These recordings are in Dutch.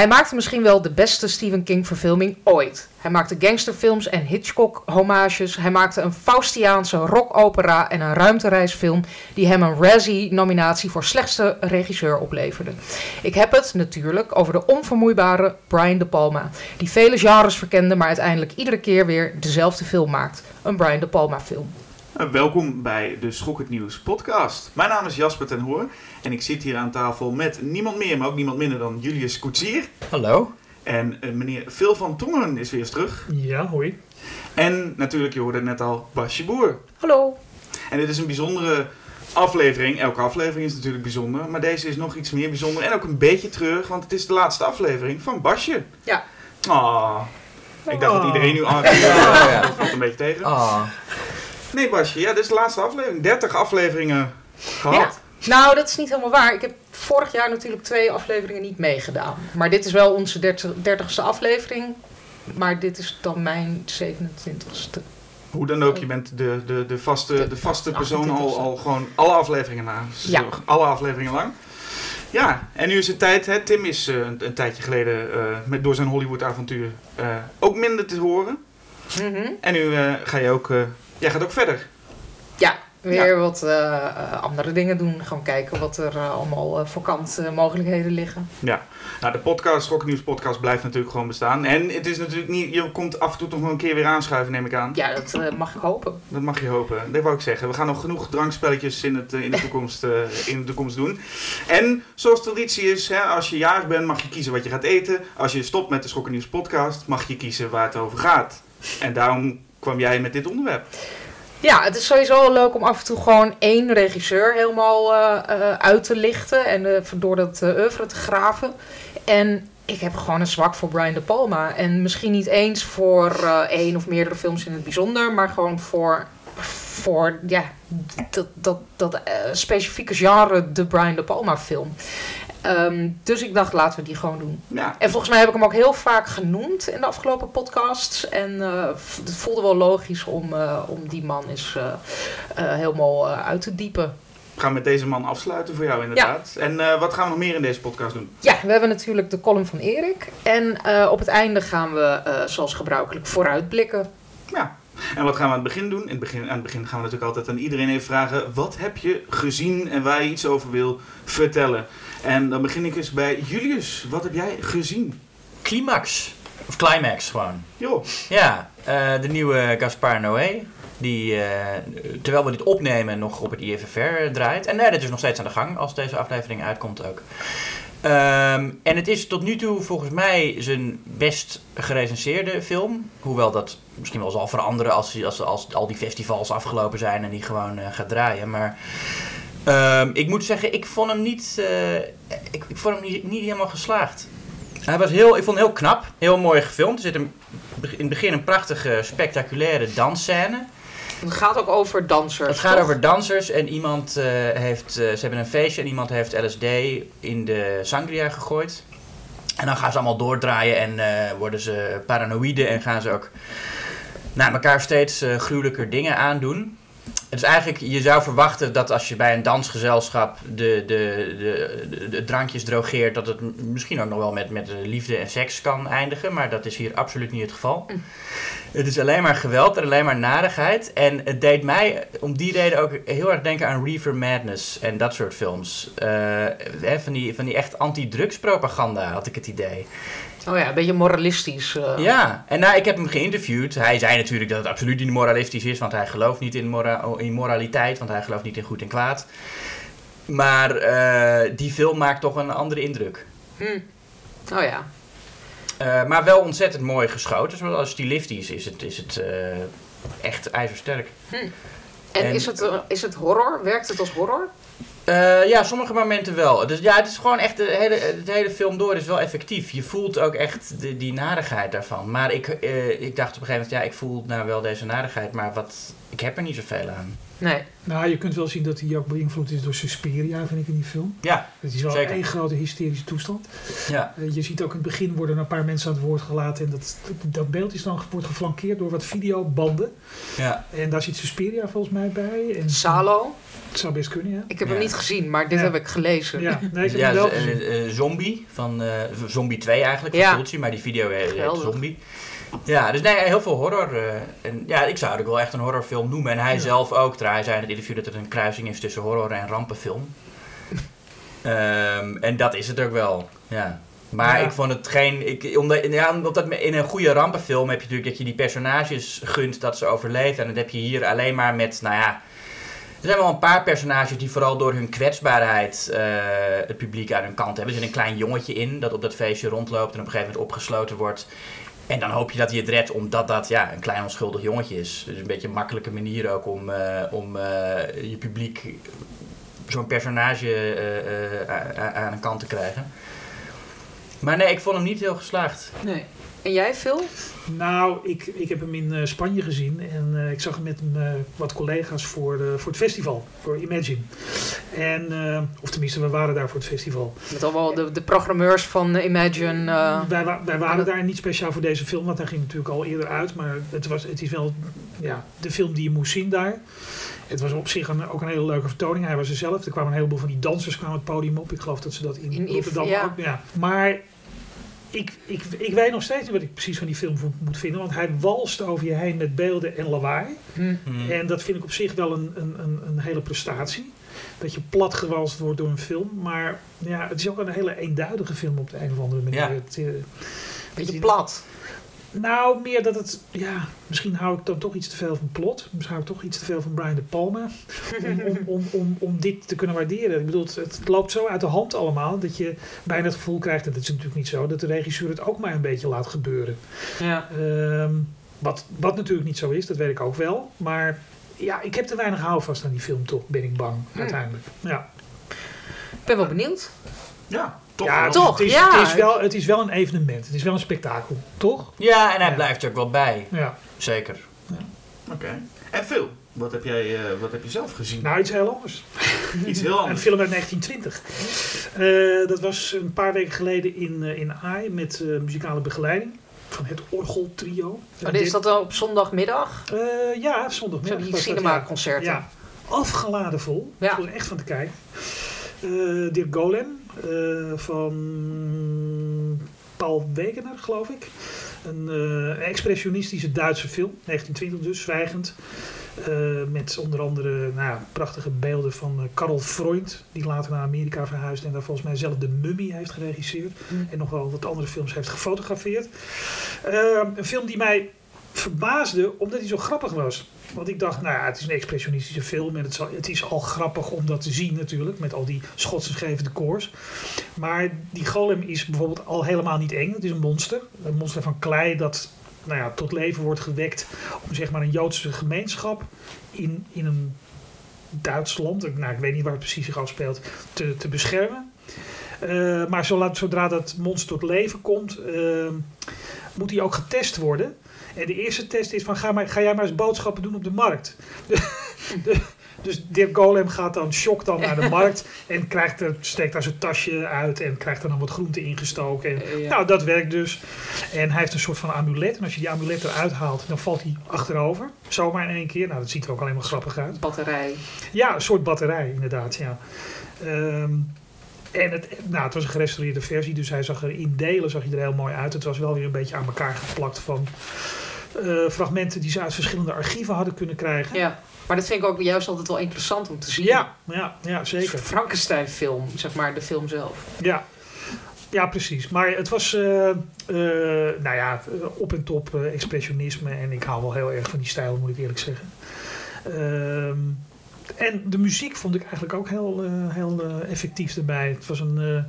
Hij maakte misschien wel de beste Stephen King verfilming ooit. Hij maakte gangsterfilms en Hitchcock-homages. Hij maakte een Faustiaanse rockopera en een ruimtereisfilm die hem een Razzie-nominatie voor slechtste regisseur opleverde. Ik heb het natuurlijk over de onvermoeibare Brian De Palma, die vele genres verkende, maar uiteindelijk iedere keer weer dezelfde film maakt. Een Brian De Palma-film. Uh, welkom bij de Schok het Nieuws podcast. Mijn naam is Jasper ten Hoor en ik zit hier aan tafel met niemand meer, maar ook niemand minder dan Julius Koetsier. Hallo. En uh, meneer Phil van Tongeren is weer eens terug. Ja, hoi. En natuurlijk, je hoorde het net al, Basje Boer. Hallo. En dit is een bijzondere aflevering. Elke aflevering is natuurlijk bijzonder, maar deze is nog iets meer bijzonder en ook een beetje terug, want het is de laatste aflevering van Basje. Ja. Ah. Ik dacht dat iedereen nu aan. ja. Dat valt een beetje tegen. Ah. Nee, Basje, ja, dit is de laatste aflevering. 30 afleveringen gehad. Nou, dat is niet helemaal waar. Ik heb vorig jaar natuurlijk twee afleveringen niet meegedaan. Maar dit is wel onze dertigste aflevering. Maar dit is dan mijn 27ste. Hoe dan ook, je bent de, de, de vaste, de vaste persoon al, 28ste. al gewoon alle afleveringen na. Ja. Alle afleveringen lang. Ja, en nu is het tijd. Hè, Tim is eh, een, een tijdje geleden eh, met, door zijn Hollywood-avontuur eh, ook minder te horen. Mhm. En nu eh, ga je ook, eh, jij gaat ook verder. Ja, weer wat eh, eh, andere dingen doen. Gewoon kijken wat er eh, allemaal eh, vakant mogelijkheden liggen. Ja, nou de podcast, News podcast blijft natuurlijk gewoon bestaan. En het is natuurlijk niet, je komt af en toe toch nog een keer weer aanschuiven, neem ik aan. Ja, dat mag ik hopen. Dat mag je hopen. Dat wou ik zeggen. We gaan nog genoeg drankspelletjes in, het, in, de, toekomst, in de toekomst doen. En zoals traditie is, hè, als je jarig bent mag je kiezen wat je gaat eten. Als je stopt met de Schokken Nieuws podcast mag je kiezen waar het over gaat. En daarom kwam jij met dit onderwerp. Ja, het is sowieso leuk om af en toe gewoon één regisseur helemaal eh, eh, uit te lichten. En eh, door dat uh, oeuvre te graven. En ik heb gewoon een zwak voor Brian De Palma. En misschien niet eens voor één of meerdere films in het bijzonder. Maar gewoon voor, voor ja, dat, dat, dat specifieke genre, de Brian De Palma film. Ehm, dus ik dacht, laten we die gewoon doen. Ja, En volgens mij heb ik hem ook heel vaak genoemd in de afgelopen podcasts. En eh, het voelde wel logisch om, eh, om die man eens eh, helemaal uit te diepen. we gaan met deze man afsluiten voor jou inderdaad. En wat gaan we nog meer in deze podcast doen? Ja, we hebben natuurlijk de column van Erik. En op het einde gaan we, zoals gebruikelijk, vooruitblikken. Ja. En wat gaan we aan het begin doen? In het begin, aan het begin gaan we natuurlijk altijd aan iedereen even vragen... wat heb je gezien en waar je iets over wil vertellen? En dan begin ik eens bij Julius. Wat heb jij gezien? Climax. Of Climax gewoon. Joh, Ja, eh, de nieuwe Gaspar Noé. Die, eh, terwijl we dit opnemen, nog op het IFFR draait. En nee, dat is nog steeds aan de gang als deze aflevering uitkomt ook. Ehm, en het is tot nu toe volgens mij zijn best gerecenseerde film. Hoewel dat misschien wel zal veranderen als, als, als al die festivals afgelopen zijn en die gewoon eh, gaat draaien. Maar ehm, ik moet zeggen, ik vond hem niet, eh, ik, ik vond hem niet, niet helemaal geslaagd. Hij was heel, ik vond hem heel knap, heel mooi gefilmd. Er zit een, in het begin een prachtige, spectaculaire dansscène. Het gaat ook over dansers. Het gaat toch? over dansers en iemand eh, heeft, eh, ze hebben een feestje en iemand heeft LSD in de sangria gegooid. En dan gaan ze allemaal doordraaien en worden ze paranoïde en gaan ze ook naar elkaar steeds gruwelijker dingen aandoen. Het is eigenlijk, je zou verwachten dat als je bij een dansgezelschap de, de, de, de, drankjes drogeert, dat het misschien ook nog wel met, met eh, liefde en seks kan eindigen. Maar dat is hier absoluut niet het geval. Mm. Het is alleen maar geweld en alleen maar narigheid. En het deed mij om die reden ook heel erg denken aan Reefer Madness en dat soort films. Hè, van, die, van die echt anti-drugspropaganda had ik het idee. Oh ja, een beetje moralistisch. eh. Ja, en nou, ik heb hem geïnterviewd. Hij zei natuurlijk dat het absoluut niet moralistisch is, want hij gelooft niet in, mora in moraliteit, want hij gelooft niet in goed en kwaad. Maar eh, die film maakt toch een andere indruk. Hm. Oh ja. Eh, maar wel ontzettend mooi geschoten. Zoals stilistisch is het, is het echt ijzersterk. En, En- is, het, is het horror? Werkt het als horror? Eh, ja, sommige momenten wel. Dus ja, het is gewoon echt, de hele, hele film door is wel effectief. Je voelt ook echt de, die narigheid daarvan. Maar ik, eh, ik dacht op een gegeven moment, ja, ik voel nou wel deze narigheid, maar wat, ik heb er niet zoveel aan. Nee. Nou, je kunt wel zien dat hij ook beïnvloed is door Suspiria, vind ik, in die film. Ja, Het is wel Zeker. één grote hysterische toestand. ja. Eh, je ziet ook in het begin worden een paar mensen aan het woord gelaten. En dat, dat beeld is dan, wordt geflankeerd door wat videobanden. ja. En daar zit Suspiria volgens mij bij. En Salo. Het zou best kunnen, ja. Ik heb Ja. hem niet gezien, maar dit Ja. heb ik gelezen. Ja, nee, ik heb ja, hem wel eh, eh, Zombie van eh, Zombie 2 eigenlijk, Ja. van Fulci, maar die video heet. Zombie. Ja, dus nee, heel veel horror. eh, en ja, ik zou het ook wel echt een horrorfilm noemen. En hij Ja. zelf ook. Trouwens, hij zei in het interview dat het een kruising is tussen horror en rampenfilm. Ehm, en dat is het ook wel, ja. Maar Ja. ik vond het geen... Ik, omdat, ja, omdat in een goede rampenfilm heb je natuurlijk dat je die personages gunt dat ze overleven. En dat heb je hier alleen maar met, nou ja... Er zijn wel een paar personages die vooral door hun kwetsbaarheid eh, het publiek aan hun kant hebben. Er zit een klein jongetje in dat op dat feestje rondloopt en op een gegeven moment opgesloten wordt. En dan hoop je dat hij het redt omdat dat ja, een klein onschuldig jongetje is. Dus een beetje een makkelijke manier ook om, eh, om eh, je publiek zo'n personage eh, aan de kant te krijgen. Maar nee, ik vond hem niet heel geslaagd. Nee. En jij, Phil? Nou, ik, ik heb hem in eh, Spanje gezien en eh, ik zag hem met eh, wat collega's voor, de, voor het festival, voor Imagine. En, of tenminste, we waren daar voor het festival. Met allemaal de, de programmeurs van Imagine. wij, wa- wij waren daar niet speciaal voor deze film, want hij ging natuurlijk al eerder uit. Maar het, was, het is wel ja, de film die je moest zien daar. Het was op zich een, ook een hele leuke vertoning. Hij was er zelf. Er kwamen een heleboel van die dansers kwamen het podium op. Ik geloof dat ze dat in, In Rotterdam ja. ook... Ja. Maar ik, ik, ik weet nog steeds niet wat ik precies van die film moet vinden. Want hij walst over je heen met beelden en lawaai. hm. Hmm. En dat vind ik op zich wel een, een, een, een hele prestatie. Dat je platgewalst wordt door een film. Maar ja, het is ook een hele eenduidige film op de een of andere manier. Ja. Het, eh, Beetje plat. Nou, meer dat het... Ja, misschien hou ik dan toch iets te veel van plot. Misschien hou ik toch iets te veel van Brian De Palma. om, om, om, om, om dit te kunnen waarderen. Ik bedoel, het, het loopt zo uit de hand allemaal... dat je bijna het gevoel krijgt... en dat is natuurlijk niet zo... dat de regisseur het ook maar een beetje laat gebeuren. Ja. Ehm, wat, wat natuurlijk niet zo is, dat weet ik ook wel. Maar ja, ik heb te weinig houvast aan die film toch, ben ik bang, Hm. uiteindelijk. Ja, Ik ben wel benieuwd. Ja, toch ja wel. toch, Het is, ja. Het is, wel, het is wel een evenement, het is wel een spektakel, toch? Ja, en hij Ja. blijft er ook wel bij. Ja. Zeker. Oké. En Phil, wat heb jij eh, wat heb je zelf gezien? Nou, iets heel anders. Iets heel Een anders. film uit 1920. Eh, dat was een paar weken geleden in, eh, in AI met eh, muzikale begeleiding van het Orgeltrio. Oh, is dat dan op zondagmiddag? Eh, ja, Zo zondagmiddag. was ja. cinema-concerten. Ja, afgeladen vol. Ja. Ik was er echt van te kijken. Eh Dirk Golem eh, van Paul Wegener, geloof ik. Een eh, expressionistische Duitse film, 1920 dus, zwijgend. Eh, met onder andere nou ja, prachtige beelden van Karl Freund, die later naar Amerika verhuisde en daar volgens mij zelf de Mummy heeft geregisseerd. Hm. En nog wel wat andere films heeft gefotografeerd. Eh, een film die mij verbaasde omdat hij zo grappig was. Want ik dacht, nou ja, het is een expressionistische film en het, is al grappig om dat te zien natuurlijk, met al die Schotse koors. Maar die golem is bijvoorbeeld al helemaal niet eng. Het is een monster. Een monster van klei dat nou ja, tot leven wordt gewekt om zeg maar een Joodse gemeenschap in, in een Duits land, nou, ik weet niet waar het precies zich afspeelt, te, te beschermen. Eh, maar zola- zodra dat monster tot leven komt, eh, moet hij ook getest worden. En de eerste test is van ga, maar, ga jij maar eens boodschappen doen op de markt. De- dus Dirk Golem gaat dan, shock dan naar de markt en krijgt er, steekt daar zijn tasje uit en krijgt er dan wat groente ingestoken. En, Eh, ja. Nou, dat werkt dus. En hij heeft een soort van amulet. En als je die amulet eruit haalt, dan valt hij achterover. Zomaar in één keer. Nou, dat ziet er ook alleen maar grappig uit. Batterij. Ja, een soort batterij, inderdaad. Ja. Ehm, en het, nou, het was een gerestaureerde versie, dus hij zag er in delen zag hij er heel mooi uit. Het was wel weer een beetje aan elkaar geplakt van eh, fragmenten die ze uit verschillende archieven hadden kunnen krijgen. Ja. Maar dat vind ik ook juist altijd wel interessant om te zien. ja, ja, ja, zeker. Frankenstein-film, zeg maar, de film zelf. Ja. ja, precies. Maar het was, eh, eh, nou ja, op en top expressionisme. En ik hou wel heel erg van die stijl, moet ik eerlijk zeggen. Ehm, en de muziek vond ik eigenlijk ook heel, eh, heel eh, effectief erbij. Het was een, eh,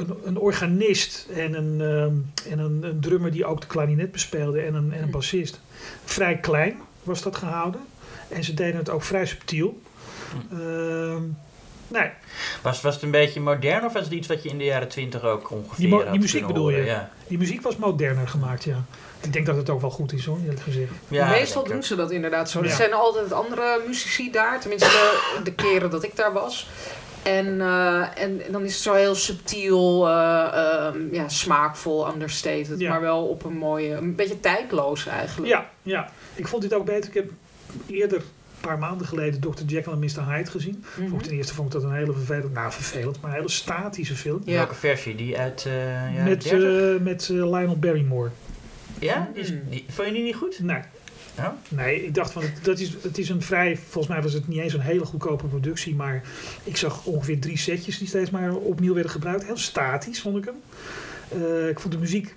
een, een organist en, een, ehm, en een, een drummer die ook de klarinet bespeelde en een, en een bassist. Vrij klein was dat gehouden. En ze deden het ook vrij subtiel. Nee, Was, was het een beetje modern of was het iets wat je in de jaren twintig ook ongeveer Die mo- die had muziek bedoel je? Ja. die muziek was moderner gemaakt, ja. Ik denk dat het ook wel goed is hoor, eerlijk gezegd. Ja, Meestal doen ze dat inderdaad zo. Er zijn altijd andere muzici daar, tenminste de, de keren dat ik daar was. En, eh, en dan is het zo heel subtiel, eh, ehm, ja, smaakvol, understated, Ja. maar wel op een mooie, een beetje tijdloos eigenlijk. Ja, ja. Ik vond dit ook beter. Ik heb eerder, paar maanden geleden, Dr. Jekyll en Mr. Hyde gezien. Vond ik ten eerste vond ik dat een hele vervelend, nou vervelend, maar een hele statische film. Ja. Welke versie? Die uit eh jaren met 30? eh, met eh, Lionel Barrymore. ja? Die, is- Mm. die, vond je die niet goed? Nee. Nee, ik dacht van, het- dat is, het is een vrij, volgens mij was het niet eens een hele goedkope productie, maar ik zag ongeveer drie setjes die steeds maar opnieuw werden gebruikt. Heel statisch vond ik hem. Eh, ik vond de muziek,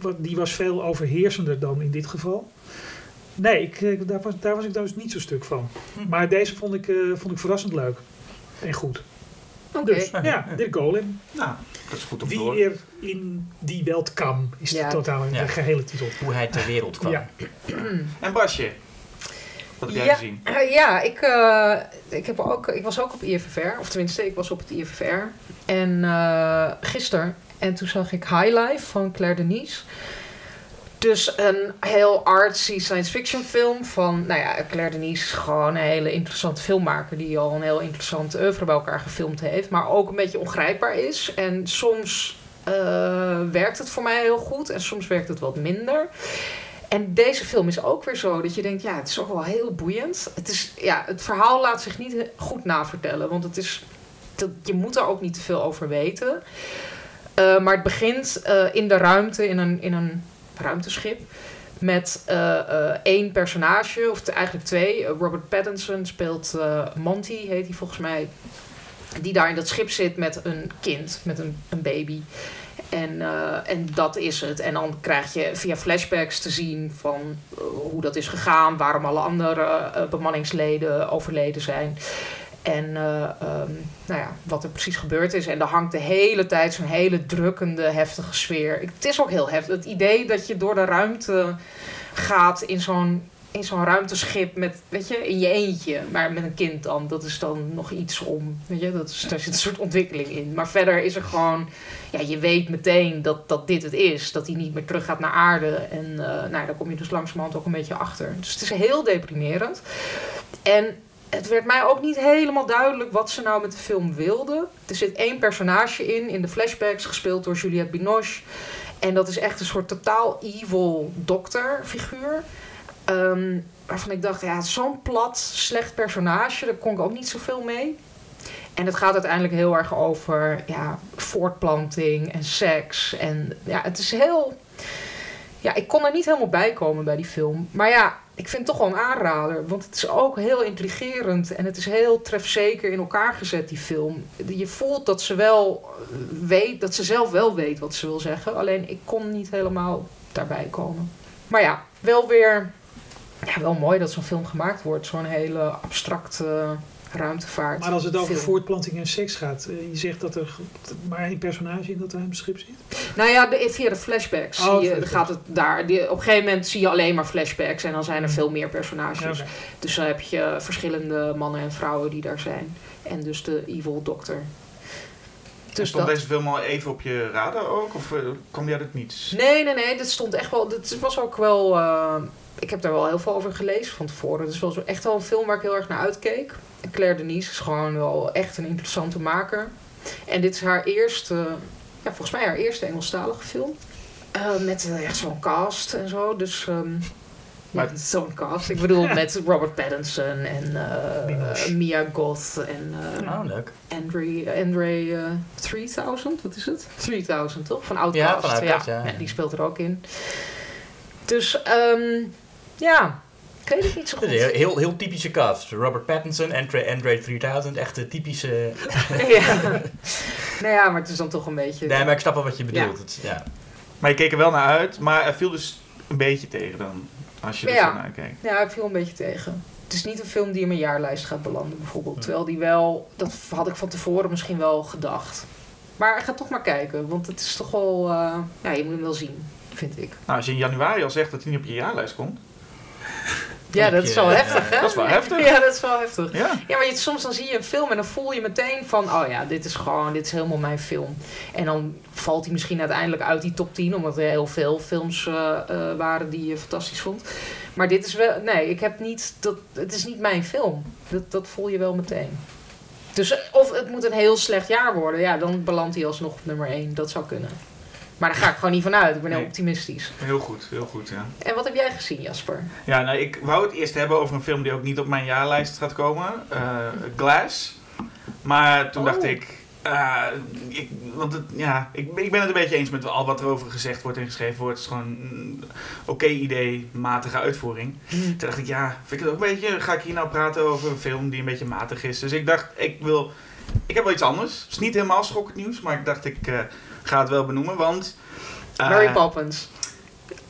wat- die was veel overheersender dan in dit geval. Nee, ik, eh, daar, was, daar was ik dus niet zo stuk van. Hm. Maar deze vond ik, eh, vond ik verrassend leuk. En goed. Oké. Dus ja, Dirk Golem. Nou, dat is goed om te Wie er in die welt kan, is Ja. de totale Ja. de gehele titel. Hoe hij ter wereld kwam. Ja. En Basje, wat heb jij Ja. gezien? Eh, ja, ik, eh, ik, heb ook, ik was ook op IFFR. Of tenminste, ik was op het IFFR. En eh gisteren. En toen zag ik High Life van Claire Denise. Dus een heel artsy science fiction film van... Nou ja, Claire Denise is gewoon een hele interessante filmmaker... die al een heel interessante oeuvre bij elkaar gefilmd heeft. Maar ook een beetje ongrijpbaar is. En soms eh, werkt het voor mij heel goed. En soms werkt het wat minder. En deze film is ook weer zo dat je denkt, ja, het is ook wel heel boeiend. Het, is, ja, het verhaal laat zich niet goed navertellen, want het is, dat, je moet er ook niet te veel over weten. Eh, maar het begint eh, in de ruimte, in een, in een ruimteschip, met eh, eh, één personage, of eigenlijk twee. Eh, Robert Pattinson speelt Monty, heet hij volgens mij. Die daar in dat schip zit met een kind, met een, een baby. En, en dat is het. En dan krijg je via flashbacks te zien van hoe dat is gegaan, waarom alle andere bemanningsleden overleden zijn. En eh, ehm, nou ja, wat er precies gebeurd is. En er hangt de hele tijd zo'n hele drukkende, heftige sfeer. Het is ook heel heftig. Het idee dat je door de ruimte gaat in zo'n in zo'n ruimteschip met, weet je, in je eentje, maar met een kind dan. Dat is dan nog iets om, weet je, dat is, daar zit een soort ontwikkeling in. Maar verder is er gewoon, ja, je weet meteen dat, dat dit het is. Dat hij niet meer terug gaat naar aarde. En eh, nou, daar kom je dus langzamerhand ook een beetje achter. Dus het is heel deprimerend. En het werd mij ook niet helemaal duidelijk wat ze nou met de film wilden. Er zit één personage in, in de flashbacks, gespeeld door Juliette Binoche. En dat is echt een soort totaal evil dokterfiguur. Ehm, waarvan ik dacht, ja, zo'n plat, slecht personage, daar kon ik ook niet zoveel mee. En het gaat uiteindelijk heel erg over ja, voortplanting en seks. En ja, het is heel. Ja, ik kon er niet helemaal bij komen bij die film. Maar ja, ik vind het toch wel een aanrader. Want het is ook heel intrigerend. En het is heel trefzeker in elkaar gezet, die film. Je voelt dat ze wel weet, dat ze zelf wel weet wat ze wil zeggen. Alleen ik kon niet helemaal daarbij komen. Maar ja, wel weer. Ja, wel mooi dat zo'n film gemaakt wordt. Zo'n hele abstracte ruimtevaart. Maar als het over film. voortplanting en seks gaat, eh, je zegt dat er maar één personage in dat ruimteschip zit? Nou ja, de, via de flashbacks Oh, zie je, flashbacks. gaat het daar. Die, op een gegeven moment zie je alleen maar flashbacks en dan zijn er veel meer personages. Dus dan heb je verschillende mannen en vrouwen die daar zijn. En dus de evil dokter. Dus Stond dat. deze film al even op je radar ook? Of eh, kwam die uit het niets? Nee, nee, nee. Dat stond echt wel. Het was ook wel. eh, ik heb daar wel heel veel over gelezen van tevoren. Wel zo, echt wel een film waar ik heel erg naar uitkeek. En Claire Denise is gewoon wel echt een interessante maker. En dit is haar eerste. Ja, volgens mij haar eerste Engelstalige film. Eh, met echt zo'n cast en zo. Dus. ehm, Maar- ja, zo'n cast. Ik bedoel, met Robert Pattinson en eh. Mia Goth en eh, Oh, leuk. Andre, Andre eh, 3000, wat is het? 3000 toch? Van Outcast. Ja, van Outcast, ja, ja. Die speelt er ook in. Dus ehm, ja, ik weet het niet zo goed. is een heel, heel, heel typische cast. Robert Pattinson, Andre, Andre 3000, echt de typische... ja. nou ja, maar het is dan toch een beetje... Nee, maar ik snap wel wat je bedoelt. Ja. Het, ja. Maar je keek er wel naar uit, maar er viel dus een beetje tegen dan. Als je er Ja. zo naar kijkt. Ja, ik viel een beetje tegen. Het is niet een film die in mijn jaarlijst gaat belanden, bijvoorbeeld. Hm. Terwijl die wel, dat had ik van tevoren misschien wel gedacht. Maar ga toch maar kijken, want het is toch wel, eh, ja, je moet hem wel zien, vind ik. Nou, als je in januari al zegt dat hij niet op je jaarlijst komt. Ja, dat is wel knipje, heftig, hè? Dat is wel heftig. Ja, dat is wel heftig. Ja. Ja, maar je, soms dan zie je een film en dan voel je meteen van... oh ja, dit is gewoon, dit is helemaal mijn film. En dan valt hij misschien uiteindelijk uit die top 10... omdat er heel veel films eh, eh, waren die je fantastisch vond. Maar dit is wel... Nee, ik heb niet... Dat, het is niet mijn film. Dat, dat voel je wel meteen. Dus eh, of het moet een heel slecht jaar worden... ja, dan belandt hij alsnog op nummer 1. Dat zou kunnen. Maar daar ga ik gewoon niet van uit. Ik ben heel Nee. optimistisch. Heel goed, heel goed, ja. En wat heb jij gezien, Jasper? Ja, nou, ik wou het eerst hebben over een film die ook niet op mijn jaarlijst gaat komen. eh, Glass. Maar toen Oh. dacht ik... eh, ik want het, ja, ik, ik ben het een beetje eens met al wat erover gezegd wordt en geschreven wordt. Het is gewoon een oké idee, matige uitvoering. Toen dacht ik, ja, vind ik het ook een beetje... Ga ik hier nou praten over een film die een beetje matig is? Dus ik dacht, ik wil... Ik heb wel iets anders. Het is niet helemaal schokkend nieuws, maar ik dacht, ik eh, ga het wel benoemen, want... eh, Mary Poppins.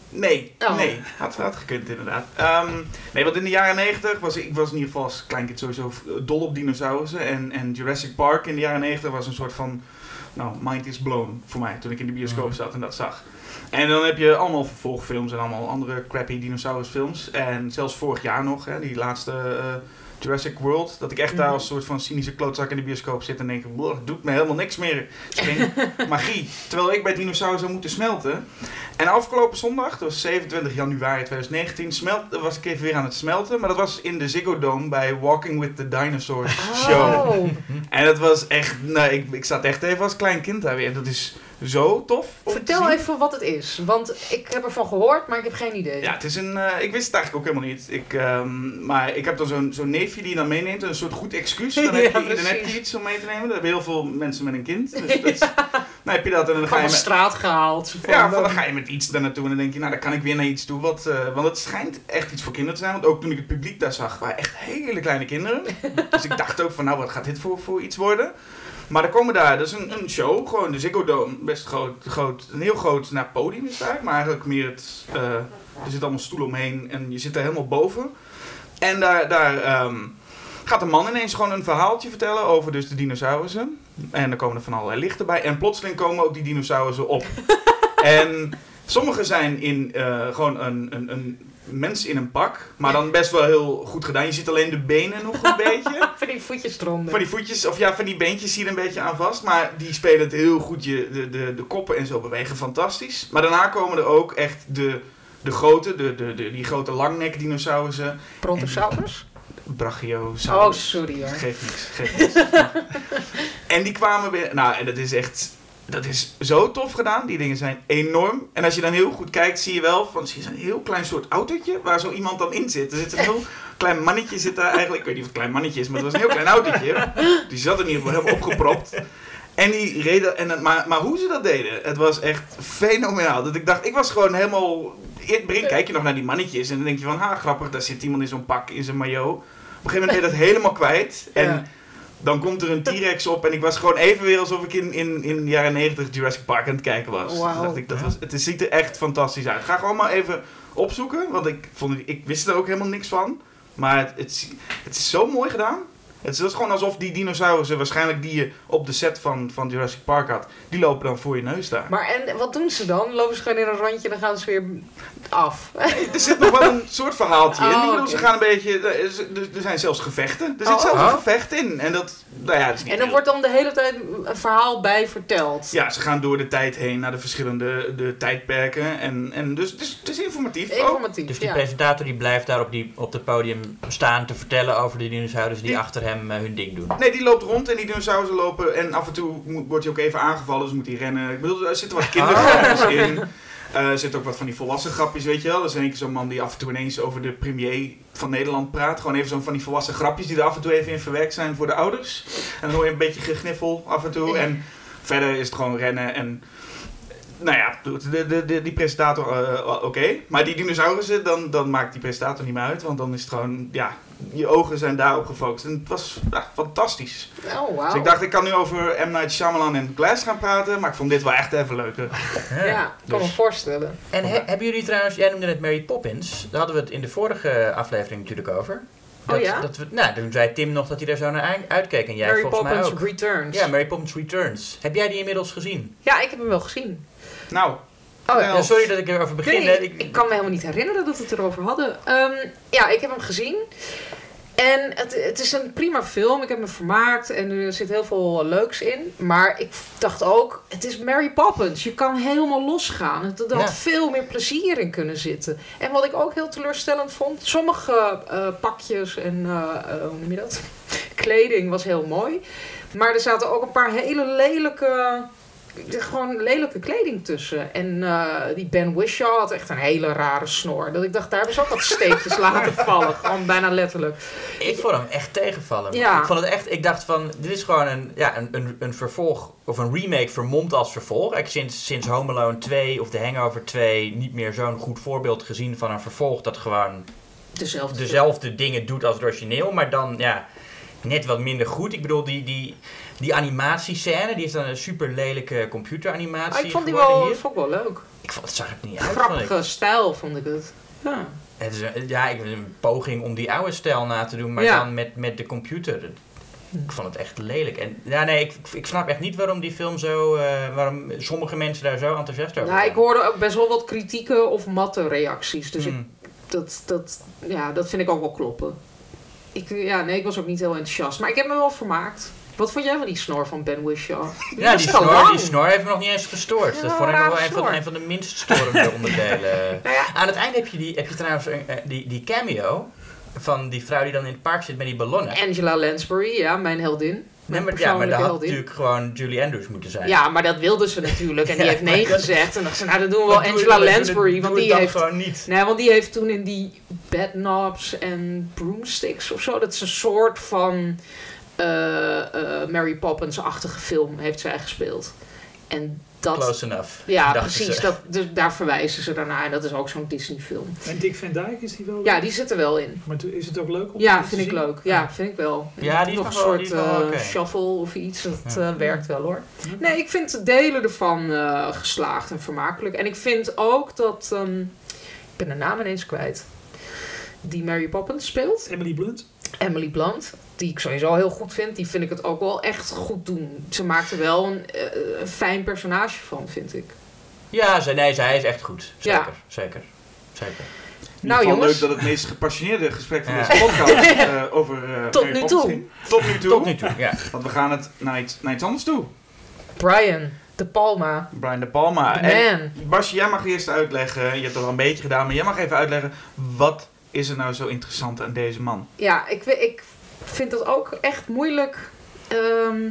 Nee, Oh. nee. Had, had gekund inderdaad. Ehm, nee, want in de jaren 90 was ik was in ieder geval als kleinkind sowieso dol op dinosaurussen. En, en Jurassic Park in de jaren 90 was een soort van, nou, mind is blown voor mij toen ik in de bioscoop Mhm. zat en dat zag. En dan heb je allemaal vervolgfilms en allemaal andere crappy dinosaurusfilms. En zelfs vorig jaar nog, hè, die laatste eh, Jurassic World, dat ik echt daar Mhm. als soort van cynische klootzak in de bioscoop zit en denk, "Bleh, het doet me helemaal niks meer. Geen magie. Terwijl ik bij dinosaurus zou moeten smelten. En afgelopen zondag, dat was 27 januari 2019, smelt, was ik even weer aan het smelten. Maar dat was in de Ziggo Dome bij Walking with the Dinosaurs show. Oh. En dat was echt, nou, ik, ik zat echt even als klein kind daar weer. Dat is zo tof. Vertel even wat het is. Want ik heb ervan gehoord, maar ik heb geen idee. Ja, het is een. eh, ik wist het eigenlijk ook helemaal niet. Ik, ehm, maar ik heb dan zo'n zo'n neefje die je dan meeneemt. Een soort goed excuus. Dan, heb, je, dan heb je iets om mee te nemen. Dat hebben heel veel mensen met een kind. Dus dat is- dan heb je dat en dan ga je met, straat gehaald. Van, Ja, van dan ga je met iets daar naartoe en dan denk je, nou dan kan ik weer naar iets toe. Wat, eh, want het schijnt echt iets voor kinderen te zijn. Want ook toen ik het publiek daar zag, waren echt hele kleine kinderen. dus ik dacht ook van, nou wat gaat dit voor, voor iets worden? Maar er komen daar, dat is een, een show, gewoon de Ziggo Dome, best groot, groot een heel groot nou, podium is eigenlijk. Maar eigenlijk meer het, eh, er zitten allemaal stoelen omheen en je zit daar helemaal boven. En daar, daar ehm, gaat een man ineens gewoon een verhaaltje vertellen over dus de dinosaurussen. En er komen er van allerlei lichten bij. En plotseling komen ook die dinosaurussen op. en sommige zijn in eh, gewoon een, een, een mens in een pak. Maar dan best wel heel goed gedaan. Je ziet alleen de benen nog een beetje. Van die voetjes eronder. Van die voetjes, of ja, van die beentjes zie je er een beetje aan vast. Maar die spelen het heel goed. Je, de, de, de koppen en zo bewegen fantastisch. Maar daarna komen er ook echt de, de grote, de, de, de, die grote langnek dinosaurussen. Brontosaurus? Brachiosaurus. Oh, sorry hoor. Geeft niks, geeft niks. en die kwamen weer. Nou, en dat is echt. Dat is zo tof gedaan. Die dingen zijn enorm. En als je dan heel goed kijkt, zie je wel van. Zie je zo'n heel klein soort autootje waar zo iemand dan in zit. Er zit een heel klein mannetje zit daar eigenlijk. Ik weet niet of het een klein mannetje is, maar het was een heel klein autootje. Die zat in ieder geval helemaal opgepropt. En die reden. En, het- maar, maar hoe ze dat deden, het was echt fenomenaal. Dat ik dacht, ik was gewoon helemaal. In het begin kijk je nog naar die mannetjes en dan denk je van, ha, grappig, daar zit iemand in zo'n pak, in zijn maillot. Op een gegeven moment ben je dat helemaal kwijt. En Ja. Dan komt er een T-Rex op en ik was gewoon even weer alsof ik in, in, in de jaren 90 Jurassic Park aan het kijken was. Wauw. Dacht ik, dat was het ziet er echt fantastisch uit. Ga gewoon maar even opzoeken, want ik, vond, ik wist er ook helemaal niks van. Maar het, het, het is zo mooi gedaan. Het is, dat is gewoon alsof die dinosaurussen, waarschijnlijk die je op de set van, van Jurassic Park had, die lopen dan voor je neus daar. Maar en wat doen ze dan? Lopen ze gewoon in een rondje en dan gaan ze weer af. Er zit nog wel een soort verhaaltje in. Oh. Ze gaan een beetje. Er, is- er- zijn zelfs gevechten. Er zit Oh, zelfs oh. een gevecht in. En dat. Nou ja, dat is niet En dan wordt dan de hele tijd een verhaal bij verteld. Ja, ze gaan door de tijd heen naar de verschillende de tijdperken. En, en dus, dus het is informatief. ook. Informatief, Dus die ja. presentator die blijft daar op, die, op het podium staan te vertellen over de dinosaurus die Die- achter hem eh, hun ding doen. Nee, die loopt rond en die dinosaurussen lopen. En af en toe moet, wordt hij ook even aangevallen, dus moet hij rennen. Ik bedoel, er zitten wat kindergrapjes in. Eh, er zitten ook wat van die volwassen grapjes, weet je wel. Er is een keer zo'n man die af en toe ineens over de premier van Nederland praat. Gewoon even zo'n van die volwassen grapjes die er af en toe even in verwerkt zijn voor de ouders. En dan hoor je een beetje gegniffel af en toe. En verder is het gewoon rennen en... Nou ja, de, de, de, die presentator, eh, oké. Maar die dinosaurussen, dan, dan maakt die presentator niet meer uit. Want dan is het gewoon, ja, je ogen zijn daarop gefocust. En het was ja, fantastisch. Oh, wauw. Dus ik dacht, ik kan nu over M. Night Shyamalan en Glass gaan praten. Maar ik vond dit wel echt even leuker. Ja, ik kan me Dus- voorstellen. En he- hebben jullie trouwens, jij noemde net Mary Poppins, daar hadden we het in de vorige aflevering natuurlijk over. Dat, Oh ja? Dat we, nou, toen zei Tim nog dat hij daar zo naar uit- uitkeek en jij Mary volgens Poppins mij ook. Returns. Ja, Mary Poppins Returns. Heb jij die inmiddels gezien? Ja, ik heb hem wel gezien. Nou, Oh Ja, sorry dat ik erover begin. Nee, hè. ik, ik kan me helemaal niet herinneren dat we het erover hadden. Ehm, ja, ik heb hem gezien. En het, het is een prima film. Ik heb me vermaakt en er zit heel veel leuks in. Maar ik dacht ook, het is Mary Poppins. Je kan helemaal losgaan. Het- Er had Ja. veel meer plezier in kunnen zitten. En wat ik ook heel teleurstellend vond, sommige eh, pakjes en eh, eh, hoe noem je dat? Kleding was heel mooi. Maar er zaten ook een paar hele lelijke gewoon lelijke kleding tussen. En eh, die Ben Whishaw had echt een hele rare snor. Dat ik dacht, daar hebben ze ook wat steekjes laten vallen. Gewoon bijna letterlijk. Ik vond hem echt tegenvallen. Ja. Ik vond het echt, ik dacht van, dit is gewoon een, ja, een, een, een vervolg, of een remake vermomd als vervolg. Ik sinds, sinds Home Alone 2 of The Hangover 2 niet meer zo'n goed voorbeeld gezien van een vervolg dat gewoon Dezelfde. dezelfde dingen doet als het origineel, maar dan, ja, net wat minder goed. Ik bedoel, die, die, die animatiescène, die is dan een super lelijke computeranimatie Ah, ik vond die wel, hier. vond ik wel leuk. Ik vond, het zag er niet uit, vond ik. Grappige stijl vond ik het. Ja. Het is een, ja, ik, een poging om die oude stijl na te doen, maar Ja. dan met, met de computer. Ik vond het echt lelijk. En ja, nee, ik, ik snap echt niet waarom die film zo, eh, waarom sommige mensen daar zo enthousiast over Nou, ik zijn. hoorde ook best wel wat kritieke of matte reacties. Dus ik, Hmm. dat, dat, ja, dat vind ik ook wel kloppen. Ik, ja, nee, ik was ook niet heel enthousiast. Maar ik heb me wel vermaakt. Wat vond jij van die snor van Ben Whishaw? Ja, die snor, die snor heeft me nog niet eens gestoord. Ja, dat vond ik nog wel een van, een van de minst storende onderdelen. Nou ja, Aan het einde heb je, die, heb je trouwens een, eh, die, die cameo van die vrouw die dan in het park zit met die ballonnen. Angela Lansbury, ja, mijn heldin. Nee, maar, ja, maar dat had natuurlijk gewoon Julie Andrews moeten zijn. Ja, maar dat wilde ze natuurlijk. En die Ja, heeft nee dat- gezegd. En dacht ze, nou, dan doen we wel Angela doe Lansbury. Want die heeft gewoon niet. Nee, want die heeft toen in die bedknobs en broomsticks of zo, dat is een soort van Mary Poppins-achtige film heeft zij gespeeld. En dat, Close enough. ja, precies, ze. dat, dus daar verwijzen ze daarna. En dat is ook zo'n Disney-film. En Dick Van Dyke is die wel Ja, die zit er wel in. Maar is het ook leuk om Ja, te vind ik zien? leuk. Ja, vind ik wel. Ja, die is nog een soort wel eh, shuffle of iets. Dat Ja. eh, werkt wel hoor. Nee, ik vind de delen ervan eh, geslaagd en vermakelijk. En ik vind ook dat. ehm, ik ben de naam ineens kwijt. Die Mary Poppins speelt. Emily Blunt. Emily Blunt. Die ik sowieso heel goed vind. Die vind ik het ook wel echt goed doen. Ze maakt er wel een, eh, een fijn personage van, vind ik. Ja, ze, nee, zij is echt goed. Zeker, Ja. zeker. Zeker. In Nou, jongens. leuk dat het meest gepassioneerde gesprek van Ja. deze podcast eh, over eh Tot nu toe. ging. Tot nu toe. Tot nu toe, ja. Want we gaan het naar iets, naar iets anders toe. Brian De Palma. Brian De Palma. The En man. Basje, jij mag eerst uitleggen. Je hebt het al een beetje gedaan, maar jij mag even uitleggen. Wat is er nou zo interessant aan deze man? Ja, ik, ik vind dat ook echt moeilijk ehm,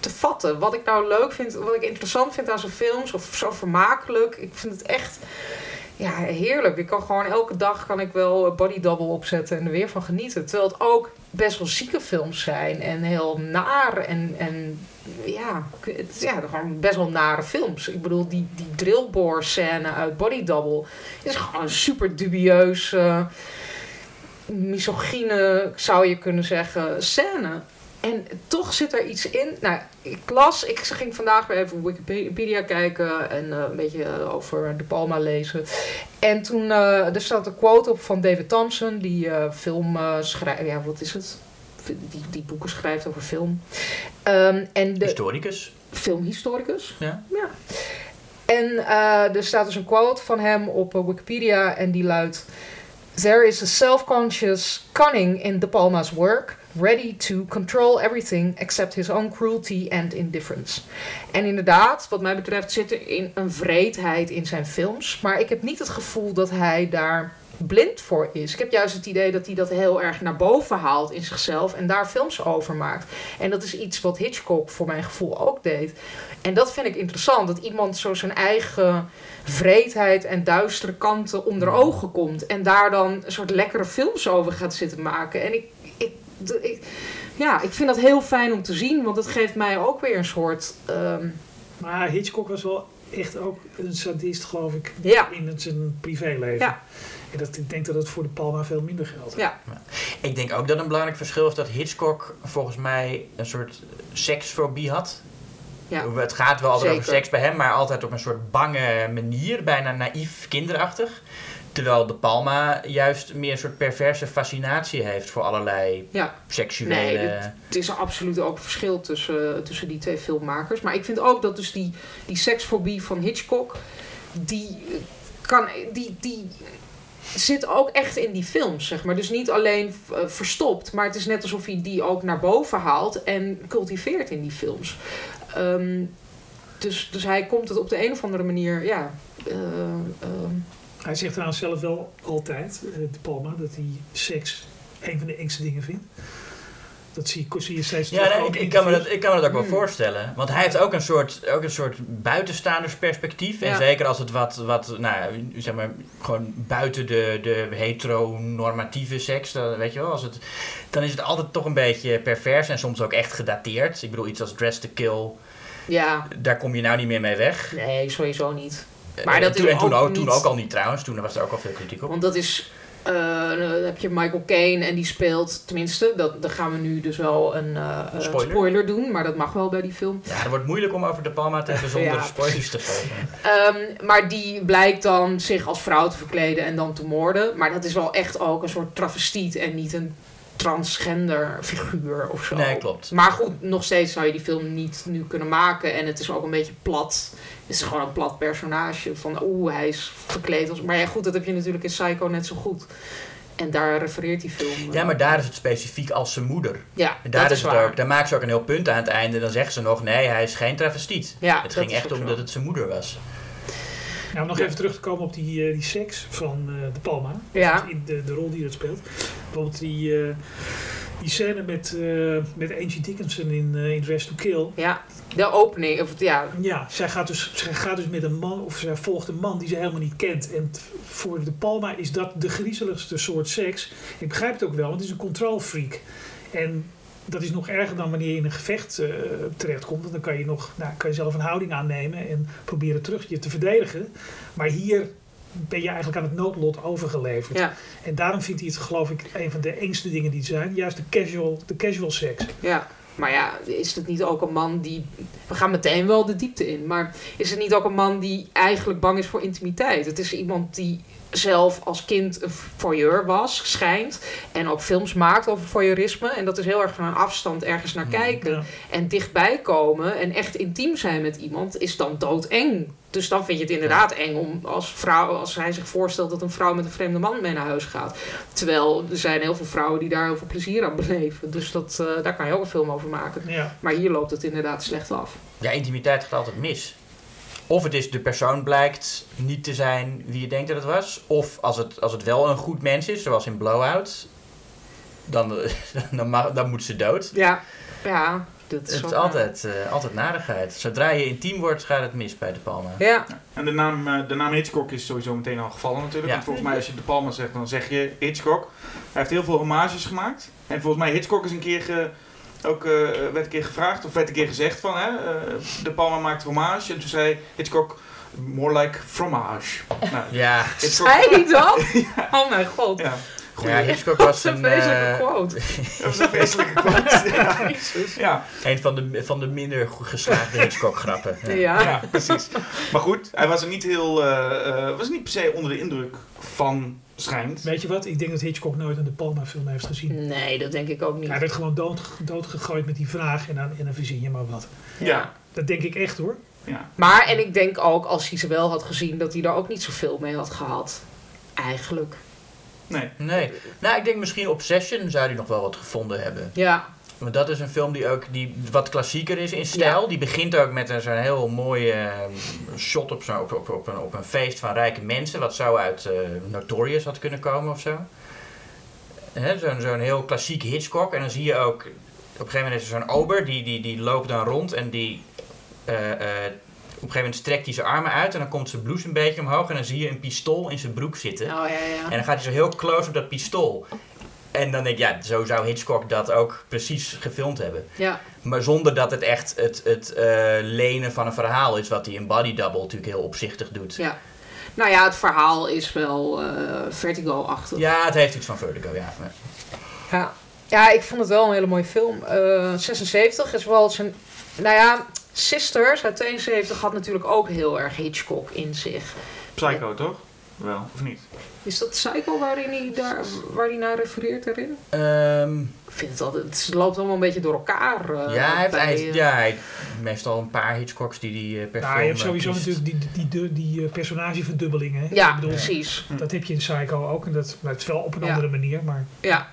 te vatten. Wat ik nou leuk vind, wat ik interessant vind aan zijn films, of zo vermakelijk. Ik vind het echt ja, heerlijk. Ik kan gewoon elke dag kan ik wel een body double opzetten en er weer van genieten. Terwijl het ook best wel zieke films zijn en heel naar en, en ja, het, ja, gewoon best wel nare films. Ik bedoel, die, die drillboor scène uit Body Double is gewoon super dubieus. eh, misogyne, zou je kunnen zeggen, scène. En toch zit er iets in. Nou, ik las, ik ging vandaag weer even op Wikipedia kijken en eh, een beetje eh, over De Palma lezen. En toen, eh, er staat een quote op van David Thompson, die film schrijft, ja, wat is het? Die, die boeken schrijft over film. Ehm, en de Historicus. filmhistoricus. Ja. ja. En er staat dus een quote van hem op Wikipedia en die luidt: There is a self-conscious cunning in De Palma's work, ready to control everything except his own cruelty and indifference. En inderdaad, wat mij betreft, zit er in een vreedheid in zijn films, maar ik heb niet het gevoel dat hij daar blind voor is. Ik heb juist het idee dat hij dat heel erg naar boven haalt in zichzelf en daar films over maakt. En dat is iets wat Hitchcock voor mijn gevoel ook deed. En dat vind ik interessant, dat iemand zo zijn eigen vreedheid en duistere kanten onder ogen komt. En daar dan een soort lekkere films over gaat zitten maken. En ik, ik, ja, ik vind dat heel fijn om te zien, want het geeft mij ook weer een soort... ehm, Maar Hitchcock was wel echt ook een sadist, geloof ik, ja, in zijn privéleven. Ja. En dat, ik denk dat het voor de Palma veel minder geldt. ja, Ik denk ook dat een belangrijk verschil is dat Hitchcock volgens mij een soort seksfobie had. ja. Het gaat wel altijd over seks bij hem, maar altijd op een soort bange manier, bijna naïef, kinderachtig. Terwijl De Palma juist meer een soort perverse fascinatie heeft voor allerlei ja. seksuele... Nee, Het is absoluut ook een verschil tussen, tussen die twee filmmakers. Maar ik vind ook dat dus die, die seksfobie van Hitchcock... die kan, die, die zit ook echt in die films, zeg maar. Dus niet alleen eh, verstopt, maar het is net alsof hij die ook naar boven haalt en cultiveert in die films. Ehm, dus, dus hij komt het op de een of andere manier, ja. eh, ehm, Hij zegt trouwens zelf wel altijd, eh, de Palma, dat hij seks een van de engste dingen vindt. Dat zie, je- zie je steeds Ja, nee, ik, ik, kan me dat, ik kan me dat ook wel Hmm. voorstellen. Want hij heeft ook een soort, ook een soort buitenstaandersperspectief. En Ja. zeker als het wat, wat nou, zeg maar, gewoon buiten de, de heteronormatieve seks, dan, weet je wel, als het, dan is het altijd toch een beetje pervers en soms ook echt gedateerd. Ik bedoel, iets als Dress to Kill, ja, daar kom je nou niet meer mee weg. nee, sowieso niet. Maar Eh, dat toen, is en toen ook toen al niet trouwens, toen was er ook al veel kritiek op. Want dat is. eh, dan heb je Michael Caine en die speelt, tenminste, dat, dan gaan we nu dus wel een eh, Spoiler. spoiler. doen, maar dat mag wel bij die film. Ja, het wordt moeilijk om over de Palma te hebben zonder Ja, spoilers te geven. Ehm, maar die blijkt dan zich als vrouw te verkleden en dan te moorden. Maar dat is wel echt ook een soort travestiet en niet een transgender figuur of zo. Nee, klopt. Maar goed, nog steeds zou je die film niet nu kunnen maken. En het is ook een beetje plat. Het is gewoon een plat personage. Van oeh, hij is verkleed als... Maar ja, goed, dat heb je natuurlijk in Psycho net zo goed. En daar refereert die film. eh, Ja, maar daar is het specifiek als zijn moeder. Ja, En daar dat is is het waar. ook, daar maken ze ook een heel punt aan het einde. Dan zeggen ze nog, nee, hij is geen travestiet. Ja, het ging echt om dat het zijn moeder was. Nou, om nog Ja. even terug te komen op die, eh, die seks van eh, de Palma. Ja. In de, de rol die het speelt. Bijvoorbeeld die, eh, die scène met, eh met Angie Dickinson in, eh, in Dress to Kill. Ja, de opening. Of, ja, Ja, zij gaat, dus, zij gaat dus met een man, of zij volgt een man die ze helemaal niet kent. En t- voor de Palma is dat de griezeligste soort seks. Ik begrijp het ook wel, want het is een control freak. En dat is nog erger dan wanneer je in een gevecht eh, terechtkomt. Want dan kan je, nog, nou, kan je zelf een houding aannemen en proberen terug je te verdedigen. Maar hier ben je eigenlijk aan het noodlot overgeleverd. ja, En daarom vindt hij het, geloof ik, een van de engste dingen die zijn. Juist de casual, de casual seks. ja. Maar ja, is het niet ook een man die... We gaan meteen wel de diepte in. Maar is het niet ook een man die eigenlijk bang is voor intimiteit? Het is iemand die zelf als kind een voyeur was, schijnt. En ook films maakt over voyeurisme. En dat is heel erg van een afstand ergens naar Hmm. kijken. Ja. En dichtbij komen en echt intiem zijn met iemand is dan doodeng. Dus dan vind je het inderdaad eng om als vrouw, als hij zich voorstelt dat een vrouw met een vreemde man mee naar huis gaat. Terwijl er zijn heel veel vrouwen die daar heel veel plezier aan beleven. Dus dat, eh, daar kan je ook een film over maken. Ja. Maar hier loopt het inderdaad slecht af. Ja, intimiteit gaat altijd mis. Of het is de persoon blijkt niet te zijn wie je denkt dat het was. Of als het, als het wel een goed mens is, zoals in Blowout, dan, dan, mag, dan moet ze dood. Ja, ja dat is Het is altijd, eh, altijd narigheid. Zodra je intiem wordt, gaat het mis bij de Palma. Ja, En de naam, eh, de naam Hitchcock is sowieso meteen al gevallen natuurlijk. Ja. Want volgens mij als je De Palma zegt, dan zeg je Hitchcock. Hij heeft heel veel homages gemaakt. En volgens mij Hitchcock is een keer, ge- ook, eh, werd een keer gevraagd, of werd een keer gezegd van... Hè, eh, de Palma maakt hommage. En toen zei Hitchcock, more like fromage. Nou, Ja, Hitchcock, zei hij dat? Oh mijn god. ja, goeie, ja Hitchcock was Wat een, een vreselijke eh, quote. dat was een vreselijke quote. ja. Jezus. Ja, een van de, van de minder goed geslaagde Hitchcock-grappen. Ja. Ja. ja, precies. Maar goed, hij was er niet heel, eh, eh, was niet per se onder de indruk van, schijnt. Weet je wat? Ik denk dat Hitchcock nooit een De Palma film heeft gezien. Nee, dat denk ik ook niet. Hij werd gewoon dood, doodgegooid met die vraag en dan, en dan verzin je maar wat. Ja, Dat denk ik echt hoor. ja. Maar, en ik denk ook, als hij ze wel had gezien, dat hij daar ook niet zoveel mee had gehad. Eigenlijk. Nee. Nee. Nou, ik denk misschien Obsession zou hij nog wel wat gevonden hebben. Ja, Want dat is een film die ook die wat klassieker is in stijl. Die begint ook met een zo'n heel mooie eh, shot op, zo, op, op, op, een, op een feest van rijke mensen. Wat zou uit eh, Notorious had kunnen komen of zo. Zo'n zo'n heel klassiek Hitchcock. En dan zie je ook... Op een gegeven moment is er zo'n ober. Die, die, die loopt dan rond en die... eh, eh, op een gegeven moment strekt hij zijn armen uit en dan komt zijn blouse een beetje omhoog en dan zie je een pistool in zijn broek zitten. oh ja, ja. En dan gaat hij zo heel close op dat pistool. En dan denk ik, ja, zo zou Hitchcock dat ook precies gefilmd hebben. Ja, Maar zonder dat het echt het, het eh, lenen van een verhaal is, wat hij in Body Double natuurlijk heel opzichtig doet. Ja, ja. Nou ja, het verhaal is wel eh, Vertigo-achtig. het heeft iets van Vertigo, ja. Ja. Ja. ja, ik vond het wel een hele mooie film. Eh 76 is wel zijn... Nou ja, Sisters uit 72 had natuurlijk ook heel erg Hitchcock in zich. Psycho, toch? Wel, of niet? Is dat Psycho waarin hij, daar, waar hij naar refereert erin? Ehm, Ik vind het altijd, het loopt allemaal een beetje door elkaar. eh, ja, hij heeft, hij, eh, ja, hij meestal een paar Hitchcocks die hij eh, per Nou, film je hebt sowieso kiest. natuurlijk die, die, die, die, personageverdubbelingen. hè. Ja, Ik bedoel, precies. Dat heb je in Psycho ook. En dat, maar het is wel op een Ja. andere manier. Maar Ja.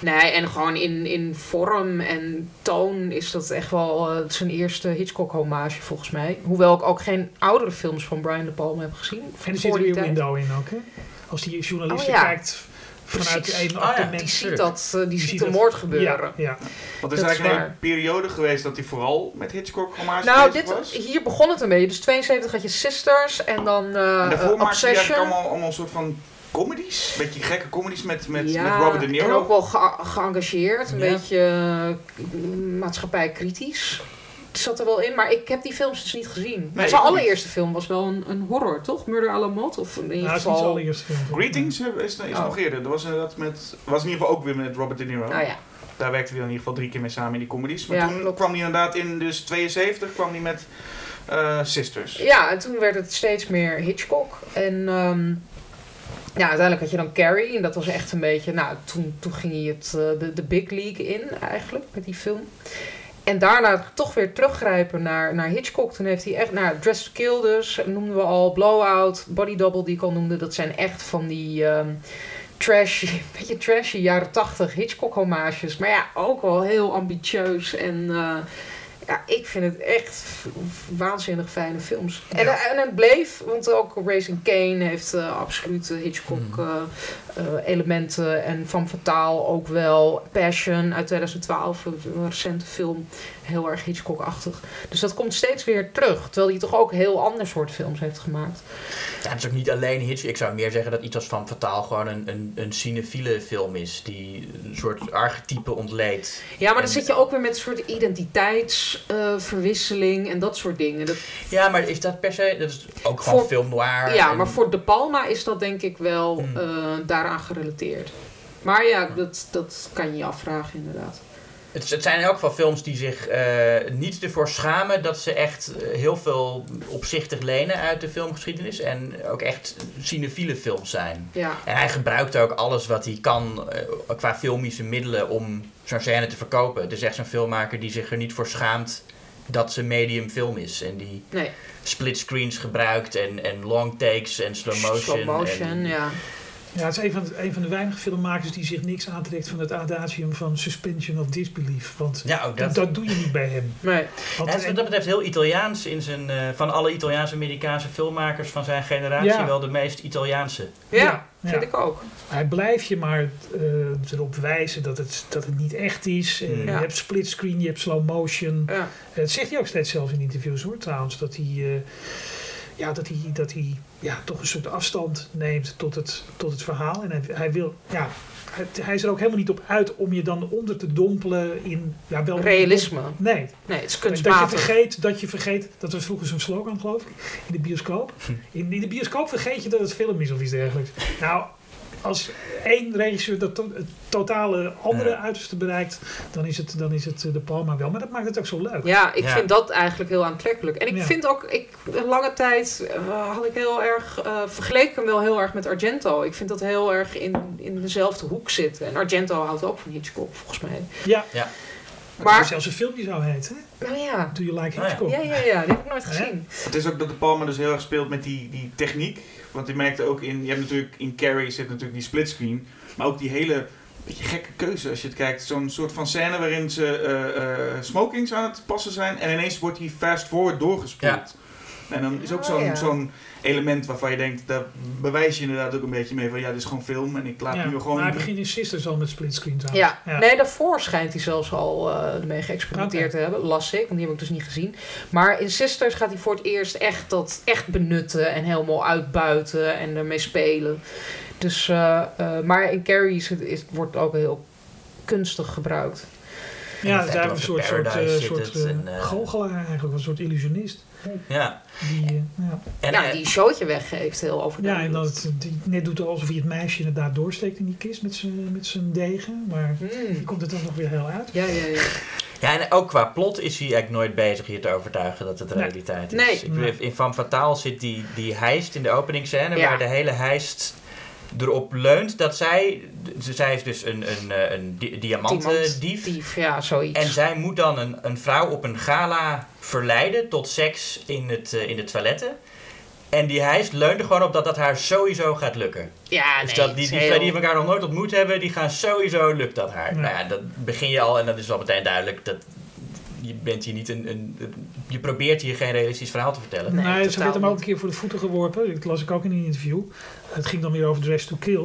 Nee, en gewoon in, in vorm en toon is dat echt wel eh, zijn eerste Hitchcock-hommage volgens mij. Hoewel ik ook geen oudere films van Brian De Palma heb gezien. en er zit tijd. window in ook. Hè? Als die journalist Oh, ja. kijkt vanuit Precies. een Oh, ja. Die ziet, dat, eh, die Die ziet ziet de dat. moord gebeuren. Ja, ja. Want er is Dat is eigenlijk een periode geweest dat hij vooral met Hitchcock hommage Nou, bezig dit, was. hier begon het een beetje. Dus 72 had je Sisters en dan eh en daarvoor eh, maakte hij Obsession. eigenlijk allemaal, allemaal een soort van comedies. Beetje gekke comedies met, met, ja, met Robert De en Niro. ook wel ge- geëngageerd. Een Ja. beetje eh, maatschappijkritisch. Het zat er wel in, maar ik heb die films dus niet gezien. Nee, zijn allereerste film was wel een, een horror, toch? Murder à la Mode? Of in ieder Nou, het is niet geval... zijn allereerste film. Greetings eh, is, is Oh. nog eerder. Dat was, inderdaad met, was in ieder geval ook weer met Robert De Niro. Nou ja, Daar werkte hij in ieder geval drie keer mee samen in die comedies. Maar Ja, toen klopt. kwam hij inderdaad in dus 72 kwam hij met eh, Sisters. ja, en toen werd het steeds meer Hitchcock. En ehm, ja, uiteindelijk had je dan Carrie. En dat was echt een beetje... Nou, toen, toen ging hij het, eh, de, de big league in eigenlijk, met die film. En daarna toch weer teruggrijpen naar, naar Hitchcock. Toen heeft hij echt... Nou, Dress to Kill dus, noemden we al. Blowout, Body Double die ik al noemde. Dat zijn echt van die... ehm, trashy, beetje trashy jaren 80 Hitchcock hommages. Maar ja, ook wel heel ambitieus en eh, ja, ik vind het echt waanzinnig fijne films. En, Ja. en het bleef, want ook Racing Kane heeft eh, absoluut eh, Hitchcock Mhm. eh, eh, elementen en Van Fataal ook wel. Passion uit 2012, een een recente film, heel erg Hitchcock-achtig. Dus dat komt steeds weer terug, terwijl hij toch ook heel ander soort films heeft gemaakt. Ja, het is ook niet alleen Hitchcock. Ik zou meer zeggen dat iets als Van Fataal gewoon een, een, een cinefiele film is. Die een soort archetype ontleedt. Ja, maar dan zit je ook weer met een soort identiteitsverwisseling en dat soort dingen. Dat, Ja, maar is dat per se... Dat is ook gewoon Voor- film noir. ja, en- maar voor De Palma is dat denk ik wel Hmm. eh, daaraan gerelateerd. Maar ja, dat, dat kan je je afvragen inderdaad. Het, het zijn in elk geval films die zich eh, niet ervoor schamen dat ze echt eh, heel veel opzichtig lenen uit de filmgeschiedenis. En ook echt cinefiele films zijn. Ja, En hij gebruikt ook alles wat hij kan eh, qua filmische middelen om zo'n scène te verkopen. Het is echt zo'n filmmaker die zich er niet voor schaamt dat ze medium film is. En die nee. split screens gebruikt en, en long takes en slow motion. Slow motion, en, ja. Ja, het is een van, de, een van de weinige filmmakers die zich niks aantrekt van het adagium van suspension of disbelief. Want Ja, ook dat, dat. dat doe je niet bij hem. Nee. Want, Hij is wat dat betreft heel Italiaans in zijn, eh, van alle Italiaans-Amerikaanse filmmakers van zijn generatie Ja. wel de meest Italiaanse. Ja, Ja, vind ik ook. hij blijft je maar eh, erop wijzen dat het, dat het niet echt is. Hmm. Je hebt split screen, je hebt slow motion. Ja. Het zegt hij ook steeds zelf in interviews hoor trouwens. Dat hij, eh, ja, dat hij, dat hij ja, toch een soort afstand neemt tot het, tot het verhaal. En hij, hij wil, ja, hij, hij is er ook helemaal niet op uit om je dan onder te dompelen in... Ja, wel Realisme. Nee, Nee, het is dat je, kunstmatig. vergeet, dat je vergeet, dat was vroeger zo'n slogan geloof ik, in de bioscoop. In, in de bioscoop vergeet je dat het film is of iets dergelijks. Nou, als één regisseur dat to- het totale andere Ja. uiterste bereikt, dan is, het, dan is het eh, de Palma wel. Maar dat maakt het ook zo leuk. Ja, ik Ja. vind dat eigenlijk heel aantrekkelijk. En ik Ja. vind ook, ik, lange tijd eh, had ik heel erg, eh vergeleek ik hem wel heel erg met Argento. Ik vind dat heel erg in, in dezelfde hoek zitten. En Argento houdt ook van Hitchcock, volgens mij. Ja. Ja. Maar zelfs een film die zou heten. hè? Nou ja, Do you like Oh ja. Hitchcock? ja, ja, ja, die heb ik nooit gezien. Het is ook dat de Palma dus heel erg speelt met die, die techniek. Want je merkte ook in, je hebt natuurlijk in Carrie zit natuurlijk die splitscreen. Maar ook die hele beetje gekke keuze als je het kijkt. Zo'n soort van scène waarin ze eh, eh, smokings aan het passen zijn. En ineens wordt die fast forward doorgespoeld. En dan is ook Oh, zo'n ja. zo'n element waarvan je denkt, daar bewijs je inderdaad ook een beetje mee van ja, dit is gewoon film en ik laat Ja, nu gewoon... maar hij begint in Sisters al met splitscreen trouwens. Ja. nee, daarvoor schijnt hij zelfs al eh mee geëxperimenteerd te hebben. Las ik, want die heb ik dus niet gezien. Maar in Sisters gaat hij voor het eerst echt dat echt benutten en helemaal uitbuiten en ermee spelen. Dus, eh, eh, maar in Carrie is het, is, wordt het ook heel kunstig gebruikt. Ja, of een soort, soort, eh, soort goochelaar eigenlijk, een soort illusionist. Ja. Die, eh, ja. En, ja, eh, die een showtje weggeeft, heel overduidelijk. ja, en dat het die net doet alsof hij het meisje inderdaad doorsteekt in die kist met zijn met zijn degen. Maar die Hmm. komt het dan nog weer heel uit. Ja, ja, ja. Ja, en ook qua plot is hij eigenlijk nooit bezig je te overtuigen dat het Nee. realiteit is. Nee. Ik bedoel, in Van Fataal zit die, die heist in de openingsscène, Ja. waar de hele heist erop leunt dat zij... Zij is dus een, een, eh, een di-. Dief, ja, zoiets. En zij moet dan een, een vrouw op een gala verleiden tot seks in, het, eh, in de toiletten. En die leunt er gewoon op dat dat haar sowieso gaat lukken. ja, dus nee, dat die, die twee die elkaar nog nooit ontmoet hebben, die gaan sowieso lukt dat haar. Nou ja, dat begin je al en dat is wel meteen duidelijk dat je bent hier niet een, een, je probeert hier geen realistisch verhaal te vertellen. Nee, Nee, ze werd hem ook een keer voor de voeten geworpen. Dat las ik ook in een interview. Het ging dan weer over Dress to Kill.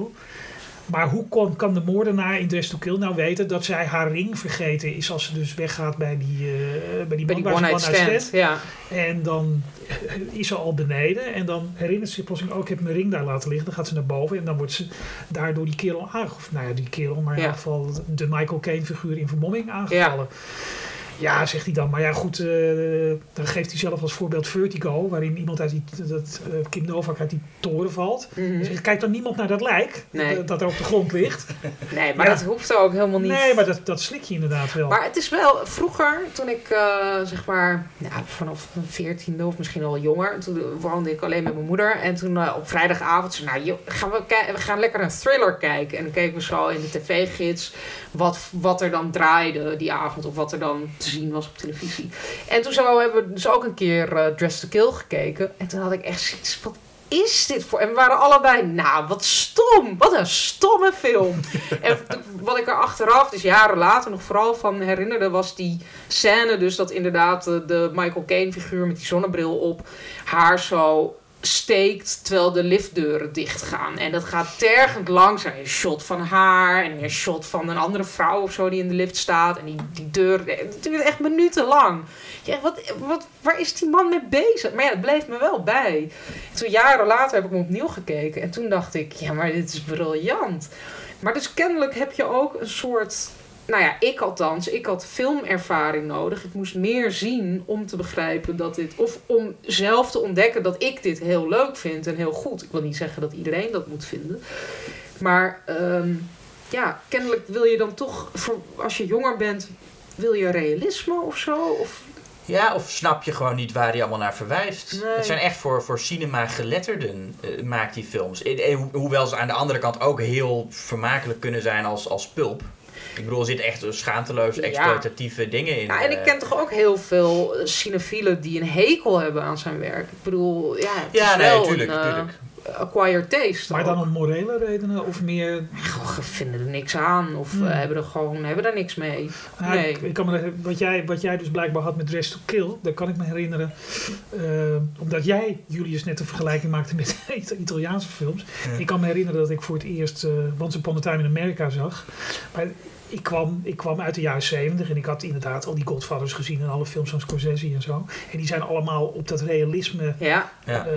Maar hoe kon, kan de moordenaar in Dress to Kill nou weten dat zij haar ring vergeten is als ze dus weggaat bij die, eh bij die, Bij man die one-night stand, ja. En dan is ze al beneden en dan herinnert ze zich plotseling, oh ik heb mijn ring daar laten liggen. Dan gaat ze naar boven en dan wordt ze daardoor die kerel aangevallen. Nou ja, die kerel, maar in Ja. ieder geval de Michael Caine figuur in vermomming aangevallen. Ja. Zegt hij dan. Maar ja, goed, eh, dan geeft hij zelf als voorbeeld Vertigo, waarin iemand uit die, dat, eh, Kim Novak uit die toren valt. Zegt, kijk dan niemand naar dat lijk, Nee. dat, dat er op de grond ligt. Nee, maar Ja. dat hoeft ook helemaal niet. Nee, maar dat, dat slik je inderdaad wel. Maar het is wel, vroeger, toen ik eh, zeg maar, ja, vanaf mijn veertiende of misschien al jonger, toen woonde ik alleen met mijn moeder. En toen op vrijdagavond zei nou, joh, gaan we, we gaan lekker een thriller kijken. En dan keken we zo in de tv-gids wat, wat er dan draaide die avond, of wat er dan te zien was op televisie. En toen zo hebben we dus ook een keer eh Dress to Kill gekeken. En toen had ik echt zoiets van, is dit voor? En we waren allebei, nou, wat stom. Wat een stomme film. en wat ik er achteraf, dus jaren later, nog vooral van herinnerde, was die scène. Dus dat inderdaad de, de Michael Caine figuur met die zonnebril op haar zo steekt terwijl de liftdeuren dicht gaan. En dat gaat tergend langzaam. Een shot van haar en een shot van een andere vrouw of zo die in de lift staat. En die, die deur, het duurt echt minutenlang. Ja, wat, wat, waar is die man mee bezig? Maar ja, het bleef me wel bij. Toen jaren later heb ik hem opnieuw gekeken. En toen dacht ik, ja, maar dit is briljant. Maar dus kennelijk heb je ook een soort... Nou ja, ik althans, ik had filmervaring nodig. Ik moest meer zien om te begrijpen dat dit... Of om zelf te ontdekken dat ik dit heel leuk vind en heel goed. Ik wil niet zeggen dat iedereen dat moet vinden. Maar ehm, ja, kennelijk wil je dan toch... Voor, als je jonger bent, wil je realisme of zo? Of Ja, of snap je gewoon niet waar hij allemaal naar verwijst? Nee. Het zijn echt voor, voor cinema geletterden eh, maakt die films. Eh, eh, ho- hoewel ze aan de andere kant ook heel vermakelijk kunnen zijn als, als pulp. Ik bedoel, er zitten echt schaamteloos Ja. exploitatieve dingen in. Ja, en ik eh. ken toch ook heel veel cinefielen die een hekel hebben aan zijn werk. Ik bedoel, ja, het Ja, is nee, wel tuurlijk, een eh, tuurlijk. Acquired taste. maar ook. dan om morele redenen of meer... Goh, vinden er niks aan of Hmm. hebben er gewoon hebben er niks mee. Nou, Nee. ik, ik kan me, wat, jij, wat jij dus blijkbaar had met Dress to Kill, daar kan ik me herinneren. eh, omdat jij, Julius, net een vergelijking maakte met Ita- Italiaanse films. Ja. Ik kan me herinneren dat ik voor het eerst eh Once Upon a Time in America zag. Maar ik kwam, ik kwam uit de jaren 70 en ik had inderdaad al die Godfathers gezien en alle films van Scorsese en zo. En die zijn allemaal op dat realisme Ja, Ja. eh,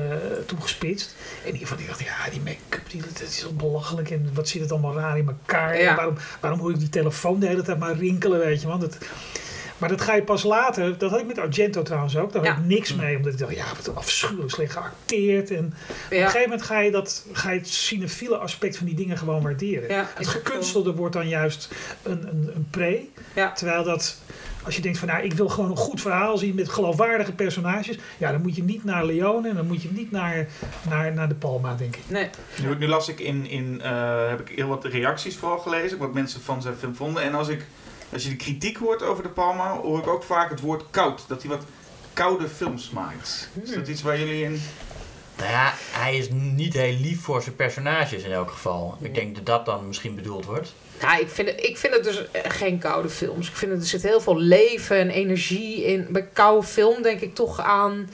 toegespitst. En ik dacht, ja, die make-up, die, dat is zo belachelijk. En wat zit het allemaal raar in elkaar. Ja. En waarom, waarom hoor ik die telefoon de hele tijd maar rinkelen, weet je. Want het, maar dat ga je pas later, dat had ik met Argento trouwens ook. Daar had Ja. ik niks mee, omdat ik dacht, ja, wat afschuwelijk slecht geacteerd. En op een ja, gegeven moment ga je, dat, ga je het cinefiele aspect van die dingen gewoon waarderen. Ja, het gekunstelde wordt dan juist een, een, een pre. Ja. Terwijl dat, als je denkt van, nou, ik wil gewoon een goed verhaal zien met geloofwaardige personages. Ja, dan moet je niet naar Leone en dan moet je niet naar, naar, naar De Palma, denk ik. nee. Nu, nu las ik in, in eh, heb ik heel wat reacties vooral gelezen, wat mensen van zijn film vonden. En als, ik, als je de kritiek hoort over De Palma, hoor ik ook vaak het woord koud. Dat hij wat koude films maakt. Is dat iets waar jullie in... Nou ja, hij is niet heel lief voor zijn personages in elk geval. Ik denk dat dat dan misschien bedoeld wordt. Nou, ik vind, het, ik vind het dus eh, geen koude films. Ik vind het, er zit heel veel leven en energie in. Bij koude film denk ik toch aan...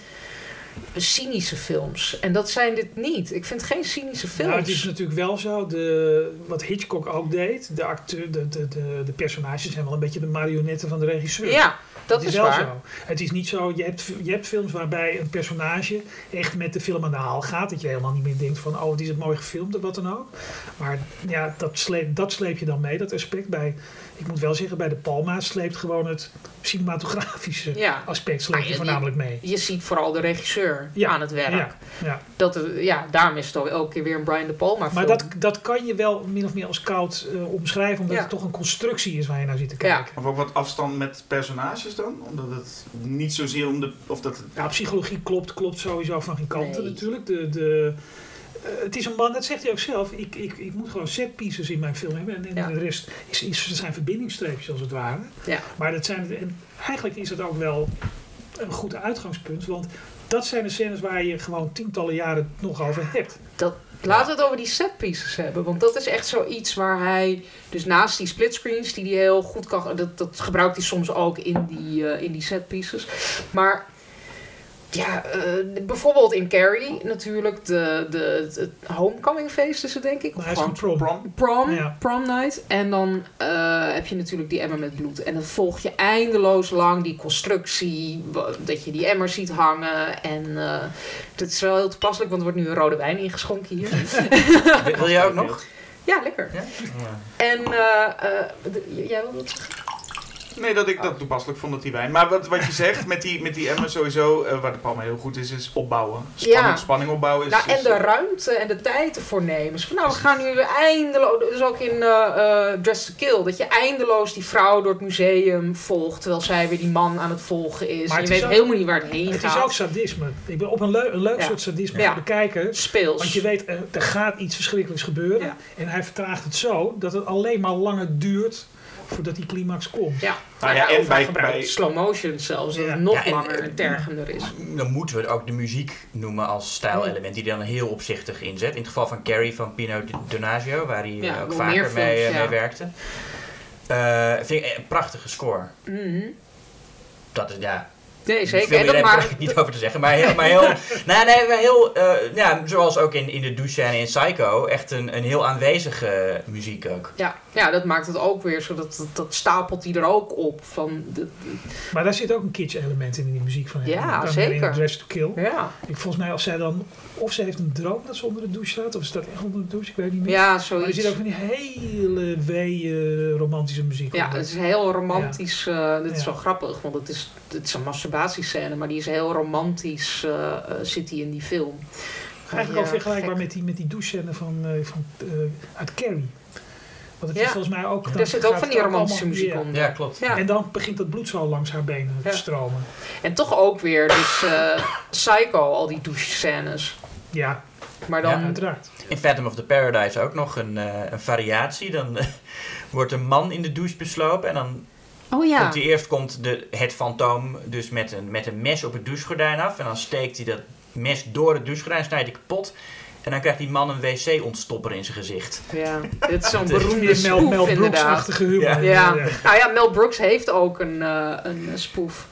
cynische films. En dat zijn dit niet. Ik vind geen cynische films. Nou, het is natuurlijk wel zo, de, wat Hitchcock ook deed, de, acteur, de, de, de, de personages zijn wel een beetje de marionetten van de regisseur. ja, dat het is, is, wel waar. zo. Het is niet zo, je hebt, je hebt films waarbij een personage echt met de film aan de haal gaat. Dat je helemaal niet meer denkt van, oh, het is het mooi gefilmd of wat dan ook. Maar ja, dat sleep, dat sleep je dan mee, dat aspect. Bij, ik moet wel zeggen, bij de Palma sleept gewoon het cinematografische Ja. aspect sleep Ah, je voornamelijk mee. Je ziet vooral de regisseur Ja, aan het werk. Ja, ja. Dat, er- ja, daarom is het ook elke keer weer een Brian De Palma film. Maar dat, dat kan je wel min of meer als koud eh, omschrijven, omdat Ja. het toch een constructie is waar je naar zit te Ja. kijken. Of ook wat afstand met personages dan? Omdat het niet zozeer om de... Of dat het- Ja, psychologie klopt, klopt sowieso van geen kanten Nee. natuurlijk. De, de, eh, het is een man, dat zegt hij ook zelf. Ik, ik, ik moet gewoon set pieces in mijn film hebben. En, en Ja. de rest is, is, zijn verbindingsstreepjes als het ware. Ja. Maar dat zijn, en eigenlijk is het ook wel een goed uitgangspunt. Want dat zijn de scènes waar je gewoon tientallen jaren nog over hebt. Dat, laten we het over die setpieces hebben. Want dat is echt zoiets waar hij... Dus naast die splitscreens die hij heel goed kan... Dat, dat gebruikt hij soms ook in die, eh, in die setpieces. Maar... Ja, eh, bijvoorbeeld in Carrie natuurlijk. De, de, het homecoming feest is het denk ik. Of gewoon prom. Prom? prom, Ja. prom night. En dan eh, heb je natuurlijk die emmer met bloed. En dan volg je eindeloos lang die constructie. Dat je die emmer ziet hangen. En eh dat is wel heel toepasselijk, want er wordt nu een rode wijn ingeschonken hier. Wil- jij ook nog? ja, lekker. Ja? En eh, eh, de- jij wil dat zeggen? Nee, dat ik dat toepasselijk vond, dat die wijn. Maar wat, wat je zegt met die, met die emmer sowieso, eh, waar de Palma heel goed is, is opbouwen. Spanning, Ja. spanning opbouwen is... Nou, en is- de ruimte en de tijd ervoor nemen. Dus van, nou, we gaan nu eindeloos... Dus ook in eh eh, Dress to Kill. Dat je eindeloos die vrouw door het museum volgt. Terwijl zij weer die man aan het volgen is. Maar en je het weet ook- helemaal niet waar het heen Het gaat. is ook sadisme. Ik ben op een, leu- een leuk Ja. soort sadisme Ja. voor de kijker. Speels. Want je weet, er, er gaat iets verschrikkelijks gebeuren. Ja. En hij vertraagt het zo dat het alleen maar langer duurt voordat die climax komt. Ja, Nou ja, ja, en bij- slow motion zelfs, dat Ja. nog Ja, en- langer en tergender is. Dan moeten we ook de muziek noemen als stijlelement, die hij dan heel opzichtig inzet. In het geval van Carrie van Pino Donaggio, waar hij eh, Ja, ook vaker mee, eh, ja. mee werkte. Eh, vind ik een prachtige score. Mhm. Dat is, ja, Nee, zeker. Veel En dat heb ik maar, er niet over te zeggen. Maar heel, maar heel, nee, nee, maar heel eh, ja, zoals ook in, in de douche en in Psycho, echt een, een heel aanwezige muziek ook. ja, ja, dat maakt het ook weer zo. Dat, dat, dat stapelt hij er ook op. Van de, Maar daar zit ook een kitsch element in, in die muziek van hem. Ja, zeker. In Dress to Kill. ja. Ik, volgens mij als zij dan... Of ze heeft een droom dat ze onder de douche staat. Of ze staat echt onder de douche. Ik weet niet meer. ja, maar er zoiets. zit ook van die hele wee romantische muziek Ja, onder. het is heel romantisch. eh dit is Ja. wel grappig, want het is, het is een masturbatiescène, maar die is heel romantisch, eh, eh, zit die in die film. Eigenlijk Ja, ook vergelijkbaar gek. met die, met die douchescène van, eh, van, eh, uit Carrie. Want het Ja. is volgens mij ook... Er zit ook van die romantische allemaal- muziek ja. onder. Ja, klopt. Ja. En dan begint dat bloed zo langs haar benen Ja. te stromen. En toch ook weer, dus eh, Psycho, al die douche-scènes. Ja, Maar ja, dan, uiteraard. In Phantom of the Paradise ook nog een, eh, een variatie. Dan eh, wordt een man in de douche beslopen en dan oh ja, komt hij eerst komt de, het fantoom dus met een, met een mes op het douchegordijn af. En dan steekt hij dat mes door het douchegordijn, snijdt hij kapot. En dan krijgt die man een wc-ontstopper in zijn gezicht. ja, dit is zo'n beroemde Mel, Mel. Brooks-achtige humor. Ja. Ja. nou ja, Mel Brooks heeft ook een, eh, een spoef.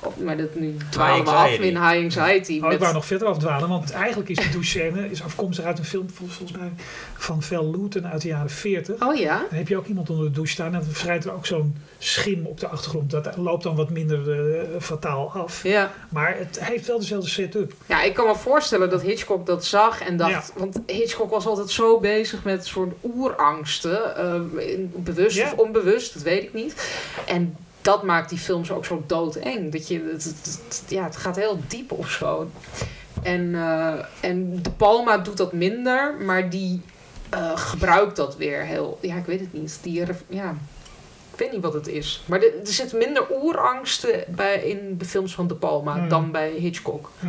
Of, maar dat nu dwalen we af in High Anxiety. Oh, ik wou nog verder afdwalen, want eigenlijk is de douche-scène is afkomstig uit een film vol- volgens mij van Val Lewton uit de jaren 40. Oh ja? Dan heb je ook iemand onder de douche staan en dan verschijnt er ook zo'n schim op de achtergrond. Dat loopt dan wat minder eh, fataal af. Ja. Maar het heeft wel dezelfde setup. Ja, ik kan me voorstellen dat Hitchcock dat zag en dacht... Ja. Want Hitchcock was altijd zo bezig met soort oerangsten. eh, bewust Ja. of onbewust, dat weet ik niet. En dat maakt die films ook zo doodeng. Dat je, het, het- het- ja, het gaat heel diep of zo. En, eh, en De Palma doet dat minder, maar die eh, gebruikt dat weer heel... Ja, ik weet het niet. Die, ja, ik weet niet wat het is. Maar er, er zit minder oerangsten bij, in de films van De Palma Hmm. dan bij Hitchcock. Hm.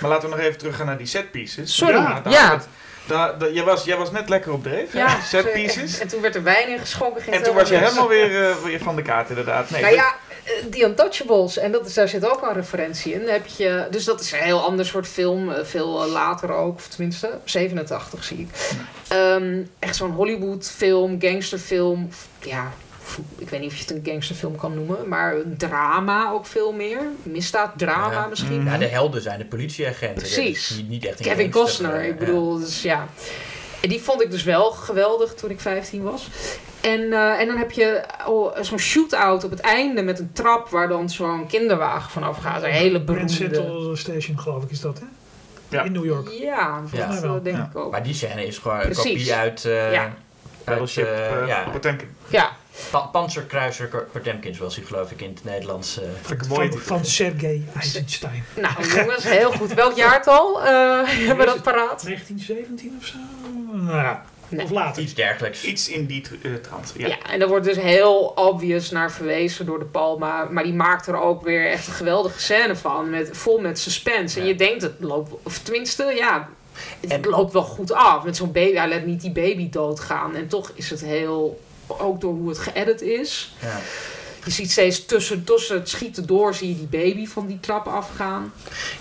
Maar laten we nog even teruggaan naar die set pieces. Sorry, ja. Het- daar- jij, was, jij was net lekker op dreef? Ja, set pieces. En, toen werd er wijn ingeschonken. ging En toen was je helemaal weer, eh, weer van de kaart, inderdaad. Nee, nou ja, eh, The Untouchables. En dat is, daar zit ook een referentie in. Heb je, dus dat is een heel ander soort film. eh, Veel eh, later ook. Of tenminste, 87 zie ik. Ehm, echt zo'n Hollywood film, gangsterfilm. Ja, ik weet niet of je het een gangsterfilm kan noemen, maar een drama ook veel meer. Misdaaddrama Ja. misschien. Ja, de helden zijn de politieagenten. Precies. Dat niet, niet echt een Kevin Costner, ik ja. bedoel, dus ja. En die vond ik dus wel geweldig toen ik 15 was. En, eh, en dan heb je oh, zo'n shootout op het einde met een trap waar dan zo'n kinderwagen vanaf gaat. Een hele beroemde. Central Station, geloof ik, is dat, hè? Ja. In New York. Ja, volgens mij wel, denk Ja. ik ook. Maar die scène is gewoon een kopie uit... eh Ja. uit, Battleship eh, eh, ja, Potemkin. Ja, Pa- Panzerkruiser Potemkin, zoals hij geloof ik in het Nederlands... eh. Van, van Sergei Eisenstein. nou jongens, heel goed. Welk jaartal eh, hebben we dat paraat? 1917 of zo? Nou, ja. Nee. of later. iets dergelijks. Iets in die eh, trant. Ja. Ja. en daar wordt dus heel obvious naar verwezen door de Palma. Maar die maakt er ook weer echt een geweldige scène van. Met, vol met suspense. En je denkt, het loopt... Of tenminste, ja... Het En- loopt wel goed af. Met zo'n baby. Hij laat niet die baby doodgaan. En toch is het heel... Ook door hoe het geëdit is. Ja. Je ziet steeds tussen, tussen het schieten door... zie je die baby van die trap afgaan.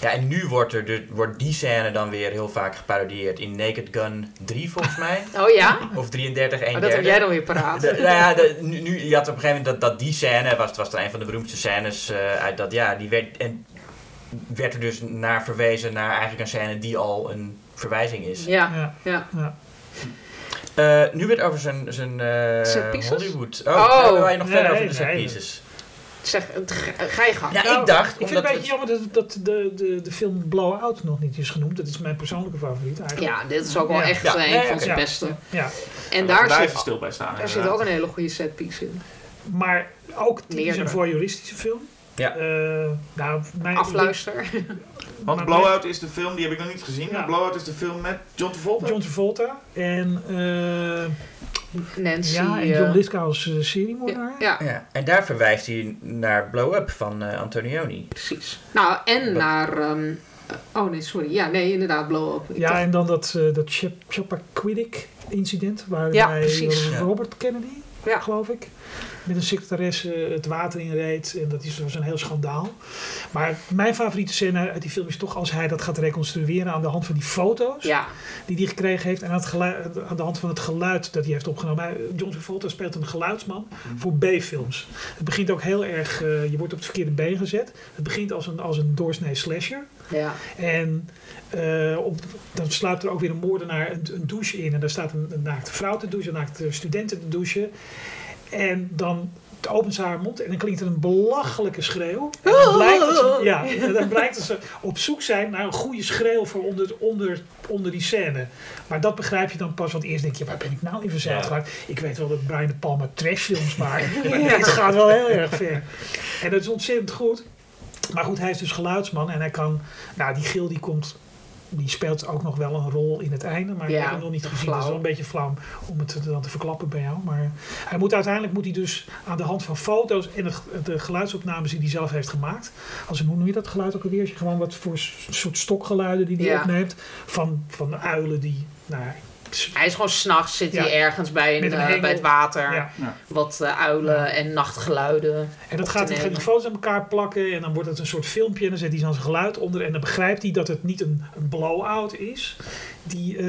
ja, en nu wordt, er de, wordt die scène dan weer heel vaak geparodieerd in Naked Gun 3 volgens mij. Oh ja? Of 33, 1 Maar dat heb jij dan weer paraat. De, nou ja, de- nu, nu, je had op een gegeven moment dat, dat die scène, was, was dan een van de beroemdste scènes eh, uit dat jaar, die werd, en werd er dus naar verwezen naar eigenlijk een scène die al een verwijzing is. Ja, Ja. ja. Ja. Eh, nu weer over zijn, zijn eh, Set? Hollywood. Oh, Oh. nou, wil je nog Nee, verder over nee, de set nee. pieces? Zeg, het- ga je gang. Nou, ik dacht, Ik vind omdat het een beetje we- jammer dat, dat de, de, de film Blowout nog niet is genoemd. Dat is mijn persoonlijke favoriet eigenlijk. Ja, dit is ook wel Ja. echt Ja. een Nee, van zijn Ja. beste. Ja. En Daar zit, stil bij staan. daar zit ook een hele goede setpiece in. Maar ook het is Meerdere. een voyeuristische film. Ja. Eh, nou, mijn, Afluister. Want Maar Blowout is de film, die heb ik nog niet gezien. Ja. Blowout is de film met John Travolta. John Travolta en, eh, Nancy. ja, en eh, John Lithgow als uh, seriemoordenaar. ja, ja, Ja, en daar verwijst hij naar Blow Up van eh, Antonioni. precies. Nou, en Wat- naar... ehm, oh nee, sorry. Ja, nee, inderdaad, Blow Up. Ik Ja, dacht- en dan dat, eh dat Chap- Chappaquiddick incident, waarbij Ja, precies. Ja. Robert Kennedy, Ja. geloof ik, met een secretaresse het water inreed. En dat is, was een heel schandaal. Maar mijn favoriete scène uit die film is toch als hij dat gaat reconstrueren aan de hand van die foto's ja, die hij gekregen heeft. En aan, het geluid, aan de hand van het geluid dat hij heeft opgenomen. Hij- John Travolta speelt een geluidsman voor B-films. Het begint ook heel erg, eh, je wordt op het verkeerde been gezet. Het begint als een, als een doorsnee slasher. Ja. En eh, op, dan sluipt er ook weer een moordenaar een, een douche in. En daar staat een, een naakte vrouw te douchen, een naakte studenten te douchen. En dan opent ze haar mond en dan klinkt er een belachelijke schreeuw. En dan blijkt dat ze, ja, dan blijkt dat ze op zoek zijn naar een goede schreeuw voor onder, onder, onder die scène. Maar dat begrijp je dan pas, want eerst denk je, waar ben ik nou in verzeild geraakt? Ik weet wel dat Brian de Palma trashfilms maakt, maar dit gaat wel heel erg ver. En dat is ontzettend goed. Maar goed, hij is dus geluidsman en hij kan, nou die gil die komt, die speelt ook nog wel een rol in het einde, maar ik Ja, heb hem nog niet gezien. Dat is wel een beetje flauw om het dan te verklappen bij jou. Maar hij moet uiteindelijk moet hij dus aan de hand van foto's en de, de geluidsopnames die hij zelf heeft gemaakt. Als een, hoe noem je dat geluid ook alweer? Gewoon wat voor soort stokgeluiden die hij Ja. opneemt. Van, van uilen die, nou, Hij is gewoon s'nachts zit Ja. hij ergens bij, een, Met een eh, bij het water. ja. Wat eh, uilen en nachtgeluiden. En dat gaat hij foto's aan elkaar plakken en dan wordt het een soort filmpje en dan zet hij dan zijn geluid onder en dan begrijpt hij dat het niet een, een blow-out is. Die, eh,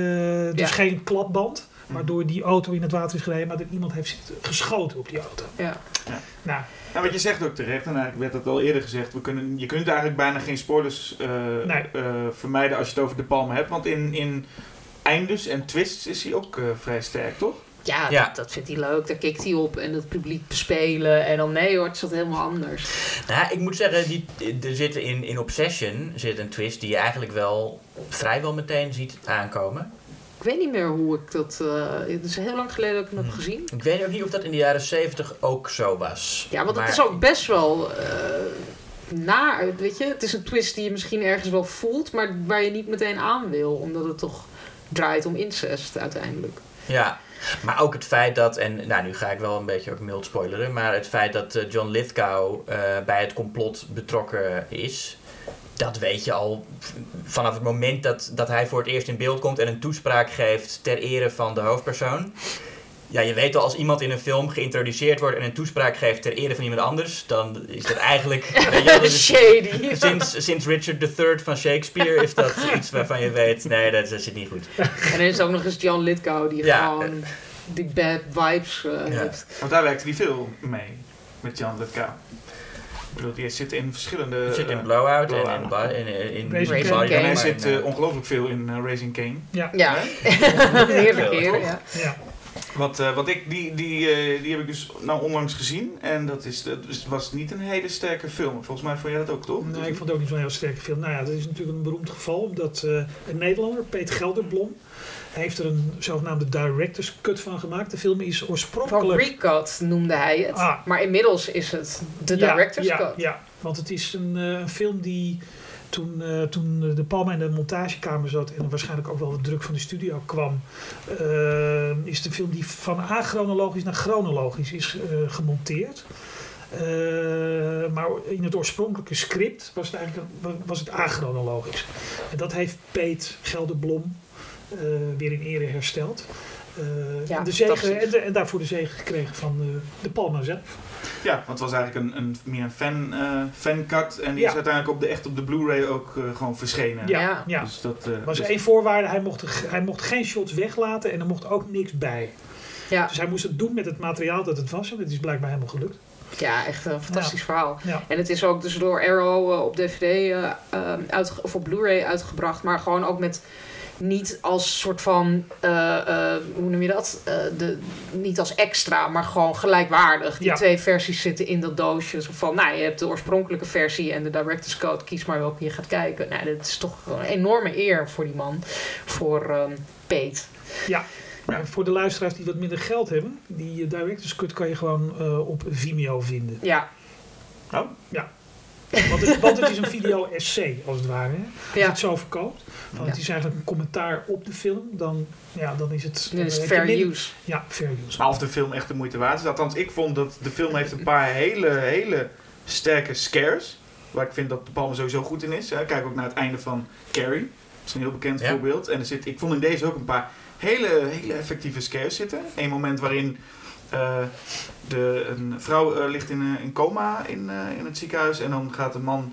dus Ja. geen klapband, waardoor die auto in het water is gereden, maar dat iemand heeft geschoten op die auto. Ja. Nou, wat je zegt ook terecht, en eigenlijk werd het al eerder gezegd, we kunnen, je kunt eigenlijk bijna geen spoilers eh, Nee. eh, vermijden als je het over de palmen hebt. Want in, in eindes en twists is hij ook eh, vrij sterk, toch? Ja, Ja. Dat, dat vindt hij leuk. Daar kikt hij op en het publiek bespelen. En dan nee hoor, het is dat helemaal anders. Nou, ik moet zeggen, die, er zit in, in Obsession zit een twist die je eigenlijk wel vrijwel meteen ziet aankomen. Ik weet niet meer hoe ik dat... eh, het is heel lang geleden dat ik hem heb Hmm. gezien. Ik weet ook niet of dat in de jaren 70 ook zo was. Ja, want Maar- het is ook best wel eh naar, weet je. Het is een twist die je misschien ergens wel voelt, maar waar je niet meteen aan wil. Omdat het toch draait om incest uiteindelijk. Ja, maar ook het feit dat, en nou nu ga ik wel een beetje ook mild spoileren, maar het feit dat eh, John Lithgow eh, bij het complot betrokken is, dat weet je al vanaf het moment dat, dat hij voor het eerst in beeld komt en een toespraak geeft ter ere van de hoofdpersoon. Ja, je weet al als iemand in een film geïntroduceerd wordt en een toespraak geeft ter ere van iemand anders, dan is dat eigenlijk. weet je is- Shady. Sinds, sinds Richard III van Shakespeare is dat iets waarvan je weet, nee, dat, dat zit niet goed. En dan is er ook nog eens Jan Lithgow die Ja. gewoon die bad vibes eh, Ja. heeft. Want daar werkte hij veel mee, met Jan Lithgow. Ik bedoel, die zit in verschillende... Het zit in eh, Blowout en Blowout. in, in, in, in Raising en hij zit eh, eh, ongelooflijk veel in eh, Raising Cane. Ja, Ja, toch? Ja. ja. Wat, eh, wat ik, die, die, eh, die heb ik dus nou onlangs gezien. En dat, is, dat was niet een hele sterke film. Volgens mij vond jij dat ook, toch? Nee, ik vond het ook niet zo'n heel sterke film. Nou ja, dat is natuurlijk een beroemd geval. Omdat eh, een Nederlander, Peter Gelderblom, heeft er een zogenaamde director's cut van gemaakt. De film is Van oorspronkelijk... Recut noemde hij het. Ah. Maar inmiddels is het de director's ja, cut. Ja, want het is een, eh, een film die toen, eh, toen de Palma in de montagekamer zat en waarschijnlijk ook wel de druk van de studio kwam, eh, is de film die van achronologisch naar chronologisch is eh, gemonteerd. Maar in het oorspronkelijke script was het eigenlijk was het achronologisch. En dat heeft Peet Gelderblom weer in ere hersteld. Eh, Ja, de zegen, en, de- en daarvoor de zegen gekregen van de, de Palma zelf. Ja, want het was eigenlijk een, een, meer een fan, eh fancut. En die Ja. is uiteindelijk op de, echt op de Blu-ray ook eh, gewoon verschenen. Ja, Ja. Dus dat, eh, Er was dus- één voorwaarde, hij mocht, hij mocht geen shots weglaten en er mocht ook niks bij. Ja. Dus hij moest het doen met het materiaal dat het was en dat is blijkbaar helemaal gelukt. ja, echt een fantastisch verhaal. Ja. En het is ook dus door Arrow eh, op DVD eh, eh, uitge- of op Blu-ray uitgebracht, maar gewoon ook met niet als soort van, eh, eh, hoe noem je dat? Eh, de, niet als extra, maar gewoon gelijkwaardig. Die Ja. twee versies zitten in dat doosje. Zo van, nou, je hebt de oorspronkelijke versie en de director's code. Kies maar welke je gaat kijken. Nou, dat is toch een enorme eer voor die man, voor ehm Peet. Ja. Voor de luisteraars die wat minder geld hebben, die director's cut kan je gewoon op Vimeo vinden. Ja, Want het, want het is een video essay als het ware. Hè? Als je ja. het zo verkoopt, Ja. het is eigenlijk een commentaar op de film, dan, ja, dan is het... Dan is het fair use. Ja, fair use. Maar of de film echt de moeite waard is. Althans, ik vond dat de film heeft een paar hele, hele sterke scares. Waar ik vind dat de Palme sowieso goed in is. hè. Kijk ook naar het einde van Carrie. Dat is een heel bekend Ja. voorbeeld. En er zit, ik vond in deze ook een paar hele, hele effectieve scares zitten. Eén moment waarin de, een vrouw eh, ligt in, eh, in coma in, eh, in het ziekenhuis. En dan gaat de man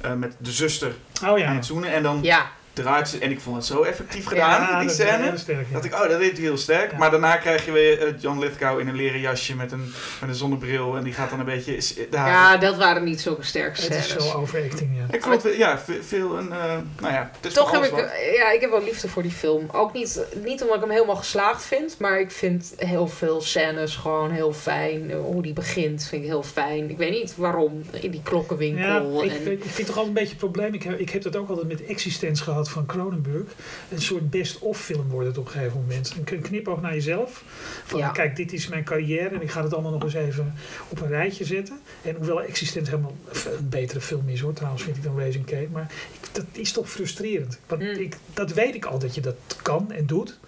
eh, met de zuster Oh aan ja. het zoenen. En dan Ja, draait ze. En ik vond het zo effectief gedaan, Ja, die dat scène. heel sterk, ja. Dat ik, oh, dat deed hij heel sterk. Ja. Maar daarna krijg je weer eh, John Lithgow in een leren jasje met een, met een zonnebril. En die gaat dan een beetje... is- Daar. ja, dat waren niet zulke sterke Het is scènes. zo overacting, ja. Ik vond het ja, ve- veel een... eh, nou ja, het is Toch heb ik, wat. ja, ik heb wel liefde voor die film. Ook niet, niet omdat ik hem helemaal geslaagd vind, maar ik vind heel veel scènes gewoon heel fijn. Hoe die begint vind ik heel fijn. Ik weet niet waarom, in die klokkenwinkel. Ja, ik, en, ik vind toch altijd een beetje een probleem. Ik heb, ik heb dat ook altijd met Existence gehad van Cronenberg. Een soort best-of film wordt het op een gegeven moment. Een knipoog naar jezelf. Van Ja. kijk, dit is mijn carrière en ik ga het allemaal nog eens even op een rijtje zetten. En hoewel Existence helemaal een betere film is hoor, trouwens vind ik dan Raising Kate. Maar ik, dat is toch frustrerend. Want Mm. ik, dat weet ik al dat je dat kan en doet.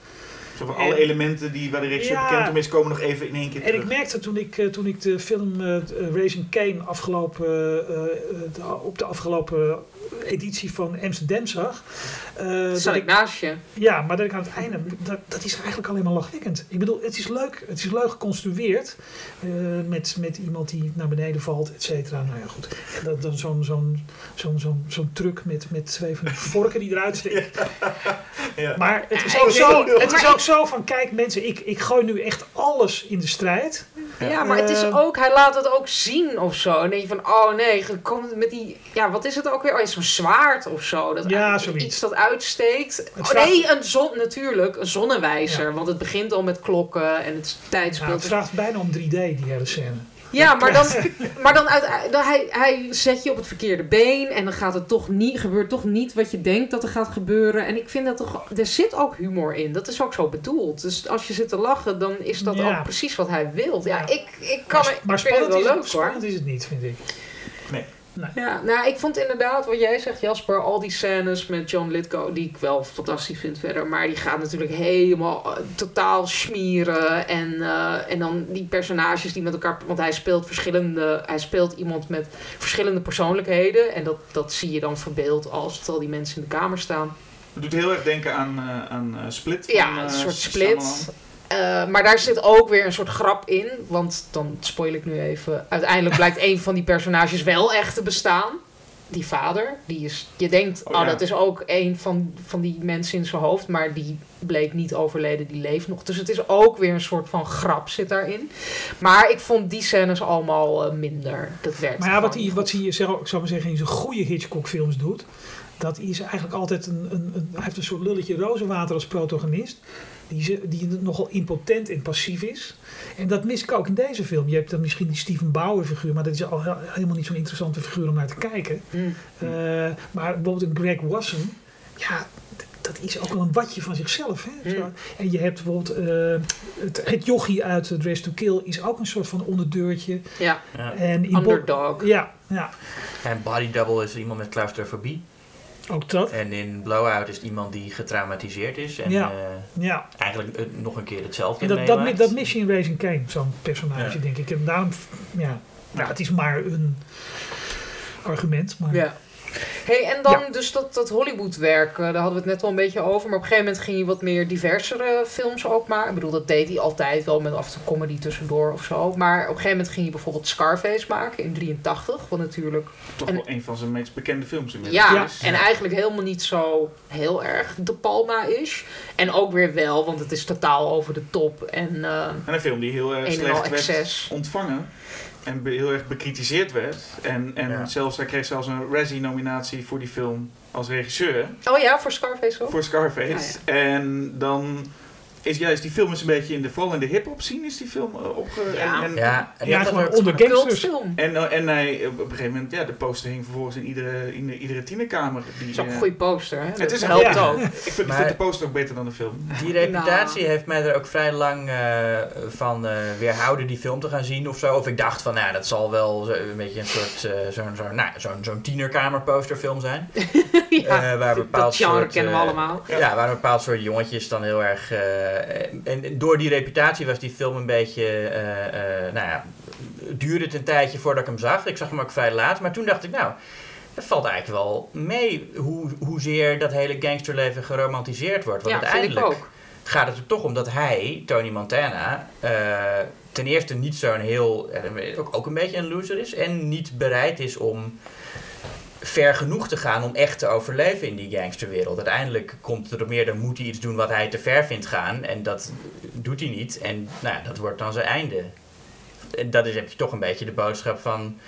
Zo van alle en- elementen die waar de regisseur Ja. bekend om is, komen nog even in één keer En terug. ik merkte toen ik, eh, toen ik de film eh, Raising Kane afgelopen, eh, de- op de afgelopen editie van Amsterdam zag. eh, dat zat ik ik, naast je. ja, maar dat ik aan het einde, dat, dat is eigenlijk alleen maar lachwekkend. Ik bedoel, het is leuk, het is leuk geconstrueerd. eh, met, met iemand die naar beneden valt, et cetera. Nou ja, goed. Dat, dan zo'n zo'n zo'n zo'n zo'n truck met, met twee van die vorken die eruit steken. Ja. Maar het is, ook zo, het is ook zo van, kijk mensen, ik, ik gooi nu echt alles in de strijd. Ja, maar het is Eh, ook, hij laat het ook zien of zo. En dan denk je van, oh nee, kom met die, ja, wat is het ook weer? Oh, zo'n zwaard of zo. Dat, Ja. Iets dat uitsteekt. Oh, vraagt- nee, een zon, natuurlijk, een zonnewijzer. Want het begint al met klokken en het Nou, speelt. het vraagt bijna om 3D, die hele scène. Ja, maar dan, maar dan, uit, dan hij, hij zet je op het verkeerde been en dan gaat het toch niet, gebeurt toch niet wat je denkt dat er gaat gebeuren. En ik vind dat toch, er zit ook humor in. Dat is ook zo bedoeld. Dus als je zit te lachen, dan is dat Ja. ook precies wat hij wil. Ja, Ja. ik, ik kan maar maar ik vind het wel leuk hoor. spannend is het niet, vind ik. Ja, nou, ik vond inderdaad wat jij zegt, Jasper, al die scènes met John Lithgow, die ik wel fantastisch vind verder, maar die gaat natuurlijk helemaal eh, totaal smieren. En, eh, en dan die personages die met elkaar, want hij speelt verschillende, hij speelt iemand met verschillende persoonlijkheden. En dat, dat zie je dan verbeeld als terwijl die mensen in de kamer staan. Het doet heel erg denken aan, eh, aan Split. van, Ja, een soort split. Eh, maar daar zit ook weer een soort grap in. Want dan spoil ik nu even. Uiteindelijk blijkt een van die personages wel echt te bestaan. die vader. Die is, je denkt, Oh, oh, ja. dat is ook een van, van die mensen in zijn hoofd. Maar die bleek niet overleden, die leeft nog. Dus het is ook weer een soort van grap zit daarin. Maar ik vond die scènes allemaal eh, minder. Dat werkt Maar ja, wat hij, wat hij zeg, ik zou maar zeggen, in zijn goede Hitchcock-films doet, dat hij is eigenlijk altijd een, een, een. Hij heeft een soort lulletje rozenwater als protagonist. Die, ze- die nogal impotent en passief is. En dat mis ik ook in deze film. Je hebt dan misschien die Steven Bauer figuur, maar dat is al he- helemaal niet zo'n interessante figuur om naar te kijken. Hm. Eh, maar bijvoorbeeld een Greg Wasson, ja, dat is ook wel een watje van zichzelf. Hè? Zo. Hmm. En je hebt bijvoorbeeld eh, het, het jochie uit eh, Dress to Kill is ook een soort van onderdeurtje. Ja, Ja. En in underdog. Ja, ja, En Body Double is iemand met claustrofobie. Ook dat. En in Blowout is het iemand die getraumatiseerd is. En Ja. eh, Ja, eigenlijk eh, nog een keer hetzelfde en dat, dat, dat mis je in Raising Kane, zo'n personage, Ja. denk ik. En daarom, ja, ja, het is maar een argument. Maar Ja. Hey, en dan Ja. dus dat, dat Hollywood-werk, eh, daar hadden we het net al een beetje over. Maar op een gegeven moment ging hij wat meer diversere films ook maken. Ik bedoel, dat deed hij altijd wel met af en toe comedy tussendoor of zo. Maar op een gegeven moment ging hij bijvoorbeeld Scarface maken in 83. Wat natuurlijk, Toch En- wel een van zijn meest bekende films inmiddels. ja, Ja. en eigenlijk helemaal niet zo heel erg De Palma is. En ook weer wel, want het is totaal over de top. En eh En een film die heel erg slecht werd ontvangen. En heel erg bekritiseerd werd. En, en Ja. zelfs, hij kreeg zelfs een Razzie-nominatie voor die film als regisseur. Oh ja, voor Scarface ook? Voor Scarface. En dan is juist die film is een beetje in de, vooral in de hip-hop scene is die film eh, opge... Ja. En, en, Ja, en Ja, gewoon onder Een gangsters. cultfilm. en, eh, en hij, op een gegeven moment, ja, de poster hing vervolgens in iedere, in de- iedere tienerkamer. Die, is ook eh, een goede poster, hè? Het is een helpt ook. ik, vind, ik Maar- vind de poster ook beter dan de film. Die reputatie Nou. heeft mij er ook vrij lang eh, van eh, weerhouden die film te gaan zien of zo. Of ik dacht van, nou, dat zal wel zo- een beetje een soort eh, zo'n zo'n nou, zo'n zo'n tienerkamer posterfilm zijn. ja, Eh, waar dat- bepaald dat genre soort, kennen we eh, allemaal. Ja, waar een bepaald soort jongetjes dan heel erg... eh, en door die reputatie was die film een beetje... eh, eh, nou ja, duurde het een tijdje voordat ik hem zag. Ik zag hem ook vrij laat. Maar toen dacht ik, nou... Dat valt eigenlijk wel mee hoe, hoezeer dat hele gangsterleven geromantiseerd wordt. Want Ja, vind ik uiteindelijk ook. gaat het er toch om dat hij, Tony Montana, ten eerste niet zo'n heel, ook, ook een beetje een loser is. En niet bereid is om ver genoeg te gaan om echt te overleven in die gangsterwereld. Uiteindelijk komt het erop neer, dan moet hij iets doen wat hij te ver vindt gaan. En dat doet hij niet. En nou, ja, dat wordt dan zijn einde. En dat is heb je toch een beetje de boodschap van...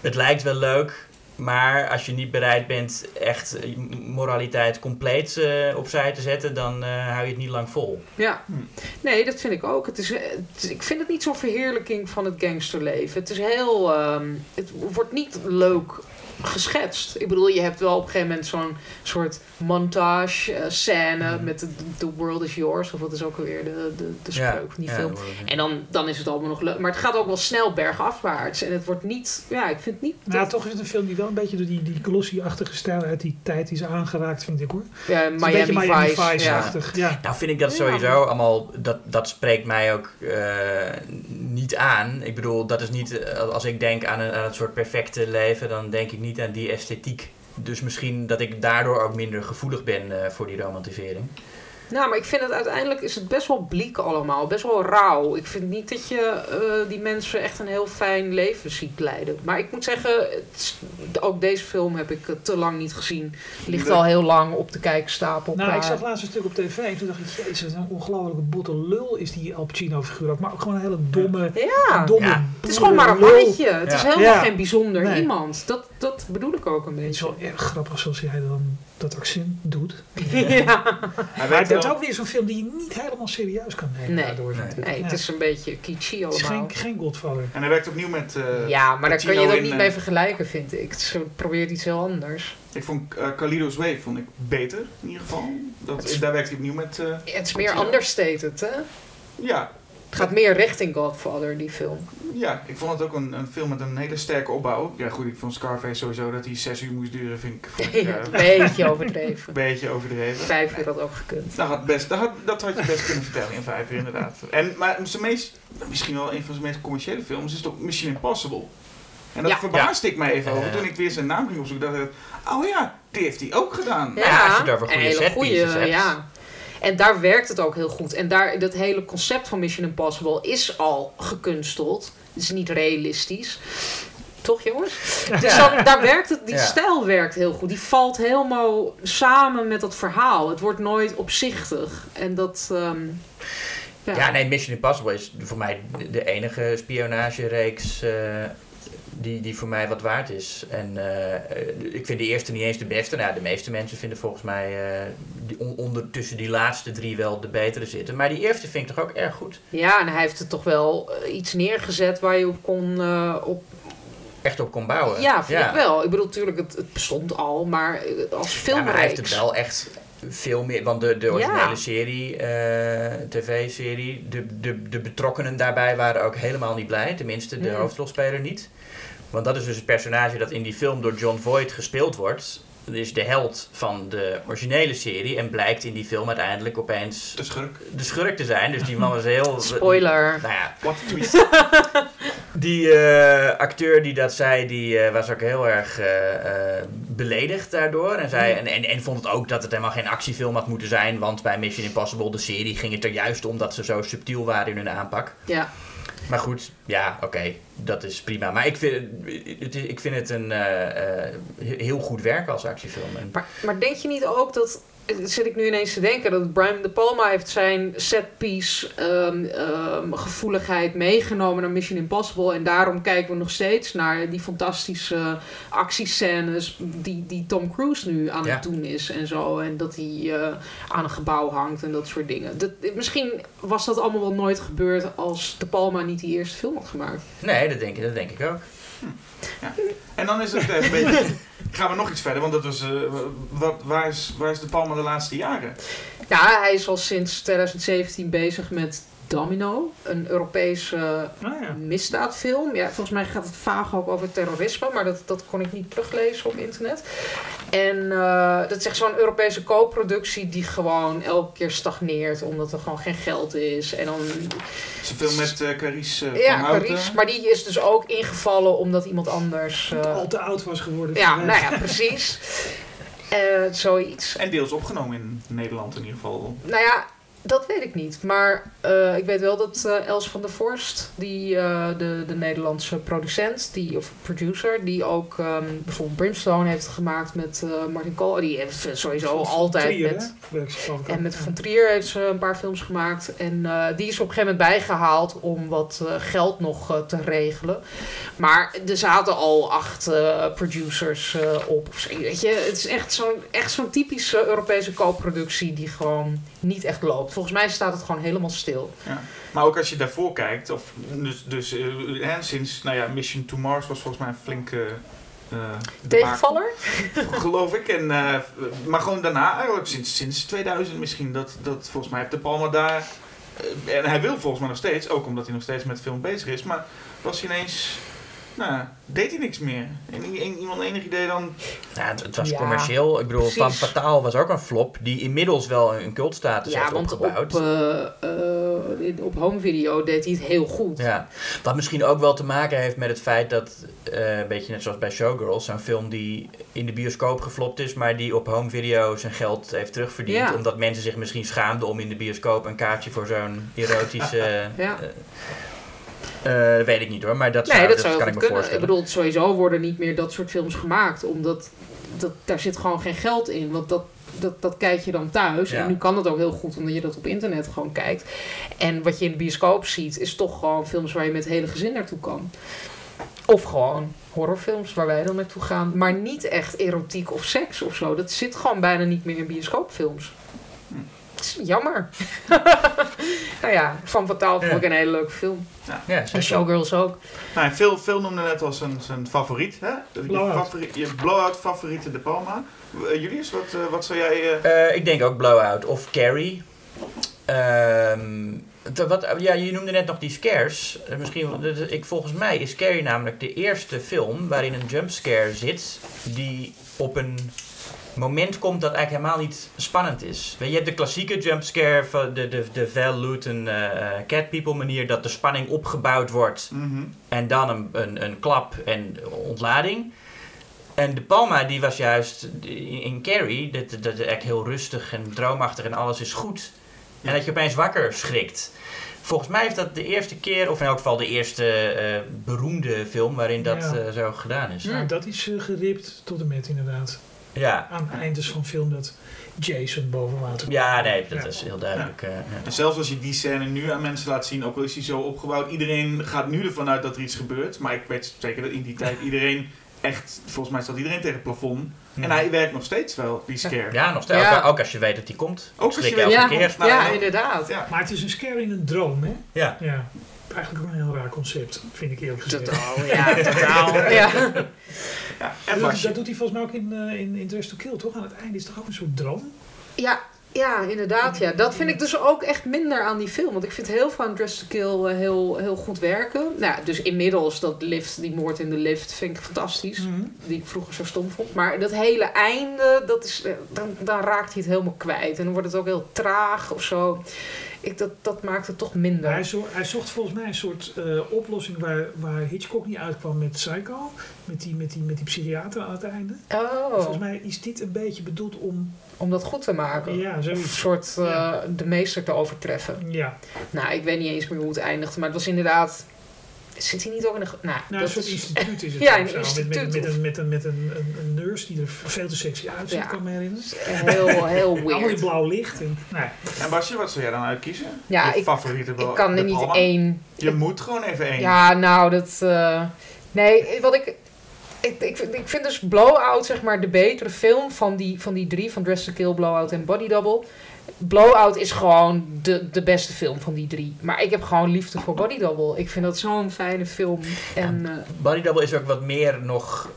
Het lijkt wel leuk, maar als je niet bereid bent echt moraliteit compleet eh, opzij te zetten, dan eh, hou je het niet lang vol. Ja, Hm. nee, dat vind ik ook. Het is, eh, het is- ik vind het niet zo'n verheerlijking van het gangsterleven. Het is heel. ehm, het wordt niet leuk geschetst. Ik bedoel, je hebt wel op een gegeven moment zo'n soort montage eh, scène Mhm. met de, The World is Yours, of wat is ook alweer de, de, de spreuk van die ja, film. En dan, dan is het allemaal nog leuk. Maar het gaat ook wel snel bergafwaarts. En het wordt niet. Ja, ik vind het niet. Nou, dat- toch is het een film die wel een beetje door die, die glossy-achtige stijl uit die tijd is aangeraakt, vind ik hoor. ja, Het is Miami, een beetje Miami Vice. ja. Vice-achtig. Ja. Nou vind ik dat Ja. sowieso allemaal, dat, dat spreekt mij ook eh, niet aan. Ik bedoel, dat is niet, eh, als ik denk aan, een, aan het soort perfecte leven, dan denk ik niet aan die esthetiek. Dus misschien dat ik daardoor ook minder gevoelig ben eh, voor die romantisering. Nou, maar ik vind het uiteindelijk is het best wel bleek allemaal. Best wel rauw. Ik vind niet dat je eh, die mensen echt een heel fijn leven ziet leiden. Maar ik moet zeggen, het is- ook deze film heb ik eh, te lang niet gezien. Ligt al heel lang op de kijkstapel. Nou, ik zag laatst een stuk op tv en toen dacht ik, jezus, wat een ongelofelijke botte lul is die Al Pacino figuur ook. Maar ook gewoon een hele domme, Ja, domme Ja. het is gewoon maar een mannetje. Het is helemaal Ja. geen bijzonder Nee. iemand. Dat, dat bedoel ik ook een Het is beetje. wel erg grappig zoals hij dan dat accent doet. ja. Hij Maar dat is ook weer zo'n film die je niet helemaal serieus kan nemen. Nee. daardoor. Nee, Ja. het is een beetje kitschy Het is allemaal. geen, geen Godfather. En hij werkt opnieuw met... eh, ja, maar daar kun je het ook niet eh, mee vergelijken, vind ik. Ze probeert iets heel anders. Ik vond uh, Carlito's Way vond ik beter, in ieder geval. Dat, daar werkt hij opnieuw met... eh, Het is meer Pacino. understated, hè? ja, Het gaat meer richting Godfather, die film. ja, ik vond het ook een, een film met een hele sterke opbouw. Ja goed, ik vond Scarface sowieso dat hij zes uur moest duren, vind ik, vond ik eh, Een beetje overdreven. beetje overdreven. Vijf uur had ook gekund. Dat had, best, dat, had, dat had je best kunnen vertellen in vijf uur, inderdaad. En, maar zijn meest, misschien wel een van zijn meest commerciële films is toch Mission Impossible. En dat Ja. verbaasde ik mij even over Eh. toen ik weer zijn naam ging opzoeken. dacht ik, oh ja, die heeft hij ook gedaan. Ja, als je een goede setpieces hebt. Ja. En daar werkt het ook heel goed. En daar, dat hele concept van Mission Impossible is al gekunsteld. Het is niet realistisch. Toch jongens? Dus daar werkt het, die Ja. stijl werkt heel goed. Die valt helemaal samen met dat verhaal. Het wordt nooit opzichtig. En dat... ehm, ja. Ja, nee, Mission Impossible is voor mij de- de enige spionagereeks eh, die, die voor mij wat waard is. En eh, ik vind de eerste niet eens de beste. Nou, de meeste mensen vinden volgens mij eh, die on- ondertussen die laatste drie wel de betere zitten. Maar die eerste vind ik toch ook erg goed. Ja, en hij heeft er toch wel eh, iets neergezet waar je op kon... op... Echt op kon bouwen. Ja, vind ik wel. Ik bedoel, natuurlijk, het, het bestond al, maar als Ja, filmreeks... maar hij heeft het wel echt veel meer. Want de, de originele Ja. serie, tv-serie, de, de, de betrokkenen daarbij waren ook helemaal niet blij. Tenminste, de Hmm. hoofdrolspeler niet. Want dat is dus het personage dat in die film door John Voight gespeeld wordt. Dat is de held van de originele serie. En blijkt in die film uiteindelijk opeens De schurk. de schurk te zijn. Dus die man was heel. Spoiler. Nou ja, What a twist. die eh, acteur die dat zei, die eh, was ook heel erg eh, eh, beledigd daardoor. En, zei, en, en, en vond het ook dat het helemaal geen actiefilm had moeten zijn. Want bij Mission Impossible, de serie, ging het er juist om dat ze zo subtiel waren in hun aanpak. Ja. Maar goed, ja, oké, dat is prima. Maar ik vind, ik vind het een eh, eh, heel goed werk als actiefilm. Maar, maar denk je niet ook dat... Zit ik nu ineens te denken dat Brian De Palma heeft zijn setpiece ehm, ehm, gevoeligheid meegenomen naar Mission Impossible. En daarom kijken we nog steeds naar die fantastische actiescènes die, die Tom Cruise nu aan Ja. het doen is en zo. En dat hij eh, aan een gebouw hangt en dat soort dingen. Dat, misschien was dat allemaal wel nooit gebeurd als De Palma niet die eerste film had gemaakt. nee, dat denk, ik, dat denk ik ook. En dan is het eh, een beetje... Gaan we nog iets verder, want dat was... eh, waar, is, waar is de Palma de laatste jaren? Ja, hij is al sinds 2017 bezig met Domino, een Europese ja. misdaadfilm. Ja, volgens mij gaat het vaag ook over terrorisme, maar dat, dat kon ik niet teruglezen op internet. En eh, dat is echt zo'n Europese co-productie die gewoon elke keer stagneert, omdat er gewoon geen geld is. En dan, Ze film met eh Carice eh, ja. Parijs. Maar die is dus ook ingevallen omdat iemand anders... eh, Al te oud was geworden. ja, nou ja, precies. Eh, zoiets. En deels opgenomen in Nederland in ieder geval. Nou ja, dat weet ik niet. Maar eh, ik weet wel dat eh, Els van der Vorst, die, eh, de, de Nederlandse producent, die, of producer, die ook ehm, bijvoorbeeld Brimstone heeft gemaakt met Martin Kool. Die heeft sowieso Van altijd Trier, met... hè? En met. Van Trier heeft ze een paar films gemaakt. En die is op een gegeven moment bijgehaald om wat geld nog te regelen. Maar er zaten al acht producers op. Weet je, het is echt zo'n echt zo'n typische Europese co-productie die gewoon niet echt loopt. Volgens mij staat het gewoon helemaal stil. Ja. Maar ook als je daarvoor kijkt, of dus, dus hè, sinds, nou ja, Mission to Mars was volgens mij een flinke eh, Tegenvaller? geloof ik. En, eh, maar gewoon daarna, eigenlijk sinds, sinds 2000 misschien, dat, dat volgens mij heeft De Palma daar, en hij wil volgens mij nog steeds, ook omdat hij nog steeds met film bezig is, maar was hij ineens, nou, deed hij niks meer. En iemand enig idee dan, Nou, het, het was Ja, commercieel. Ik bedoel, precies. Van Fataal was ook een flop die inmiddels wel een cultstatus Ja, heeft want op, opgebouwd. eh, eh, in- op home video deed hij het heel goed. Ja, wat misschien ook wel te maken heeft met het feit dat, eh, een beetje net zoals bij Showgirls, zo'n film die in de bioscoop geflopt is, maar die op home video zijn geld heeft terugverdiend. Ja. Omdat mensen zich misschien schaamden om in de bioscoop een kaartje voor zo'n erotische... Ja. Eh, weet ik niet hoor, maar dat, Nee, zou, dat dat zou kan ik me kunnen. Ik voorstellen. bedoel, sowieso worden niet meer dat soort films gemaakt. Omdat dat, daar zit gewoon geen geld in. Want dat, dat, dat kijk je dan thuis. Ja. En nu kan het ook heel goed, omdat je dat op internet gewoon kijkt. En wat je in de bioscoop ziet, is toch gewoon films waar je met het hele gezin naartoe kan. Of gewoon horrorfilms waar wij dan naartoe gaan. Maar niet echt erotiek of seks of zo. Dat zit gewoon bijna niet meer in bioscoopfilms. Jammer. nou ja, Van Fataal vond ik een hele leuke film. Ja, En. Showgirls ook. nou, veel, veel noemden net als zijn, zijn favoriet, hè? Je, Blowout. favoriet, je blowout favoriete De Palma. Uh, Julius, wat, eh, wat zou jij... eh, Eh, ik denk ook Blowout of Carrie. Ehm, wat, ja, je noemde net nog die scares. Misschien, ik, volgens mij is Carrie namelijk de eerste film waarin een jumpscare zit die op een moment komt dat eigenlijk helemaal niet spannend is. Je hebt de klassieke jumpscare van de, de, de Val Luton eh, eh, Cat People manier dat de spanning opgebouwd wordt mhm. en dan een, een, een klap en ontlading. En de Palma die was juist in in Carrie, dat, dat, dat echt heel rustig en droomachtig en alles is goed. En dat je opeens wakker schrikt. volgens mij is dat de eerste keer, of in elk geval de eerste eh, beroemde film waarin dat Ja. zo gedaan is. Ja. Dat is geript tot en met inderdaad. Ja, Aan het eind van film dat Jason boven water ja nee, dat Ja. is heel duidelijk. eh, ja. En zelfs als je die scène nu aan mensen laat zien, ook al is die zo opgebouwd, iedereen gaat nu ervan uit dat er iets gebeurt. Maar ik weet zeker dat in die tijd iedereen echt, volgens mij staat iedereen tegen het plafond. En hij werkt nog steeds wel, die scare. Ja, nog steeds. Ja. Ook, ook als je weet dat die komt. Ook als je weet- elke Ja, keer. Ja inderdaad. Ja. Maar het is een scare in een droom, hè? Ja. Ja. Eigenlijk ook een heel raar concept, vind ik eerlijk gezegd. Totaal, ja, totaal. Ja. Ja. En Dat, doet hij volgens mij ook in, eh, in, in Dress to Kill, toch? Aan het einde is het toch ook een soort droom? Ja, ja, inderdaad. Ja. Dat vind ik dus ook echt minder aan die film. Want ik vind heel veel aan Dress to Kill eh, heel, heel goed werken. Nou, ja, dus inmiddels dat lift, die moord in de lift, vind ik fantastisch. Die ik vroeger zo stom vond. Maar dat hele einde, dat is, eh, dan, dan raakt hij het helemaal kwijt. En dan wordt het ook heel traag of zo. Ik, dat, dat maakt het toch minder. Hij, zo, hij zocht volgens mij een soort eh, oplossing waar, waar Hitchcock niet uitkwam met Psycho. Met die, met, die, met die psychiater aan het einde. Oh, Volgens mij is dit een beetje bedoeld om... om dat goed te maken. Ja, een soort eh, Ja. de meester te overtreffen. Ja, Nou, ik weet niet eens meer hoe het eindigde. Maar het was inderdaad... Zit hij niet ook in een... Nou, nou, een dat soort is, instituut is het. Ja, een zo. Met- instituut Met, met, of- een, met, een, met een, een, een nurse die er veel te sexy uitziet, Ja. kan me herinneren. heel, heel Allemaal in weird. blauw licht. En, nou. En Basje, wat zou jij dan uitkiezen? Ja, Je ik, favoriete ik kan de er niet één... Je moet gewoon even één. Ja, nou, dat... eh, nee, wat ik... Ik, ik, vind- ik vind dus Blowout, zeg maar, de betere film van die, van die drie. Van Dress to Kill, Blowout en Body Double. Blowout is gewoon de, de beste film van die drie. Maar ik heb gewoon liefde voor Body Double. Ik vind dat zo'n fijne film. En eh, Body Double is ook wat meer nog.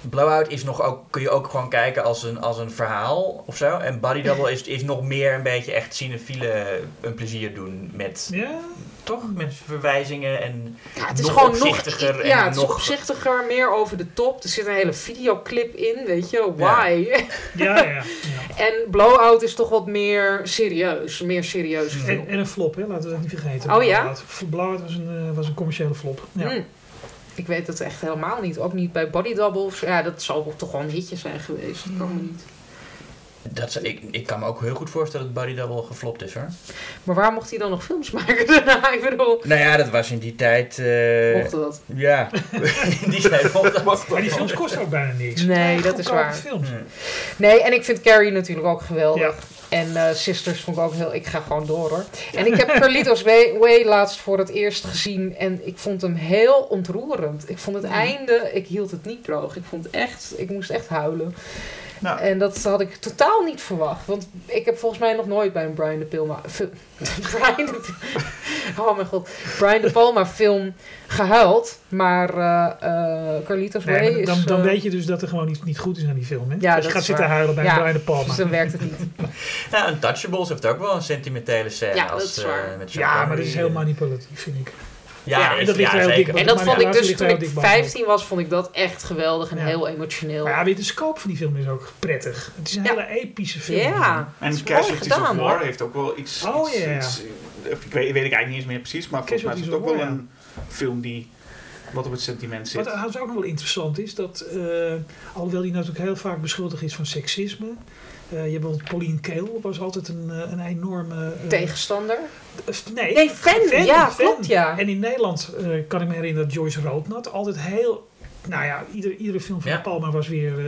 Blowout is nog ook, kun je ook gewoon kijken als een, als een verhaal of zo. En Body Double is, is nog meer een beetje echt cinefiele een plezier doen met, ja, toch? Met verwijzingen en ja, het is nog gewoon nog... opzichtiger en Ja, het is nog- opzichtiger, meer over de top. Er zit een hele videoclip in, weet je. Why? ja, ja. ja. En Blowout is toch wat meer serieus. Meer serieus film. En, en een flop, hè? laten we dat niet vergeten. Oh ja? Blowout. Blowout was een, eh, was een commerciële flop. Ja. Hmm. Ik weet het echt helemaal niet. Ook niet bij Body Double. of zo. Ja, dat zal toch wel een hitje zijn geweest. Dat kan me niet. Dat, ik, ik kan me ook heel goed voorstellen dat Body Double geflopt is hoor. Maar waar mocht hij dan nog films maken daarna? Ik bedoel, Nou ja, dat was in die tijd. eh, mocht dat? ja, in die tijd mocht dat. Maar die films kosten ook bijna niks. Nee, Ja, dat is waar. Films. Nee, en ik vind Carrie natuurlijk ook geweldig. Ja. En eh, Sisters vond ik ook heel... Ik ga gewoon door hoor. En ik heb Carlitos Way, Way laatst voor het eerst gezien. En ik vond hem heel ontroerend. Ik vond het einde... Ik hield het niet droog. Ik vond echt... Ik moest echt huilen. Nou, En dat had ik totaal niet verwacht. Want ik heb volgens mij nog nooit bij een Brian De Palma... fi- Brian de, oh mijn god. Brian De Palma film gehuild. Maar eh eh Carlitos Nee, Way maar is... dan, dan eh, weet je dus dat er gewoon niet, niet goed is aan die film. Hè? Ja, dat je gaat zitten waar. huilen bij Ja, Brian De Palma. Dus dan werkt het niet. Nou, Untouchables heeft ook wel een sentimentele scène. Ja, als, dat is eh, waar. met Ja, maar dat is heel manipulatief, vind ik. Ja, en dat ligt ja, er heel dik En dat vond ik dus toen ik dik bovenop. 15 was, vond ik dat echt geweldig en Ja. heel emotioneel. Maar ja, weer de scope van die film is ook prettig. Het is een Ja. hele epische film. Ja. en is Casualties of War heeft ook wel iets... Oh, iets, ja, ik weet, weet ik eigenlijk niet eens meer precies, maar volgens mij is het ook wel een film die wat op het sentiment zit. Wat ook nog wel interessant is, dat eh, alhoewel die natuurlijk heel vaak beschuldigd is van seksisme. Eh, je hebt bijvoorbeeld Pauline Kael, was altijd een, eh, een enorme... eh, Tegenstander. nee, Nee, fan. Ja, klopt, ja. En in Nederland eh, kan ik me herinneren dat Joyce Roodnat altijd heel... Nou ja, ieder, iedere film van Ja. Palma was weer eh,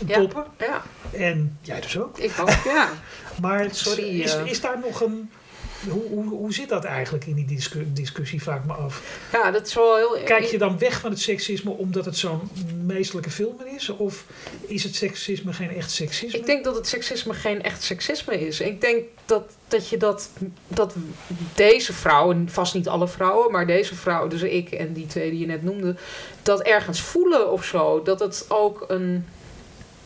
een Ja. topper. Ja, En jij dus ook. ik ook, ja. Maar Sorry, is, is daar nog een... Hoe, hoe, hoe zit dat eigenlijk in die discu- discussie, vraag ik me af. Ja, dat is wel heel... Kijk je dan weg van het seksisme omdat het zo'n meestelijke film is? Of is het seksisme geen echt seksisme? Ik denk dat het seksisme geen echt seksisme is. Ik denk dat, dat je dat, dat deze vrouwen, vast niet alle vrouwen, maar deze vrouwen, dus ik en die twee die je net noemde, dat ergens voelen of zo. Dat het ook een.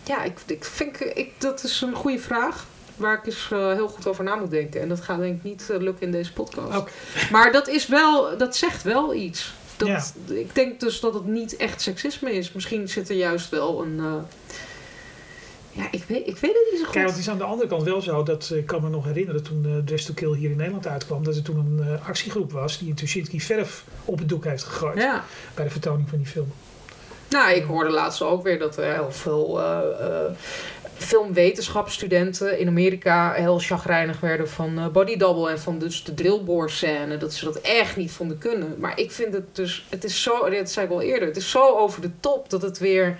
Ja, ik, ik vind ik, dat is een goede vraag. Waar ik eens eh, heel goed over na moet denken. En dat gaat denk ik niet eh, lukken in deze podcast. Maar dat is wel, dat zegt wel iets. Dat, Ja. Ik denk dus dat het niet echt seksisme is. Misschien zit er juist wel een. eh, ja, ik weet, ik weet het niet zo goed. Kijk, want het is aan de andere kant wel zo dat ik kan me nog herinneren toen eh Dress to Kill hier in Nederland uitkwam, dat er toen een actiegroep was die een Tuschinski verf op het doek heeft gegooid Ja. bij de vertoning van die film. Nou, ik hoorde laatst ook weer dat er heel veel filmwetenschapsstudenten in Amerika heel chagrijnig werden van eh, body double en van dus de drillboor scène. Dat ze dat echt niet vonden kunnen. Maar ik vind het dus, het is zo, dat zei ik al eerder, het is zo over de top dat het weer,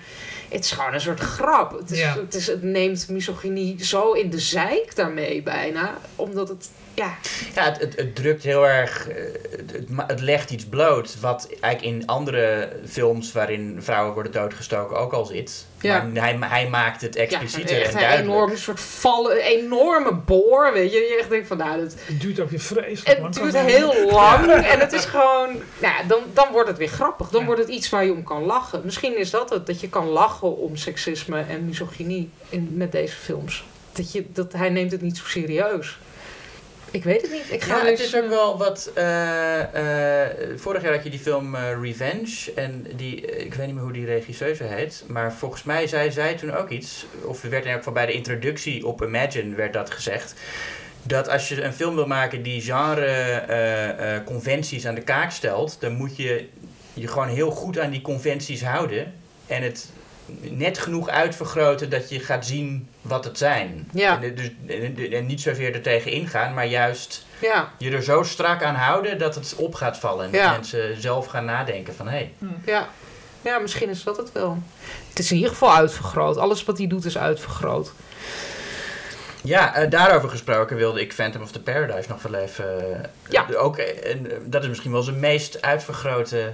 het is gewoon een soort grap. Het, is, Ja. het, is, het neemt misogynie zo in de zijk daarmee bijna, omdat het, ja, Ja, het, het, het drukt heel erg. eh, Het, het, legt iets bloot. Wat eigenlijk in andere films waarin vrouwen worden doodgestoken ook al zit. Ja. Maar hij, hij maakt het ja explicieter echt en een soort vallen, een enorme boor, weet je. Je echt denkt van, nou, dat, Het duurt ook weer vreselijk lang. Het duurt heel lang en het is gewoon, nou, ja, dan, dan wordt het weer grappig. Dan Ja. wordt het iets waar je om kan lachen. Misschien is dat het, dat je kan lachen om seksisme en misogynie in, met deze films. Dat, je, dat hij neemt het niet zo serieus. Ik weet het niet. Ik ga Ja, dus, het is ook wel wat. eh, eh, vorig jaar had je die film eh, Revenge. En die, ik weet niet meer hoe die regisseuse heet. Maar volgens mij zei zij toen ook iets. Of er werd in elk geval bij de introductie op Imagine werd dat gezegd. Dat als je een film wil maken die genre conventies aan de kaak stelt. Dan moet je je gewoon heel goed aan die conventies houden. En het net genoeg uitvergroten dat je gaat zien wat het zijn. Ja. En, dus, en, en niet zozeer er tegen ingaan, maar juist ja, je er zo strak aan houden dat het op gaat vallen. En Ja. dat mensen zelf gaan nadenken van hé. Hey, ja. ja, misschien is dat het wel. Het is in ieder geval uitvergroot. Alles wat hij doet is uitvergroot. Ja, eh, daarover gesproken wilde ik Phantom of the Paradise nog wel even. eh, Ja. Ook, eh, en, eh, dat is misschien wel zijn meest uitvergrote.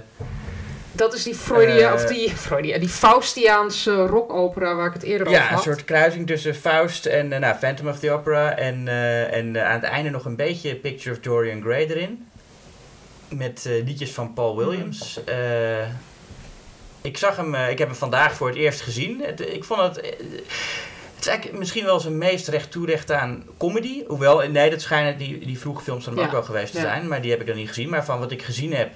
Dat is die Freudia, Eh. of die, Freudia, die Faustiaanse rockopera waar ik het eerder over Ja, een had. soort kruising tussen Faust en eh, nou, Phantom of the Opera. En, eh, en eh, aan het einde nog een beetje Picture of Dorian Gray erin. Met eh, liedjes van Paul Williams. Eh, ik zag hem, eh, ik heb hem vandaag voor het eerst gezien. Het, ik vond het. eh, het is eigenlijk misschien wel zijn meest recht toe recht aan comedy. Hoewel, eh, nee, dat schijnen die, die vroege films dan Ja, ook wel geweest te ja. zijn. Maar die heb ik dan niet gezien. Maar van wat ik gezien heb,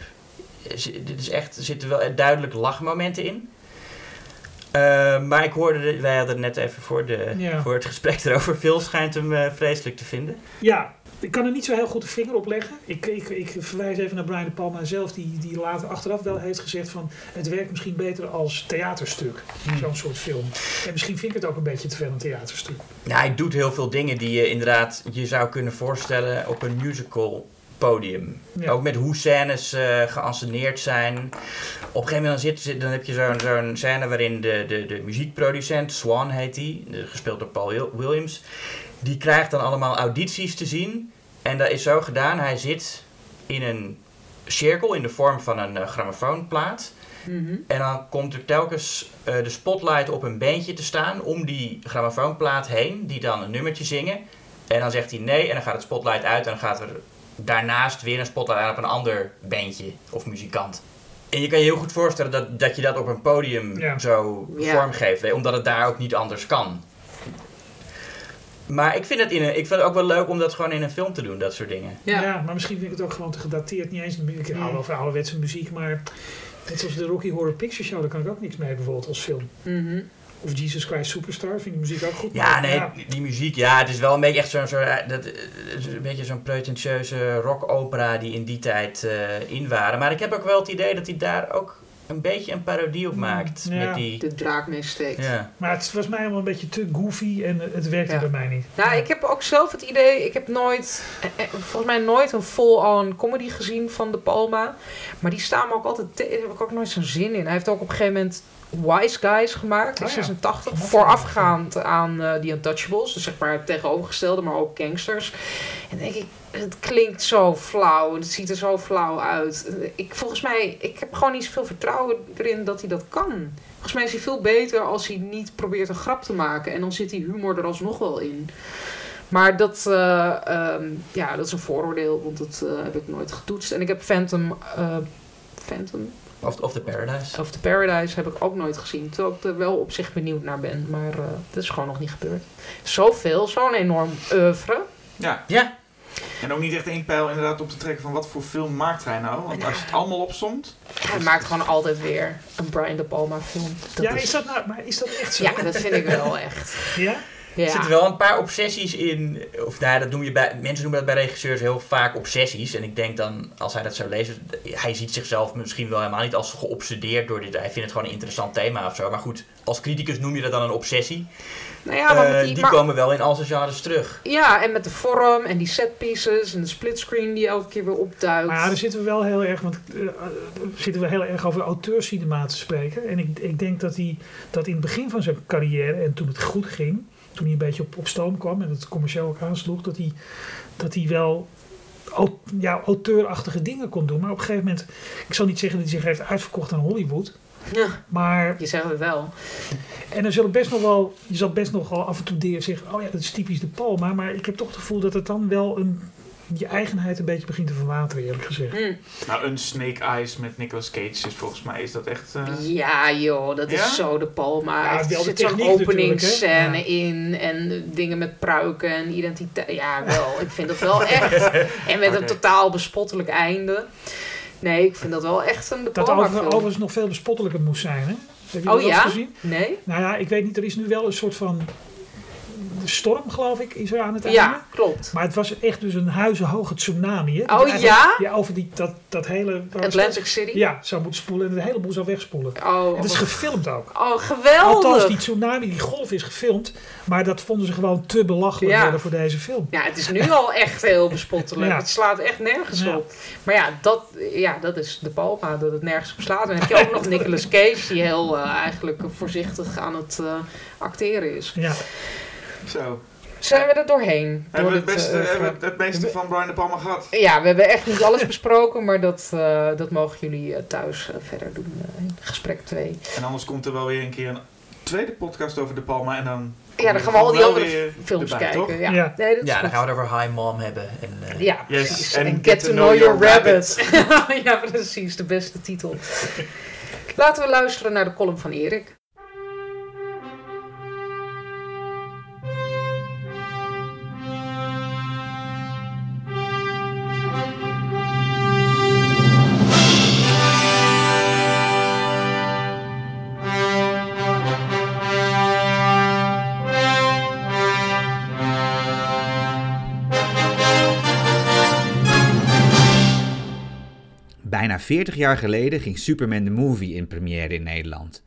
dit is echt, er zitten wel duidelijk lachmomenten in. Eh, maar ik hoorde, de- wij hadden net even voor, de, Ja. voor het gesprek erover. Phil schijnt hem eh, vreselijk te vinden. Ja, ik kan er niet zo heel goed de vinger op leggen. Ik, ik, ik verwijs even naar Brian De Palma zelf, die, die later achteraf wel heeft gezegd van... het werkt misschien beter als theaterstuk, zo'n soort film. En misschien vind ik het ook een beetje te veel een theaterstuk. Nou, hij doet heel veel dingen die je inderdaad je zou kunnen voorstellen op een musical podium. Ja. Ook met hoe scènes eh geanceneerd zijn. Op een gegeven moment dan, zit, dan heb je zo'n zo'n scène waarin de, de, de muziekproducent, Swan heet die, gespeeld door Paul Wil- Williams, die krijgt dan allemaal audities te zien. En dat is zo gedaan, hij zit in een cirkel in de vorm van een eh, grammofoonplaat. Mhm. En dan komt er telkens eh, de spotlight op een bandje te staan om die grammofoonplaat heen, die dan een nummertje zingen. En dan zegt hij nee en dan gaat het spotlight uit en dan gaat er daarnaast weer een spotlight aan op een ander bandje of muzikant. En je kan je heel goed voorstellen dat, dat je dat op een podium Ja. zo Ja. vormgeeft, hè, omdat het daar ook niet anders kan. Maar ik vind, het in een, ik vind het ook wel leuk om dat gewoon in een film te doen, dat soort dingen. Ja. Ja. maar misschien vind ik het ook gewoon te gedateerd. Niet eens, ik Mm. van ouderwetse muziek, maar... Net zoals de Rocky Horror Picture Show, daar kan ik ook niks mee bijvoorbeeld als film. Mhm. Of Jesus Christ Superstar, vind de muziek ook goed. Ja, nee, die muziek, ja, het is wel een beetje echt zo'n zo'n, eh, dat, eh, een beetje zo'n pretentieuze rockopera die in die tijd eh, in waren. Maar ik heb ook wel het idee dat hij daar ook een beetje een parodie op Mm, maakt. ja. Met die, De draak mee steekt. ja. Maar het was mij allemaal een beetje te goofy en het werkte Ja. bij mij niet. Nou, ik heb ook zelf het idee, ik heb nooit, eh, volgens mij nooit een full-on comedy gezien van De Palma. Maar die staan me ook altijd, daar heb ik ook nooit zo'n zin in. Hij heeft ook op een gegeven moment Wise Guys gemaakt in Oh ja. 86, Dat voorafgaand aan eh The Untouchables. Dus zeg maar het tegenovergestelde, maar ook gangsters. En denk ik, het klinkt zo flauw, het ziet er zo flauw uit. Ik, volgens mij, ik heb gewoon niet zoveel vertrouwen erin dat hij dat kan. Volgens mij is hij veel beter als hij niet probeert een grap te maken. En dan zit die humor er alsnog wel in. Maar dat, eh, ehm, ja, dat is een vooroordeel, want dat eh, heb ik nooit getoetst. En ik heb Phantom, Phantom Of, of The Paradise. of The Paradise heb ik ook nooit gezien. Terwijl ik er wel op zich benieuwd naar ben. Maar eh, dat is gewoon nog niet gebeurd. Zoveel, zo'n enorm oeuvre. Ja, Ja, en ook niet echt één pijl inderdaad op te trekken van wat voor film maakt hij nou. Want als je het allemaal opsomt, Hij maakt gewoon altijd weer een Brian De Palma film. Dat ja, is- is dat nou, maar is dat echt zo? ja, dat vind ik wel echt. Ja? Ja. Er zitten wel een paar obsessies in. Of nou, dat noem je bij, mensen noemen dat bij regisseurs heel vaak obsessies. En ik denk dan, als hij dat zou lezen, hij ziet zichzelf misschien wel helemaal niet als geobsedeerd door dit. Hij vindt het gewoon een interessant thema of zo. Maar goed, als criticus noem je dat dan een obsessie. Nou ja, maar met Eh, die, die maar- komen wel in al zijn genres terug. ja, en met de vorm en die set pieces en de splitscreen die elke keer weer opduikt. Maar ja, daar zitten we wel heel erg, want eh, eh, zitten we heel erg over auteurscinema te spreken. En ik, ik denk dat hij dat in het begin van zijn carrière en toen het goed ging, toen hij een beetje op, op stoom kwam en het commercieel ook aansloeg, dat hij, dat hij wel ja, auteurachtige dingen kon doen. Maar op een gegeven moment, ik zal niet zeggen dat hij zich heeft uitverkocht aan Hollywood. Ja, Maar, je zegt het wel. en er zullen best nog wel, je zal best nog wel af en toe zeggen, oh ja, dat is typisch de Palma. Maar ik heb toch het gevoel dat het dan wel een, je eigenheid een beetje begint te verwateren, eerlijk gezegd. Hm. Nou, een Snake Eyes met Nicolas Cage is volgens mij is dat echt... eh, Ja joh, dat Ja? is zo de Palma. Ja, er zit zo'n natuurlijk, openingsscène in en dingen met pruiken en identiteit. Ja, wel. Ik vind dat wel echt. En met een totaal bespottelijk einde. Nee, ik vind dat wel echt een de Dat over, overigens nog veel bespottelijker moest zijn. Hè? Heb je Oh dat ja? gezien? Nee? Nou ja, ik weet niet. Er is nu wel een soort van storm, geloof ik, is er aan het einde. Ja, klopt. Maar het was echt dus een huizenhoge tsunami. Hè? Oh, ja? Ja, over die, dat, dat hele... Atlantic City? Ja, zou moeten spoelen en de hele boel zou wegspoelen. Oh, En dat is gefilmd ook. oh, geweldig. Althans, die tsunami, die golf is gefilmd. Maar dat vonden ze gewoon te belachelijk Ja. voor deze film. Ja, het is nu al echt heel bespottelijk. Ja. Het slaat echt nergens op. Maar ja dat, ja, dat is de Palma, dat het nergens op slaat. En dan heb je ook nog Nicolas Cage, die heel eh, eigenlijk voorzichtig aan het eh, acteren is. Ja. Zo. Zijn we er doorheen? Hebben we Door het, beste, eh, hebben het, meeste van Brian De Palma gehad? Ja, we hebben echt niet alles besproken, maar dat, eh, dat mogen jullie eh, thuis eh, verder doen eh, in gesprek 2. En anders komt er wel weer een keer een tweede podcast over De Palma en dan... Ja, dan gaan we al die andere films erbij, kijken. Ja. Ja. Nee, dat Ja, dan gaan we het over High Mom hebben. En, eh, Ja, Yes, precies. en En Get, to Know Your Rabbit. ja, precies. De beste titel. Laten we luisteren naar de column van Erik. 40 jaar geleden ging Superman the Movie in première in Nederland.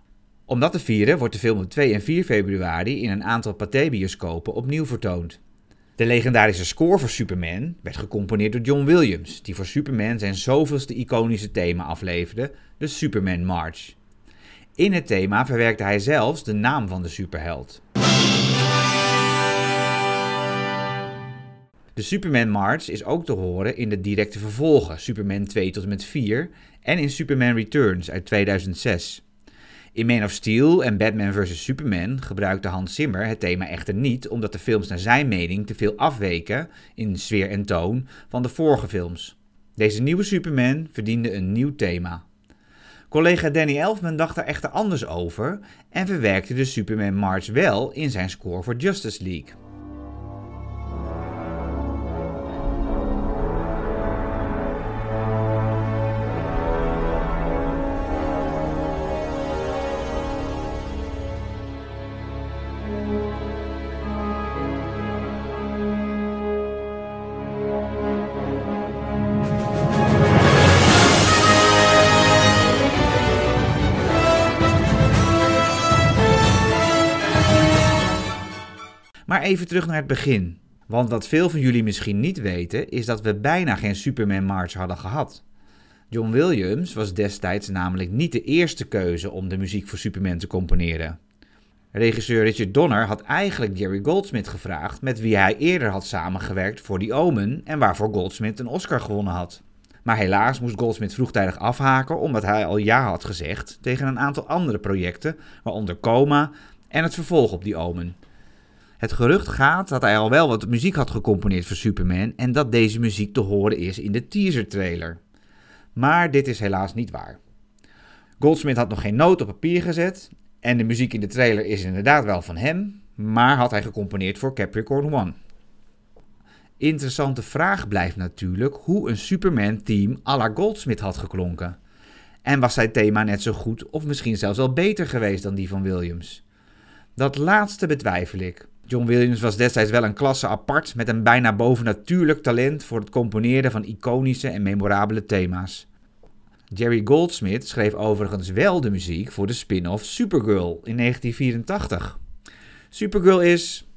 Om dat te vieren wordt de film op 2 en 4 februari in een aantal Pathé-bioscopen opnieuw vertoond. De legendarische score voor Superman werd gecomponeerd door John Williams, die voor Superman zijn zoveelste iconische thema afleverde, de Superman March. In het thema verwerkte hij zelfs de naam van de superheld. De Superman March is ook te horen in de directe vervolgen Superman 2 tot en met 4 en in Superman Returns uit 2006. In Man of Steel en Batman vs. Superman gebruikte Hans Zimmer het thema echter niet omdat de films naar zijn mening te veel afweken in sfeer en toon van de vorige films. Deze nieuwe Superman verdiende een nieuw thema. Collega Danny Elfman dacht daar echter anders over en verwerkte de Superman March wel in zijn score voor Justice League. Even terug naar het begin. Want wat veel van jullie misschien niet weten, is dat we bijna geen Superman March hadden gehad. John Williams was destijds namelijk niet de eerste keuze om de muziek voor Superman te componeren. Regisseur Richard Donner had eigenlijk Jerry Goldsmith gevraagd, met wie hij eerder had samengewerkt voor The Omen en waarvoor Goldsmith een Oscar gewonnen had. Maar helaas moest Goldsmith vroegtijdig afhaken omdat hij al ja had gezegd tegen een aantal andere projecten, waaronder Coma en het vervolg op The Omen. Het gerucht gaat dat hij al wel wat muziek had gecomponeerd voor Superman en dat deze muziek te horen is in de teaser trailer. Maar dit is helaas niet waar. Goldsmith had nog geen noot op papier gezet en de muziek in de trailer is inderdaad wel van hem, maar had hij gecomponeerd voor Capricorn One. Interessante vraag blijft natuurlijk hoe een Superman-team à la Goldsmith had geklonken. En was zijn thema net zo goed of misschien zelfs wel beter geweest dan die van Williams? Dat laatste betwijfel ik. John Williams was destijds wel een klasse apart met een bijna bovennatuurlijk talent voor het componeren van iconische en memorabele thema's. Jerry Goldsmith schreef overigens wel de muziek voor de spin-off Supergirl in 1984. Supergirl is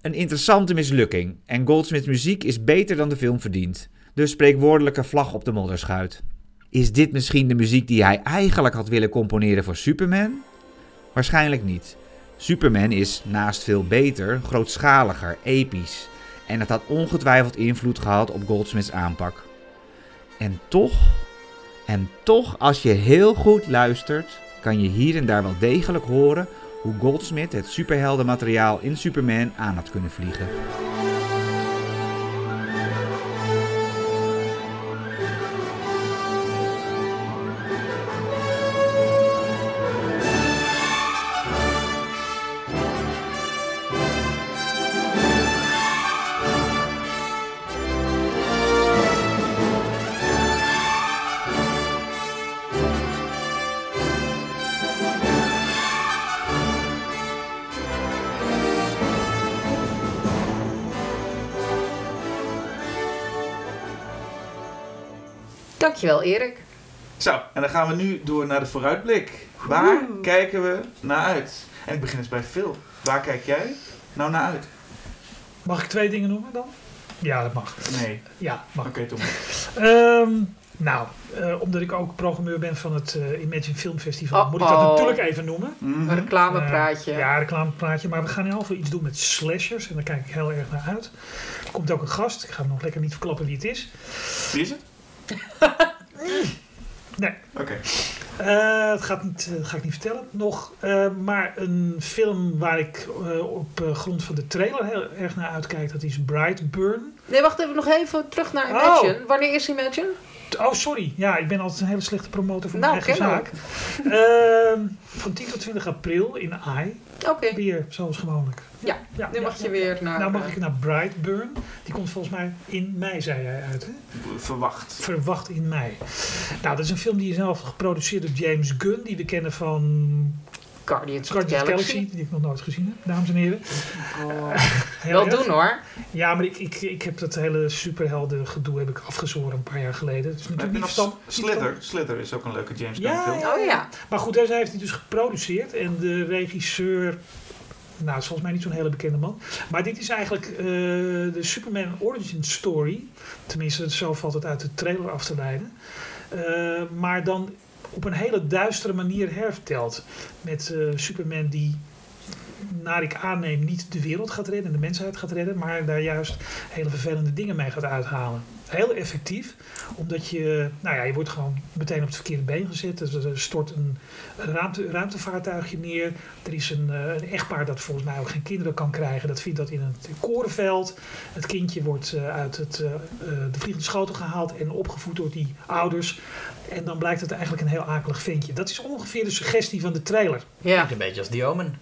een interessante mislukking en Goldsmiths muziek is beter dan de film verdient. Dus spreekwoordelijke vlag op de modderschuit. Is dit misschien de muziek die hij eigenlijk had willen componeren voor Superman? Waarschijnlijk niet. Superman is naast veel beter, grootschaliger, episch. En het had ongetwijfeld invloed gehad op Goldsmiths aanpak. En toch, en toch, als je heel goed luistert, kan je hier en daar wel degelijk horen hoe Goldsmith het superheldenmateriaal in Superman aan had kunnen vliegen. Dankjewel, Erik. Zo, en dan gaan we nu door naar de vooruitblik. Waar kijken we naar uit? En ik begin eens bij Phil. Waar kijk jij nou naar uit? Mag ik twee dingen noemen dan? Ja, dat mag. Nee. Ja, mag. Oké, Tom. Ehm, nou, eh, omdat ik ook programmeur ben van het eh, Imagine Film Festival, moet ik dat natuurlijk even noemen. Een reclamepraatje. Eh, ja, reclamepraatje. Maar we gaan in ieder geval iets doen met slashers. En daar kijk ik heel erg naar uit. Er komt ook een gast. Ik ga nog lekker niet verklappen wie het is. Wie is het? Nee. Oké. Eh, het gaat niet, eh, dat ga ik niet vertellen nog. Eh, maar een film waar ik eh, op eh, grond van de trailer heel erg naar uitkijk, dat is Brightburn. Nee, wacht even nog even terug naar Oh. Imagine. Wanneer is Imagine? Oh, sorry. Ja, ik ben altijd een hele slechte promotor voor Nou, mijn eigen zaak. Ehm, van 10 tot 20 april in AI. Oké, Weer, zoals gewoonlijk. Ja, ja nu ja, mag je ja. weer naar... Nou mag eh, ik naar Brightburn. Die komt volgens mij in mei, zei jij uit. Hè? Verwacht. Verwacht in mei. Nou, dat is een film die is zelf geproduceerd door James Gunn. Die we kennen van Guardians of the Guardians of the Galaxy. Galaxy. Die ik nog nooit gezien heb, dames en heren. Oh. Wel doen hoor. Ja, maar ik, ik, ik heb dat hele superhelden gedoe heb ik afgezworen een paar jaar geleden. Het is Heb natuurlijk je niet verstand. Slither? Slither is ook een leuke James Gunn Ja, film. ja. Oh ja. Maar goed, deze heeft hij dus geproduceerd. En de regisseur, nou, is volgens mij niet zo'n hele bekende man. Maar dit is eigenlijk eh, de Superman Origin Story. Tenminste, zo valt het uit de trailer af te leiden. Eh, maar dan op een hele duistere manier herverteld. Met eh, Superman die, naar ik aanneem, niet de wereld gaat redden en de mensheid gaat redden. Maar daar juist hele vervelende dingen mee gaat uithalen. Heel effectief, omdat je, nou ja, je wordt gewoon meteen op het verkeerde been gezet. Dus er stort een ruimte, ruimtevaartuigje neer. Er is een, eh, een echtpaar dat volgens mij ook geen kinderen kan krijgen. Dat vindt dat in het korenveld. Het kindje wordt eh, uit het, eh, eh, de vliegende schotel gehaald en opgevoed door die ouders. En dan blijkt het eigenlijk een heel akelig ventje. Dat is ongeveer de suggestie van de trailer. Ja. Een beetje als The Omen.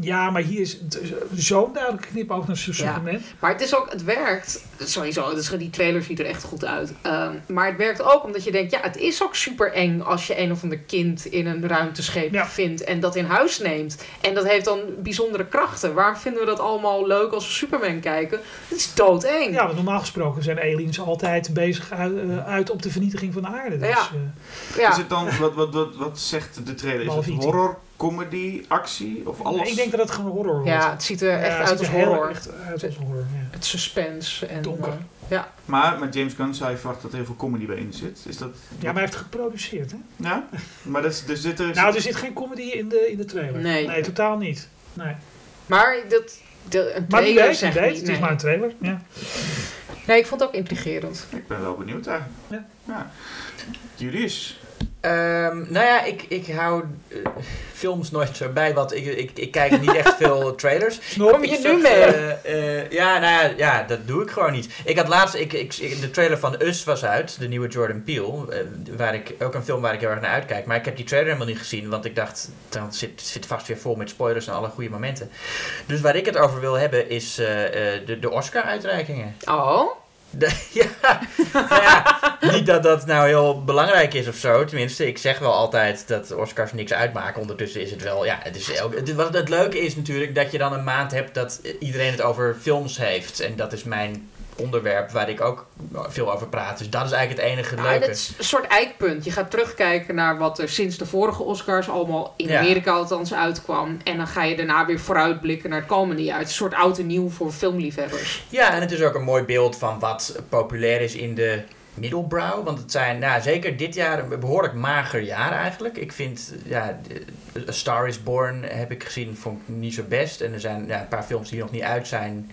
Ja, maar hier is het zo'n duidelijk knipoog naar Superman. Maar het is ook, het werkt sowieso. Dus die trailer ziet er echt goed uit. Ehm, maar het werkt ook omdat je denkt, ja, het is ook super eng als je een of ander kind in een ruimteschip Ja. vindt en dat in huis neemt. En dat heeft dan bijzondere krachten. Waarom vinden we dat allemaal leuk als we Superman kijken? Het is doodeng. Ja, want normaal gesproken zijn aliens altijd bezig uit, eh, uit op de vernietiging van de aarde. Dus, Ja. eh, Ja. Is het dan, wat, wat, wat, wat zegt de trailer? Is het horror, comedy, actie of alles? ik denk dat het gewoon horror wordt. Ja, het ziet er echt uit als heel horror. Echt uit als horror, ja. Het suspense en Donker. eh, ja. Maar met James Gunn zou je dat er heel veel comedy bij in zit. Is dat... Ja, maar hij heeft geproduceerd, hè? Ja? Maar dat is, dus dit er... Nou, er zit geen comedy in de, in de trailer. Nee. Nee, totaal niet. Nee. Maar dat de, een Maar trailer weet, wie zegt weet. niet, Het is maar een trailer. Ja. nee, ik vond het ook intrigerend. Ik ben wel benieuwd eigenlijk. Ja. ja. Julius. Ehm, nou ja, ik, ik hou eh, films nooit zo bij, want ik, ik, ik kijk niet echt veel trailers. Kom je nu mee? eh, eh, ja, nou ja, ja, dat doe ik gewoon niet. Ik had laatst, ik, ik, de trailer van Us was uit, de nieuwe Jordan Peele, waar ik, ook een film waar ik heel erg naar uitkijk. Maar ik heb die trailer helemaal niet gezien, want ik dacht, dan zit, zit vast weer vol met spoilers en alle goede momenten. Dus waar ik het over wil hebben is de, de Oscar-uitreikingen. Oh, ja, nou ja, niet, dat dat nou heel belangrijk is of zo. Tenminste, ik zeg wel altijd dat Oscars niks uitmaken. Ondertussen is het wel, ja, het is het, wat het leuke is natuurlijk dat je dan een maand hebt dat iedereen het over films heeft. En dat is mijn onderwerp waar ik ook veel over praat. Dus dat is eigenlijk het enige Ja, leuke. het is een soort eikpunt. Je gaat terugkijken naar wat er sinds de vorige Oscars allemaal in Ja. Amerika althans uitkwam. En dan ga je daarna weer vooruitblikken naar het komende jaar. Het is een soort oud en nieuw voor filmliefhebbers. Ja, en het is ook een mooi beeld van wat populair is in de middelbrow. Want het zijn, nou, zeker dit jaar een behoorlijk mager jaar eigenlijk. Ik vind, ja, A Star is Born heb ik gezien, vond ik niet zo best. En er zijn ja, een paar films die nog niet uit zijn.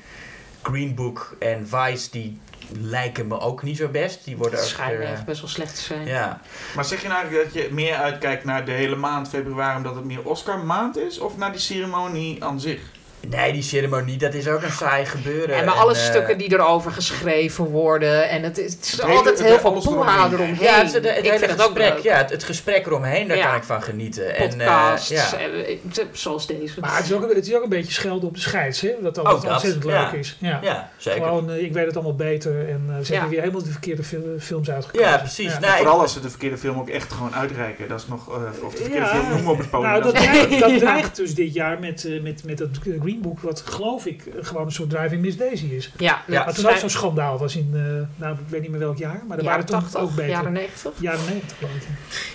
Green Book en Vice, die lijken me ook niet zo best. Die worden schijnt eh, echt best wel slecht te zijn. ja. Maar zeg je nou eigenlijk dat je meer uitkijkt naar de hele maand februari omdat het meer Oscar maand is? Of naar die ceremonie aan zich? Nee, die ceremonie, dat is ook een saai gebeuren. En maar alle En, eh, stukken die erover geschreven worden. En het is, het is Het hele- altijd het heel hele- veel poeha eromheen. eromheen. Ja, het, het, het ik hele vind het ook leuk. ja, het, het gesprek eromheen, daar Ja. kan ik van genieten. En, eh, Podcasts, ja. eh, zoals deze. Maar het is, ook, het is ook een beetje schelden op de scheids, hè? Dat dat Ook dat, ontzettend ja. leuk is. Ja. ja, zeker. Gewoon, ik weet het allemaal beter en eh, ze Ja. hebben weer helemaal de verkeerde fil- films uitgekozen. Ja, precies. Ja. Ik- Vooral als ze de verkeerde film ook echt gewoon uitreiken. Dat is nog, eh, of de verkeerde Ja. film noemen op het podium. Nou, dat, dat dreigt, dus dit jaar met, met, met dat Green Book, wat geloof ik gewoon een soort Driving Miss Daisy is. ja, Ja, Wat toen ook zo'n schandaal was in, eh, nou ik weet niet meer welk jaar, maar er waren toen 80, ook beter. jaren 90. Jaren 90 geloof ik.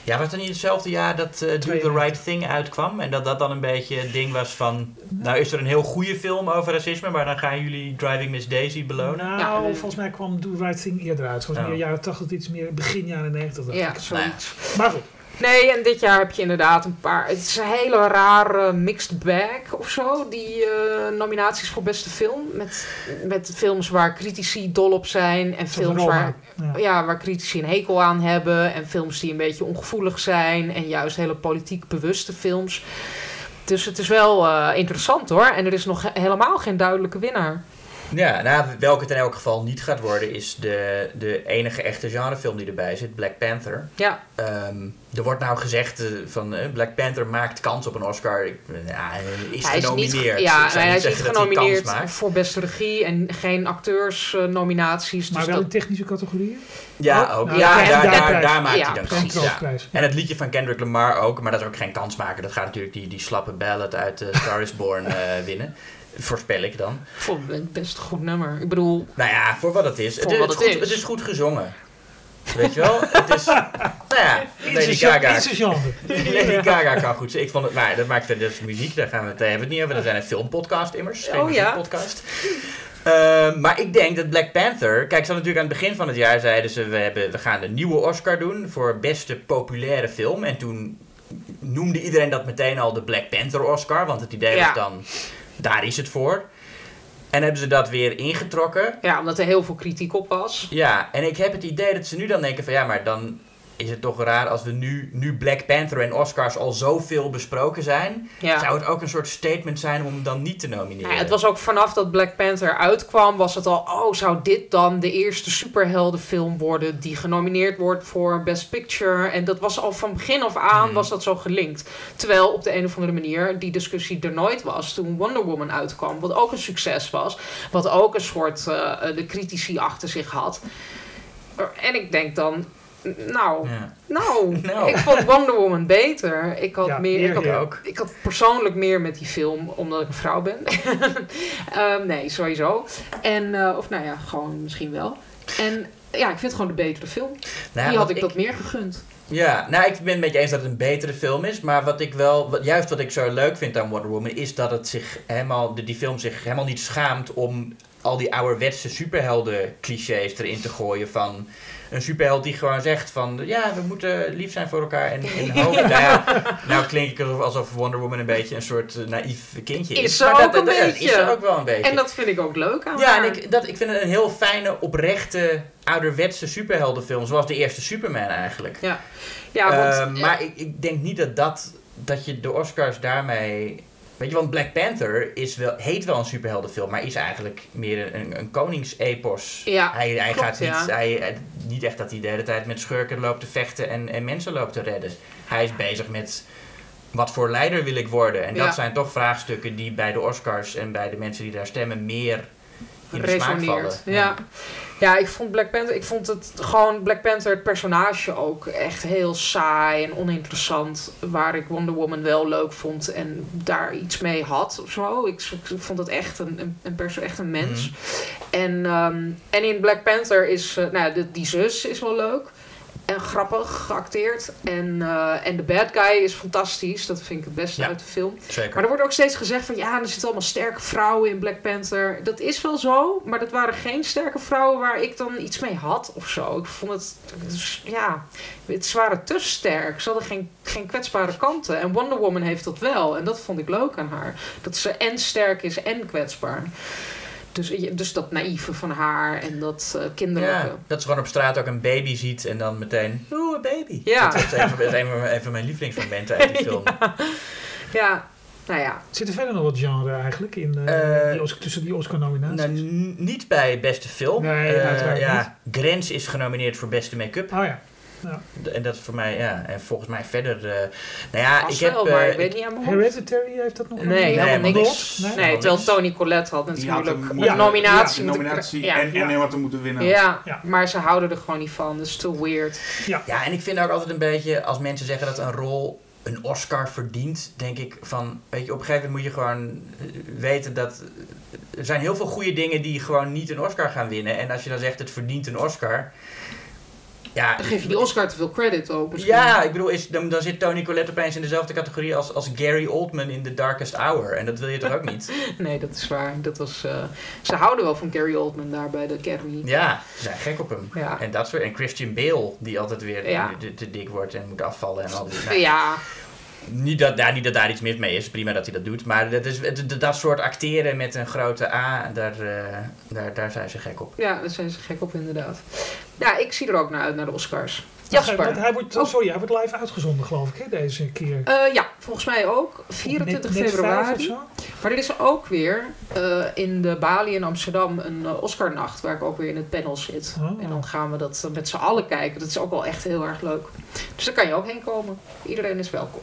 Ja, was het niet hetzelfde jaar dat eh Do the 92. Right Thing uitkwam? En dat dat dan een beetje het ding was van... Nou is er een heel goede film over racisme, maar dan gaan jullie Driving Miss Daisy belonen? Nou, Ja, volgens mij kwam Do the Right Thing eerder uit. Volgens Oh. meer jaren 80, iets meer begin jaren 90. dacht Ja, ik. zoiets. Maar goed, Nee, en dit jaar heb je inderdaad een paar. Het is een hele rare mixed bag of zo. Die eh, nominaties voor beste film. Met, met films waar critici dol op zijn. En films waar, Ja. ja, waar critici een hekel aan hebben. En films die een beetje ongevoelig zijn. En juist hele politiek bewuste films. Dus het is wel eh, interessant hoor. En er is nog he- helemaal geen duidelijke winnaar. Ja, nou, welke het in elk geval niet gaat worden is de, de enige echte genrefilm die erbij zit, Black Panther. Ja, Ehm, er wordt nou gezegd eh, van eh, Black Panther maakt kans op een Oscar. Ik, eh, ja, hij is hij is niet, genomineerd. ja, is niet dat hij kans genomineerd maakt. voor beste regie. En geen acteursnominaties. Maar dus wel dat- in technische categorieën. Ja, Oh, ook. nou, ja, daar, daar maakt Ja, hij dan precies. kans. Ja. En het liedje van Kendrick Lamar ook, maar dat is ook geen kans maken. Dat gaat natuurlijk die, die slappe ballad uit Star is Born eh, winnen. Voorspel ik dan. Het best goed nummer. Ik bedoel, Nou ja, voor wat het is. Voor het, wat het, het goed, is. het is goed gezongen. Weet je wel? Het is. Nou ja, Lady Gaga. Lady Gaga kan goed. Ik vond het, nou, dat maakt dat is muziek, daar gaan we het, daar hebben we het niet over. We zijn een filmpodcast immers, geen Oh, ja. muziekpodcast. Ehm, maar ik denk dat Black Panther, kijk, ze hadden natuurlijk aan het begin van het jaar zeiden ze, we, hebben, we gaan de nieuwe Oscar doen voor beste populaire film. En toen noemde iedereen dat meteen al de Black Panther Oscar, want het idee Ja. was dan, daar is het voor. En hebben ze dat weer ingetrokken. ja, omdat er heel veel kritiek op was. Ja, en ik heb het idee dat ze nu dan denken van ja, maar dan is het toch raar als we nu, nu Black Panther en Oscars al zoveel besproken zijn. Ja. Zou het ook een soort statement zijn om hem dan niet te nomineren? Ja, het was ook vanaf dat Black Panther uitkwam, was het al, oh, zou dit dan de eerste superheldenfilm worden die genomineerd wordt voor Best Picture? En dat was al van begin af aan, Hmm. was dat zo gelinkt. Terwijl op de een of andere manier die discussie er nooit was toen Wonder Woman uitkwam, wat ook een succes was, wat ook een soort eh, de critici achter zich had. En ik denk dan, nou, Ja. nou, Nou. ik vond Wonder Woman beter. Ik had Ja, meer, ik had ja. ook. ik had persoonlijk meer met die film, omdat ik een vrouw ben. Ehm, nee, sowieso. En, eh, of nou ja, gewoon misschien wel. En ja, ik vind het gewoon de betere film. Nou, Die had wat ik dat meer gegund. Ja, nou, ik ben het met je eens dat het een betere film is. Maar wat ik wel, wat, juist wat ik zo leuk vind aan Wonder Woman, is dat het zich helemaal, de, die film zich helemaal niet schaamt om al die ouderwetse superhelden clichés erin te gooien van een superheld die gewoon zegt van ja, we moeten lief zijn voor elkaar en, en nou, ja, nou klink ik alsof- alsof Wonder Woman een beetje een soort eh, naïef kindje is. Is ze ook dat, een dat- dat beetje. Is ze ook wel een beetje. En dat vind ik ook leuk aan Ja, haar. en ik, dat, ik vind het een heel fijne, oprechte, ouderwetse superheldenfilm. Zoals de eerste Superman eigenlijk. Ja, want, Eh, maar ik, ik denk niet dat, dat, dat je de Oscars daarmee... Weet je, want Black Panther is wel, heet wel een superheldenfilm, maar is eigenlijk meer een, een, koningsepos. Ja, hij hij klopt, gaat niet, ja. hij, hij- niet echt dat hij de hele tijd met schurken loopt te vechten en, en mensen loopt te redden. Hij is bezig met wat voor leider wil ik worden. En Ja. dat zijn toch vraagstukken die bij de Oscars en bij de mensen die daar stemmen meer in de smaak vallen. resoneert. Ja. ja, ik vond Black Panther, ik vond het gewoon Black Panther, het personage ook echt heel saai en oninteressant. Waar ik Wonder Woman wel leuk vond en daar iets mee had of zo. Ik, ik vond het echt een, een, een perso, echt een mens. Mhm. En, ehm, en in Black Panther is, eh, nou, de, die zus is wel leuk. En grappig geacteerd. En, eh, en de bad guy is fantastisch. Dat vind ik het beste Ja. uit de film. Zeker. Maar er wordt ook steeds gezegd van ja, er zitten allemaal sterke vrouwen in Black Panther. Dat is wel zo, maar dat waren geen sterke vrouwen waar ik dan iets mee had of zo. Ik vond het, ja, het ze waren te sterk. Ze hadden geen, geen kwetsbare kanten. En Wonder Woman heeft dat wel. En dat vond ik leuk aan haar. Dat ze en sterk is en kwetsbaar. Dus, dus dat naïeve van haar en dat eh, kinderlijke. Ja, dat ze gewoon op straat ook een baby ziet en dan meteen, oeh, een baby. Ja. Dat is een van, een mijn- lievelingsmomenten uit die film. Ja, nou ja. Zit er verder nog wat genre eigenlijk in, eh, Eh, die Oscar- tussen die Oscar-nominaties? Nou, niet bij beste film. Nee, Eh, ja, Grens is genomineerd voor beste make-up. Oh ja. D- En dat is voor mij, ja. En volgens mij verder... eh, nou ja, ik heb... maar eh, ik weet niet aan mijn hoofd. Hereditary heeft dat nog? Nee, helemaal niks. niks. Nee, Nee, terwijl niks. Tony Collette had Die had natuurlijk hem- een ja, nominatie. Ja, nominatie en, en had hem moeten winnen. Ja, Ja. maar ze houden er gewoon niet van. Dat is te weird. Ja, en ik vind ook altijd een beetje, als mensen zeggen dat een rol een Oscar verdient, denk ik van, weet je, op een gegeven moment moet je gewoon eh, weten dat er zijn heel veel goede dingen die gewoon niet een Oscar gaan winnen. En als je dan zegt het verdient een Oscar, ja. Dan geef je die Oscar te veel credit ook. misschien. Ja, ik bedoel, is, dan, dan zit Tony Collette opeens in dezelfde categorie als, als Gary Oldman in The Darkest Hour. En dat wil je toch ook niet? Nee, dat is waar. Dat was, eh, ze houden wel van Gary Oldman daar bij de Academy. Ja, ze zijn gek op hem. Ja. En dat soort. En Christian Bale, die altijd weer Ja. te, te dik wordt en moet afvallen en al die. nou, Ja, Niet dat, daar, niet dat daar iets mis mee is, prima dat hij dat doet. Maar dat, is, dat soort acteren met een grote A, daar, eh, daar, daar zijn ze gek op. ja, daar zijn ze gek op inderdaad. Ja, ik zie er ook naar uit, naar de Oscars. Want Jasper. hij wordt, Oh. sorry, hij wordt live uitgezonden geloof ik hè, deze keer. Eh, ja, volgens mij ook. 24 Net- net vijf februari. of zo? Maar er is ook weer eh, in de Bali in Amsterdam een eh, Oscarnacht waar ik ook weer in het panel zit. Oh. En dan gaan we dat met z'n allen kijken. Dat is ook wel echt heel erg leuk. Dus daar kan je ook heen komen. Iedereen is welkom.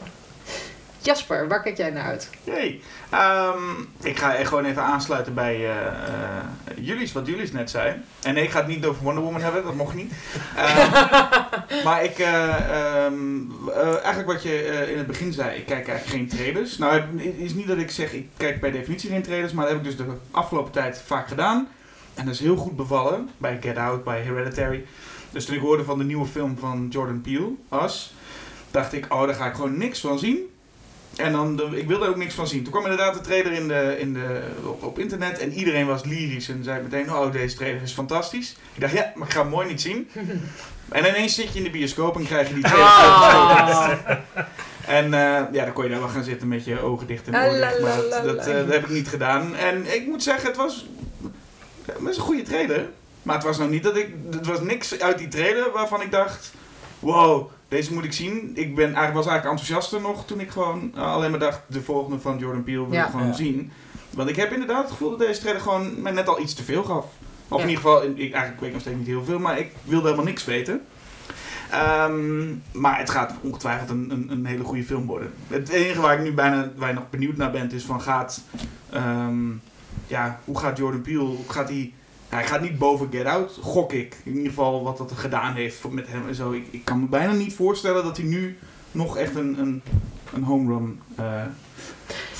Jasper, waar kijk jij naar uit? Jee. Ehm, ik ga gewoon even aansluiten bij Julius, wat Julius net zei. En nee, ik ga het niet over Wonder Woman hebben, dat mocht niet. Ehm, maar ik, eh, ehm, eh, eigenlijk wat je in het begin zei, ik kijk eigenlijk geen trailers. Nou, het is niet dat ik zeg, ik kijk bij definitie geen trailers, maar dat heb ik dus de afgelopen tijd vaak gedaan. En dat is heel goed bevallen, bij Get Out, bij Hereditary. Dus toen ik hoorde van de nieuwe film van Jordan Peele, Us, dacht ik, oh, daar ga ik gewoon niks van zien. En dan, de, ik wilde er ook niks van zien. Toen kwam inderdaad de trailer in de, in de, op, op internet en iedereen was lyrisch en zei meteen, oh deze trailer is fantastisch. Ik dacht, ja, maar ik ga hem mooi niet zien. En ineens zit je in de bioscoop en krijg je die trailer. Ah. En eh, ja, dan kon je daar wel gaan zitten met je ogen dicht en oren dicht. Maar dat, dat, eh, dat heb ik niet gedaan. En ik moet zeggen, het was, het was een goede trailer. Maar het was nog niet dat ik... Het was niks uit die trailer waarvan ik dacht... Wow, deze moet ik zien. Ik ben, eigenlijk, was eigenlijk enthousiaster nog toen ik gewoon eh, alleen maar dacht... De volgende van Jordan Peele wil Ja. ik gewoon Ja. zien. Want ik heb inderdaad het gevoel dat deze trailer gewoon mij net al iets te veel gaf. Of Ja. in ieder geval, ik, eigenlijk weet ik nog steeds niet heel veel, maar ik wilde helemaal niks weten. Ehm, maar het gaat ongetwijfeld een, een, een hele goede film worden. Het enige waar ik nu bijna waar ik nog benieuwd naar ben, is van gaat... ehm, ja, hoe gaat Jordan Peele, hoe gaat hij... Hij gaat niet boven Get Out, gok ik. In ieder geval wat dat gedaan heeft met hem en zo. Ik, ik kan me bijna niet voorstellen dat hij nu nog echt een, een, een home run eh,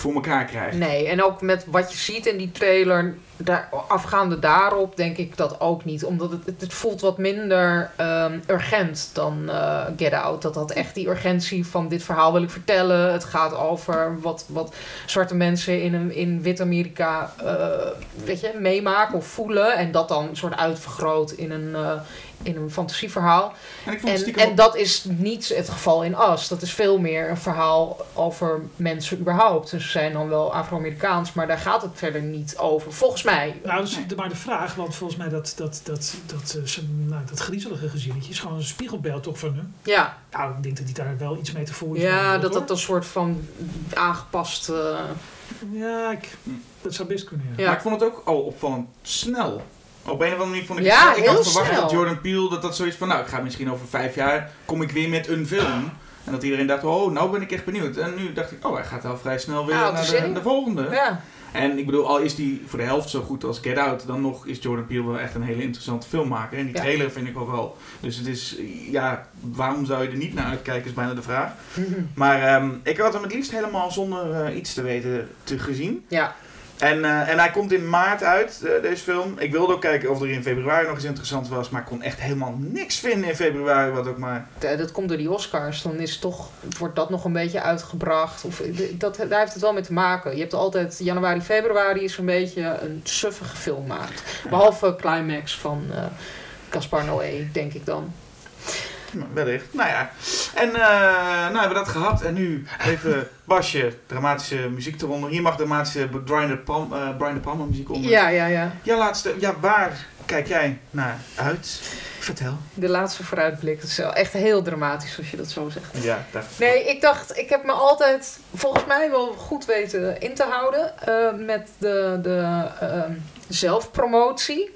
voor elkaar krijgt. Nee, en ook met wat je ziet in die trailer, daar, afgaande daarop denk ik dat ook niet. Omdat het, het, voelt wat minder ehm, urgent dan eh, Get Out. Dat had echt die urgentie van dit verhaal wil ik vertellen. Het gaat over wat, wat zwarte mensen in, in Wit-Amerika eh, meemaken of voelen. En dat dan soort uitvergroot in een, eh, in een fantasieverhaal. En ik vond het En, stiekem en dat is niet het geval in As. Dat is veel meer een verhaal over mensen überhaupt. Dus ze zijn dan wel Afro-Amerikaans, maar daar gaat het verder niet over. Volgens mij. Nou, dat is de- maar de vraag, want volgens mij dat, dat, dat, dat, eh, ze- nou, dat griezelige gezinnetje is gewoon een spiegelbeeld toch van hem. Ja, Nou, ik denk dat hij daar wel iets mee te voeren is. ja dat dat een soort van aangepast. Ja, ik, dat zou best kunnen, ja. Ja. Maar ik vond het ook al opvallend snel. Op een of andere manier vond ik Ja, het. Ik had verwacht snel. dat Jordan Peele, dat dat zoiets van, nou, ik ga misschien over vijf jaar, kom ik weer met een film. En dat iedereen dacht, oh, nou ben ik echt benieuwd. En nu dacht ik, oh, hij gaat al vrij snel weer Ah, naar de volgende. Ja, En ik bedoel, al is die voor de helft zo goed als Get Out, dan nog is Jordan Peele wel echt een hele interessante filmmaker. En die Ja. trailer vind ik ook wel. Dus het is, ja, waarom zou je er niet naar uitkijken, is bijna de vraag. Maar ehm, ik had hem het liefst helemaal zonder eh, iets te weten te gezien. ja. En, eh, en hij komt in maart uit, eh, deze film. Ik wilde ook kijken of er in februari nog eens interessant was, maar ik kon echt helemaal niks vinden in februari, wat ook maar... D- dat komt door die Oscars. Dan is toch, wordt dat nog een beetje uitgebracht. Of, d- dat, daar heeft het wel mee te maken. Je hebt altijd januari, februari is een beetje een suffige filmmaand. Behalve Climax van eh Gaspar Noé, denk ik dan. Wellicht. Nou ja. En eh, nou hebben we dat gehad. En nu even Basje, dramatische muziek eronder. Hier mag dramatische Brian de, Palm, eh, Brian de Palma muziek onder. Ja, ja, ja. Ja, laatste. Ja, waar kijk jij naar uit? Vertel. De laatste vooruitblik. Het is wel echt heel dramatisch als je dat zo zegt. Ja, daar. Nee, ik dacht, ik heb me altijd volgens mij wel goed weten in te houden eh, met de, de zelfpromotie.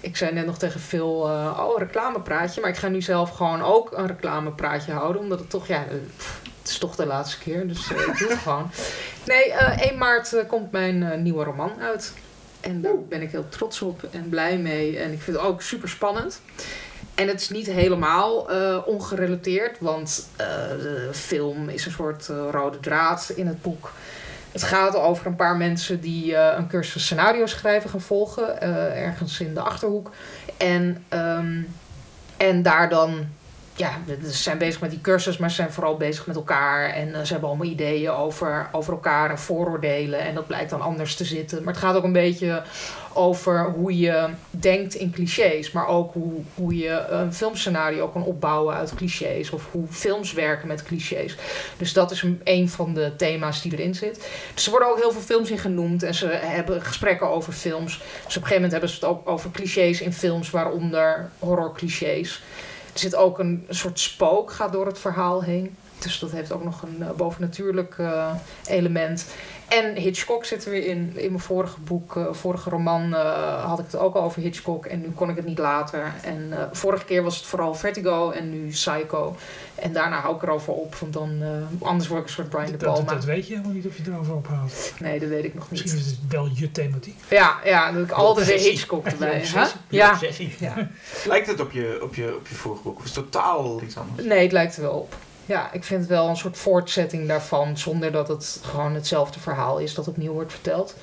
Ik zei net nog tegen Phil, eh oh, reclamepraatje. Maar ik ga nu zelf gewoon ook een reclamepraatje houden. Omdat het toch, ja, eh, pff, het is toch de laatste keer. Dus eh, ik doe het gewoon. Nee, eh 1 maart komt mijn nieuwe roman uit. En daar ben ik heel trots op en blij mee. En ik vind het ook super spannend. En het is niet helemaal ongerelateerd, want de film is een soort rode draad in het boek. Het gaat over een paar mensen die eh, een cursus scenario schrijven gaan volgen, eh, ergens in de achterhoek. En, ehm, en daar dan, ja, ze zijn bezig met die cursus, maar ze zijn vooral bezig met elkaar. En eh, ze hebben allemaal ideeën over, over elkaar en vooroordelen. En dat blijkt dan anders te zitten. Maar het gaat ook een beetje over hoe je denkt in clichés, maar ook hoe, hoe je een filmscenario kan opbouwen uit clichés of hoe films werken met clichés. Dus dat is een, van de thema's die erin zit. Dus er worden ook heel veel films in genoemd en ze hebben gesprekken over films. Dus op een gegeven moment hebben ze het ook over clichés in films, waaronder horrorclichés. Er zit ook een soort spook gaat door het verhaal heen. Dus dat heeft ook nog een eh, bovennatuurlijk eh, element. En Hitchcock zit er weer in. In mijn vorige boek, eh, vorige roman, eh, had ik het ook al over Hitchcock. En nu kon ik het niet later. En eh, vorige keer was het vooral Vertigo en nu Psycho. En daarna hou ik erover op, want dan, eh, anders word ik een soort Brian De Dat, dat, Palma. dat weet je helemaal niet of je erover ophoudt. Nee, dat weet ik nog Misschien niet. is het wel je thematiek. Ja, ja, dat ik altijd weer. Hitchcock erbij. Obsessie. Ja, Obsessie. ja. Lijkt het op je, op, je, op je vorige boek? Of is het totaal iets anders? Nee, het lijkt er wel op. Ja, ik vind het wel een soort voortzetting daarvan, zonder dat het gewoon hetzelfde verhaal is dat opnieuw wordt verteld.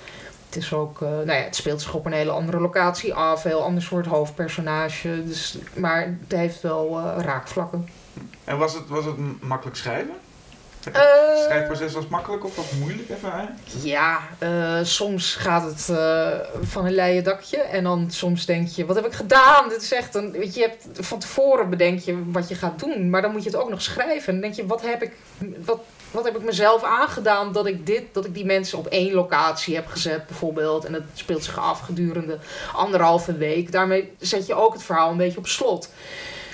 Het is ook, eh, nou ja, het speelt zich op een hele andere locatie af, heel ander soort hoofdpersonage. Dus, maar het heeft wel eh, raakvlakken. En was het, was het makkelijk schrijven? Het Eh, schrijfproces was makkelijk of wat moeilijk even? Ja, eh, soms gaat het eh, van een leien dakje. En dan soms denk je, wat heb ik gedaan? Dit is echt een, weet je, je hebt van tevoren bedenk je wat je gaat doen. Maar dan moet je het ook nog schrijven. En dan denk je, wat heb ik, wat, wat heb ik mezelf aangedaan dat ik dit, dat ik die mensen op één locatie heb gezet bijvoorbeeld. En het speelt zich af gedurende anderhalve week. Daarmee zet je ook het verhaal een beetje op slot.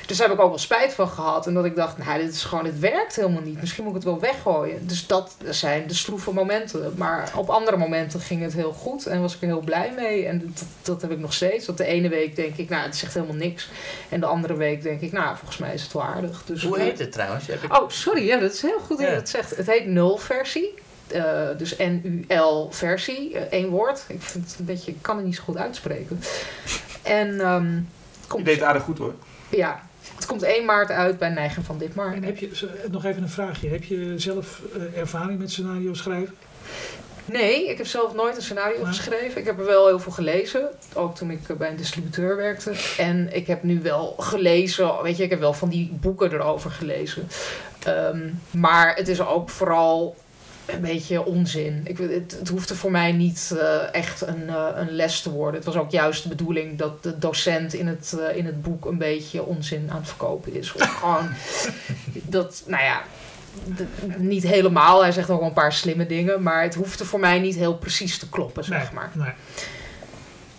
Dus daar heb ik ook wel spijt van gehad. En dat ik dacht, nou, dit is gewoon, dit werkt helemaal niet. Misschien moet ik het wel weggooien. Dus dat zijn de stroeve momenten. Maar op andere momenten ging het heel goed. En was ik er heel blij mee. En dat, dat heb ik nog steeds. Dat de ene week denk ik, nou, het echt helemaal niks. En de andere week denk ik, nou, volgens mij is het wel aardig. Dus, Hoe heet het trouwens? Heb ik... Oh, sorry. Ja, dat is heel goed dat je Ja. dat zegt. Het heet nul versie. Eh, dus N-U-L versie. eh, één woord. Ik vind het een beetje, ik kan het niet zo goed uitspreken. En ehm, het Je deed aardig goed hoor. ja, het komt 1 maart uit bij Neigen van Ditmar. En heb je, nog even een vraagje. Heb je zelf eh, ervaring met scenario schrijven? Nee, ik heb zelf nooit een scenario geschreven. Ik heb er wel heel veel gelezen. Ook toen ik eh, bij een distributeur werkte. En ik heb nu wel gelezen. Weet je, ik heb wel van die boeken erover gelezen. Ehm, maar het is ook vooral een beetje onzin. Ik, het, het hoefde voor mij niet eh, echt een, eh, een les te worden. Het was ook juist de bedoeling dat de docent in het, eh, in het boek een beetje onzin aan het verkopen is. Of gewoon dat, nou ja, niet helemaal. Hij zegt ook wel een paar slimme dingen. Maar het hoefde voor mij niet heel precies te kloppen, zeg maar. nee.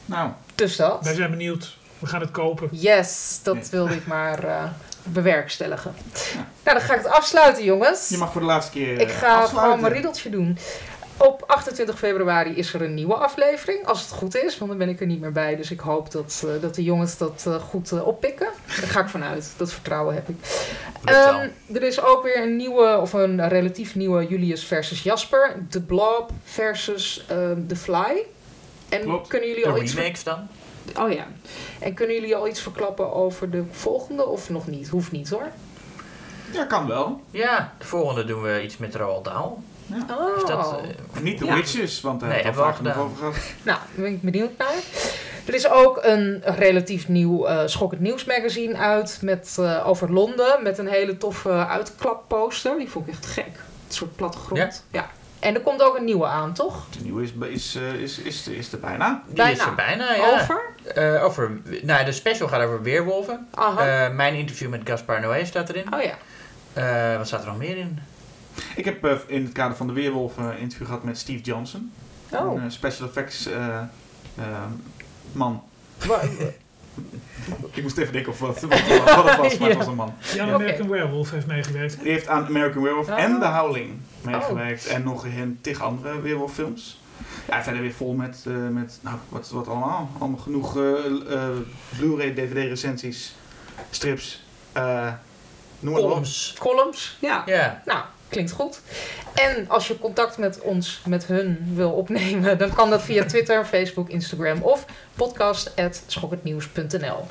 Nou, Dus dat. Wij zijn benieuwd. We gaan het kopen. Yes, dat wilde ik maar eh, bewerkstelligen. Nou, dan ga ik het afsluiten, jongens. je mag voor de laatste keer Ik eh, ga afsluiten. gewoon mijn riedeltje doen. Op 28 februari is er een nieuwe aflevering, als het goed is. Want dan ben ik er niet meer bij. Dus ik hoop dat, eh, dat de jongens dat eh, goed eh, oppikken. Daar ga ik vanuit. Dat vertrouwen heb ik. Ehm, er is ook weer een nieuwe, of een relatief nieuwe Julius versus Jasper. The Blob versus ehm, The Fly. En Klopt. kunnen jullie De al iets... remakes dan? Oh ja. En kunnen jullie al iets verklappen over de volgende of nog niet? Hoeft niet hoor. Ja, kan wel. Ja, de volgende doen we iets met Roald Dahl. Oh. Is dat, eh, Niet de Ja. Witches, want daar Nee, hebben we al vaak over gehad. Nou, daar ben ik benieuwd naar. Er is ook een relatief nieuw eh schokkend nieuwsmagazine uit met, eh, over Londen. Met een hele toffe uitklapposter. Die vond ik echt gek. Een soort plattegrond. Ja. En er komt ook een nieuwe aan, toch? De nieuwe is, is, eh, is, is, is er bijna. die Bijna. is er bijna, ja. Over? Eh, over nou, de special gaat over weerwolven. Aha. Eh, mijn interview met Gaspar Noé staat erin. oh ja. Eh, wat staat er nog meer in? Ik heb in het kader van de Weerwolf een interview gehad met Steve Johnson. Oh. Een special effects man. Ik moest even denken of wat, wat, wat het was, maar het Ja. was een man. Oké. American Werewolf heeft meegewerkt. Die heeft aan American Werewolf Oh. en The Howling meegewerkt. En nog een tig andere Werewolf-films. Ja, verder weer vol met, eh, met nou, wat, wat allemaal. Allemaal genoeg eh, eh, Blu-ray, DVD-recensies, strips, eh noem maar op. Columns. Columns. Ja. Ja. Nou, klinkt goed. En als je contact met ons, met hun wil opnemen, dan kan dat via Twitter, Facebook, Instagram of podcast.schokkendnieuws.nl.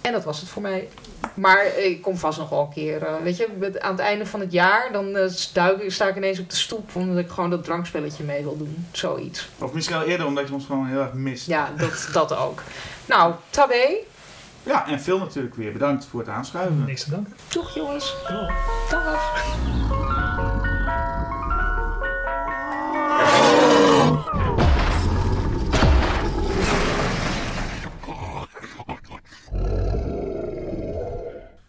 En dat was het voor mij. Maar ik kom vast nog wel een keer, eh, weet je, aan het einde van het jaar, dan eh, stuik sta ik ineens op de stoep omdat ik gewoon dat drankspelletje mee wil doen. Zoiets. Of misschien al eerder, omdat je ons gewoon heel erg mist. Ja, dat, dat ook. Nou, tabé. Ja, en Phil natuurlijk weer. Bedankt voor het aanschuiven. Niks te danken. Doeg jongens. Dag.